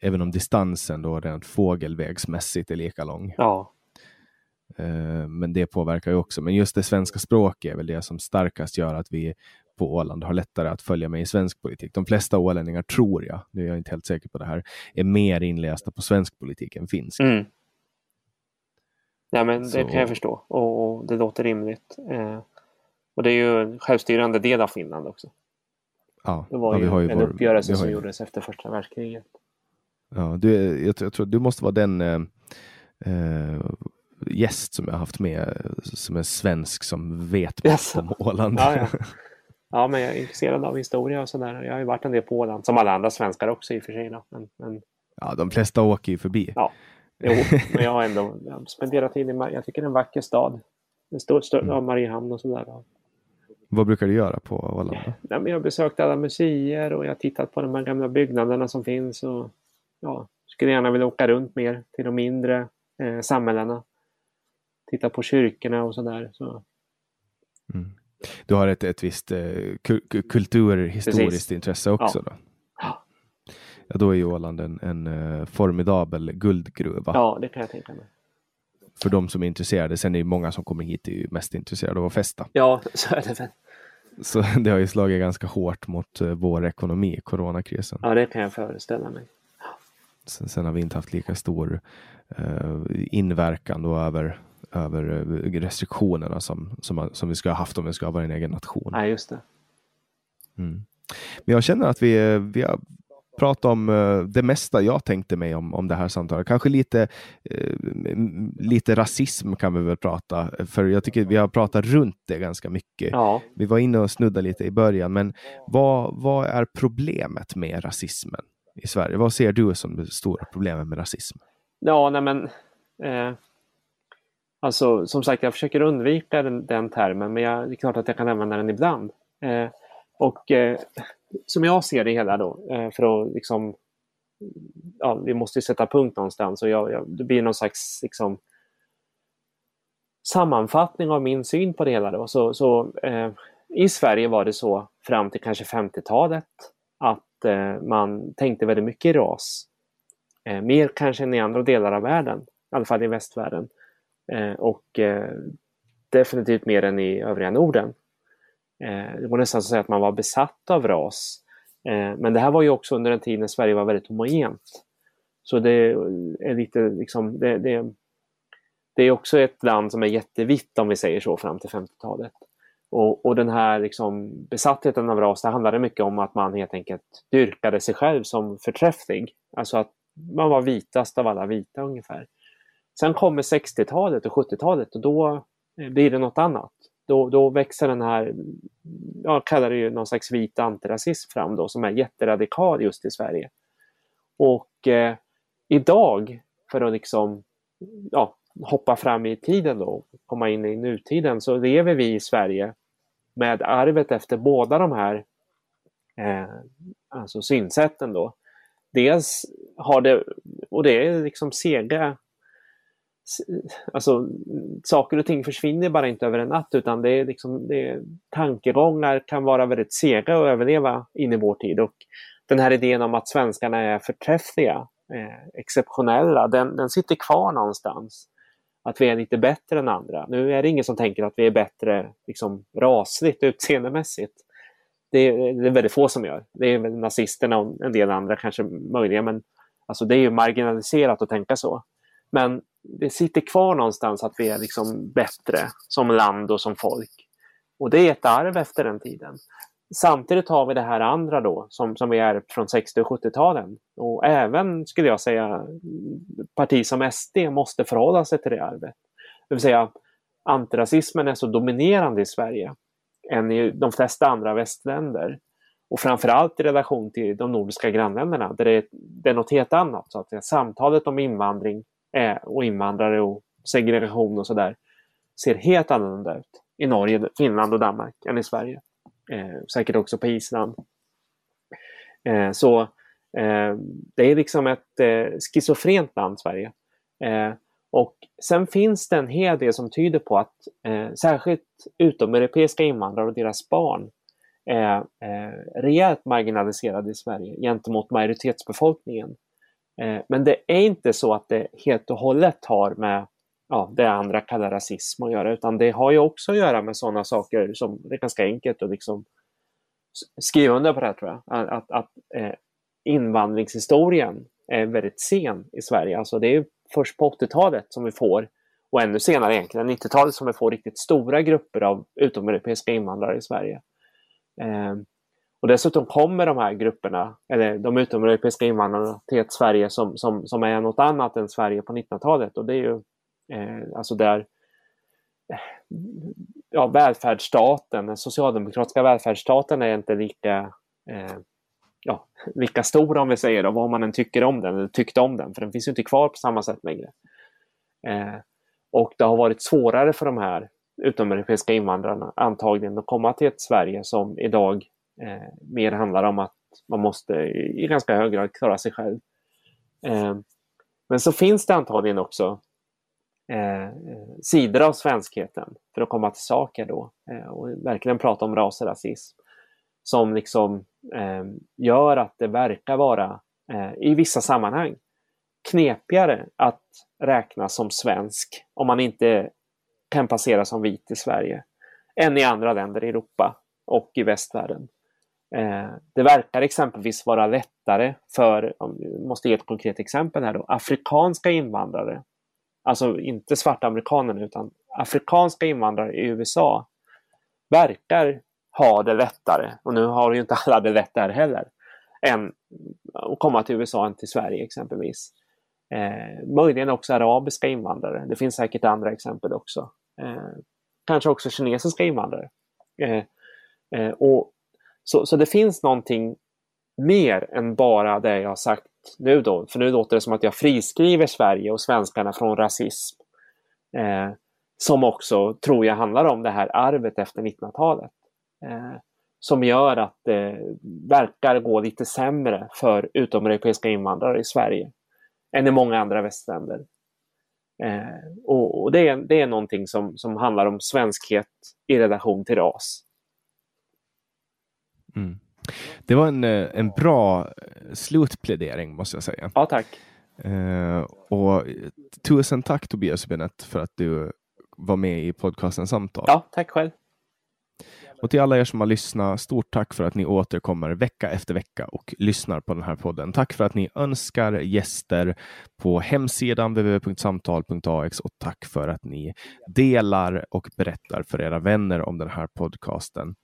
Även om distansen då rent fågelvägsmässigt är lika lång. Ja, Eh, Men det påverkar ju också. Men just det svenska språket är väl det som starkast gör att vi på Åland har lättare att följa med i svensk politik. De flesta ålänningar tror jag, nu är jag inte helt säker på det här, är mer inlästa på svensk politik än finsk. mm. ja men det Så- kan jag förstå. Och, det låter rimligt. Eh, och det är ju en självstyrande del av Finland också. Ja, Det var ja, ju, ju en vår- uppgörelse som ju- gjordes efter första världskriget. Ja, du, jag, tror- jag tror du måste vara den eh, eh, gäst som jag haft med eh, som är svensk som vet Yes. om Åland. Ja, ja. ja, men jag är intresserad av historia och sådär. Jag har ju varit en del på Åland, som alla andra svenskar också i och för sig. Men, men, Ja, de flesta åker ju förbi. ja, jo, men jag har ändå spenderat tid i Jag tycker det är en vacker stad. En stor, stor, Mm. Mariehamn och sådär. Vad brukar du göra på Åland? Ja, jag har besökt alla museer och jag har tittat på de här gamla byggnaderna som finns. Och, ja, skulle gärna vilja åka runt mer till de mindre eh, samhällena. Titta på kyrkorna och sådär. Så, Mm. Du har ett, ett visst eh, ku- ku- kulturhistoriskt Precis. intresse också då? Ja. Ja, då är ju Åland en, en eh, formidabel guldgruva ja, det kan jag tänka mig. för de som är intresserade. Sen är det många som kommer hit är ju mest intresserade av att festa. Ja, så är det väl. Så det har ju slagit ganska hårt mot eh, vår ekonomi, coronakrisen. Ja, det kan jag föreställa mig. Sen, sen har vi inte haft lika stor eh, inverkan då över, över eh, restriktionerna som, som, som vi skulle ha haft om vi skulle ha varit en egen nation. Nej, just det. Mm. Men jag känner att vi, vi har pratat om eh, det mesta jag tänkte mig om, om det här samtalet. Kanske lite, eh, lite rasism kan vi väl prata, för jag tycker vi har pratat runt det ganska mycket. Ja, Vi var inne och snuddade lite i början, men vad, vad är problemet med rasismen i Sverige? Vad ser du som det stora problemet med rasism? ja nej men. Eh, alltså, som sagt, jag försöker undvika den, den termen, men jag, det är klart att jag kan använda den ibland. Eh, och eh, som jag ser det hela då, eh, för att liksom ja, vi måste ju sätta punkt någonstans och jag, jag, det blir någon slags liksom, sammanfattning av min syn på det hela. Då. Så, så, eh, I Sverige var det så fram till kanske 50-talet att eh, man tänkte väldigt mycket i ras. Eh, mer kanske än i andra delar av världen, i alla fall i västvärlden. Eh, och eh, definitivt mer än i övriga Norden. Eh, det var nästan så att säga att man var besatt av ras. Eh, men det här var ju också under en tid när Sverige var väldigt homogent. Så det är lite liksom, det, det, det är också ett land som är jättevitt om vi säger så fram till 50-talet. Och, och den här liksom besattheten av ras, det handlade mycket om att man helt enkelt dyrkade sig själv som förträfflig. Alltså att man var vitast av alla vita ungefär. Sen kommer 60-talet och 70-talet och då eh, blir det något annat. då, då växer den här, jag kallar det ju någon slags vit antirasism fram då, som är jätteradikal just i Sverige. Och eh, idag, för att liksom ja, hoppa fram i tiden då, komma in i nutiden, så lever vi i Sverige med arvet efter båda de här eh, alltså synsätten då. Dels har det, och det är liksom sega Alltså, saker och ting försvinner bara inte över en natt utan det är liksom, det är, tankegångar kan vara väldigt sega att överleva in i vår tid. Och den här idén om att svenskarna är förträffliga, eh, exceptionella, den, den sitter kvar någonstans. Att vi är lite bättre än andra. Nu är det ingen som tänker att vi är bättre liksom, rasligt, utseendemässigt. Det är, det är väldigt få som gör. Det är väl nazisterna och en del andra kanske möjliga, men alltså, det är ju marginaliserat att tänka så. Men det sitter kvar någonstans att vi är liksom bättre som land och som folk. Och det är ett arv efter den tiden. Samtidigt har vi det här andra då som, som vi är från 60 och 70-talen. Och även, skulle jag säga, parti som SD måste förhålla sig till det arvet. Det vill säga, antirasismen är så dominerande i Sverige än i de flesta andra västländer. Och framförallt i relation till de nordiska grannländerna där det är, det är något helt annat. Så att samtalet om invandring Eh, och invandrare och segregation och sådär ser helt annorlunda ut i Norge, Finland och Danmark än i Sverige. Eh, säkert också på Island. Eh, så eh, det är liksom ett eh, schizofrent land, Sverige. Eh, och sen finns det en hel del som tyder på att eh, särskilt utomeuropeiska invandrare och deras barn är eh, rejält marginaliserade i Sverige gentemot majoritetsbefolkningen. Eh, men det är inte så att det helt och hållet har med ja, det andra kallar rasism att göra, utan det har ju också att göra med sådana saker som det är ganska enkelt att liksom skriva under på det här, tror jag. Att, att, att eh, invandringshistorien är väldigt sen i Sverige. Alltså det är först på 80-talet som vi får, och ännu senare egentligen, 90-talet som vi får riktigt stora grupper av utomeuropeiska invandrare i Sverige. Eh, och dessutom kommer de här grupperna, eller de utomeuropeiska invandrarna till ett Sverige som, som, som är något annat än Sverige på 1900-talet. Och det är ju eh, alltså där eh, ja, välfärdsstaten, den socialdemokratiska välfärdsstaten är inte lika, eh, ja, lika stor om vi säger då, vad man än tycker om den, eller tyckte om den, för den finns ju inte kvar på samma sätt längre. Eh, och det har varit svårare för de här utomeuropeiska invandrarna antagligen att komma till ett Sverige som idag Eh, mer handlar om att man måste i, ganska hög grad klara sig själv. Eh, men så finns det antagligen också eh, sidor av svenskheten, för att komma till saker då, eh, och verkligen prata om ras och rasism, som liksom eh, gör att det verkar vara, eh, i vissa sammanhang, knepigare att räknas som svensk om man inte kan passera som vit i Sverige än i andra länder i Europa och i västvärlden. Eh, det verkar exempelvis vara lättare för, om vi måste ge ett konkret exempel här då, afrikanska invandrare, alltså inte svarta amerikaner utan afrikanska invandrare i USA verkar ha det lättare, och nu har ju inte alla det lätt där heller, än att komma till USA än till Sverige exempelvis. Eh, möjligen också arabiska invandrare. Det finns säkert andra exempel också. Eh, kanske också kinesiska invandrare. Eh, eh och så, så det finns någonting mer än bara det jag har sagt nu då. För nu låter det som att jag friskriver Sverige och svenskarna från rasism. Eh, som också, tror jag, handlar om det här arvet efter 1900-talet. Eh, som gör att det verkar gå lite sämre för utomeuropeiska invandrare i Sverige än i många andra västländer. Eh, och, och det, är, det är någonting som, som handlar om svenskhet i relation till ras. Mm. Det var en, eh, en bra eh, slutplädering måste jag säga. Ja, tack. Uh, och tusen tack Tobias Benett för att du var med i podcasten Samtal. Ja, tack själv. Och till alla er som har lyssnat, stort tack för att ni återkommer vecka efter vecka och lyssnar på den här podden. Tack för att ni önskar gäster på hemsidan www.samtal.ax och tack för att ni delar och berättar för era vänner om den här podcasten.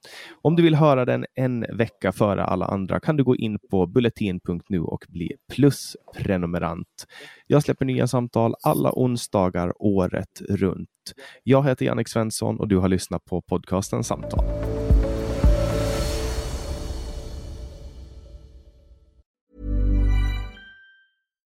Om du vill höra den en vecka före alla andra kan du gå in på bulletin.nu och bli plusprenumerant. Jag släpper nya samtal alla onsdagar året runt. Jag heter Jannik Svensson och du har lyssnat på podcasten Samtal.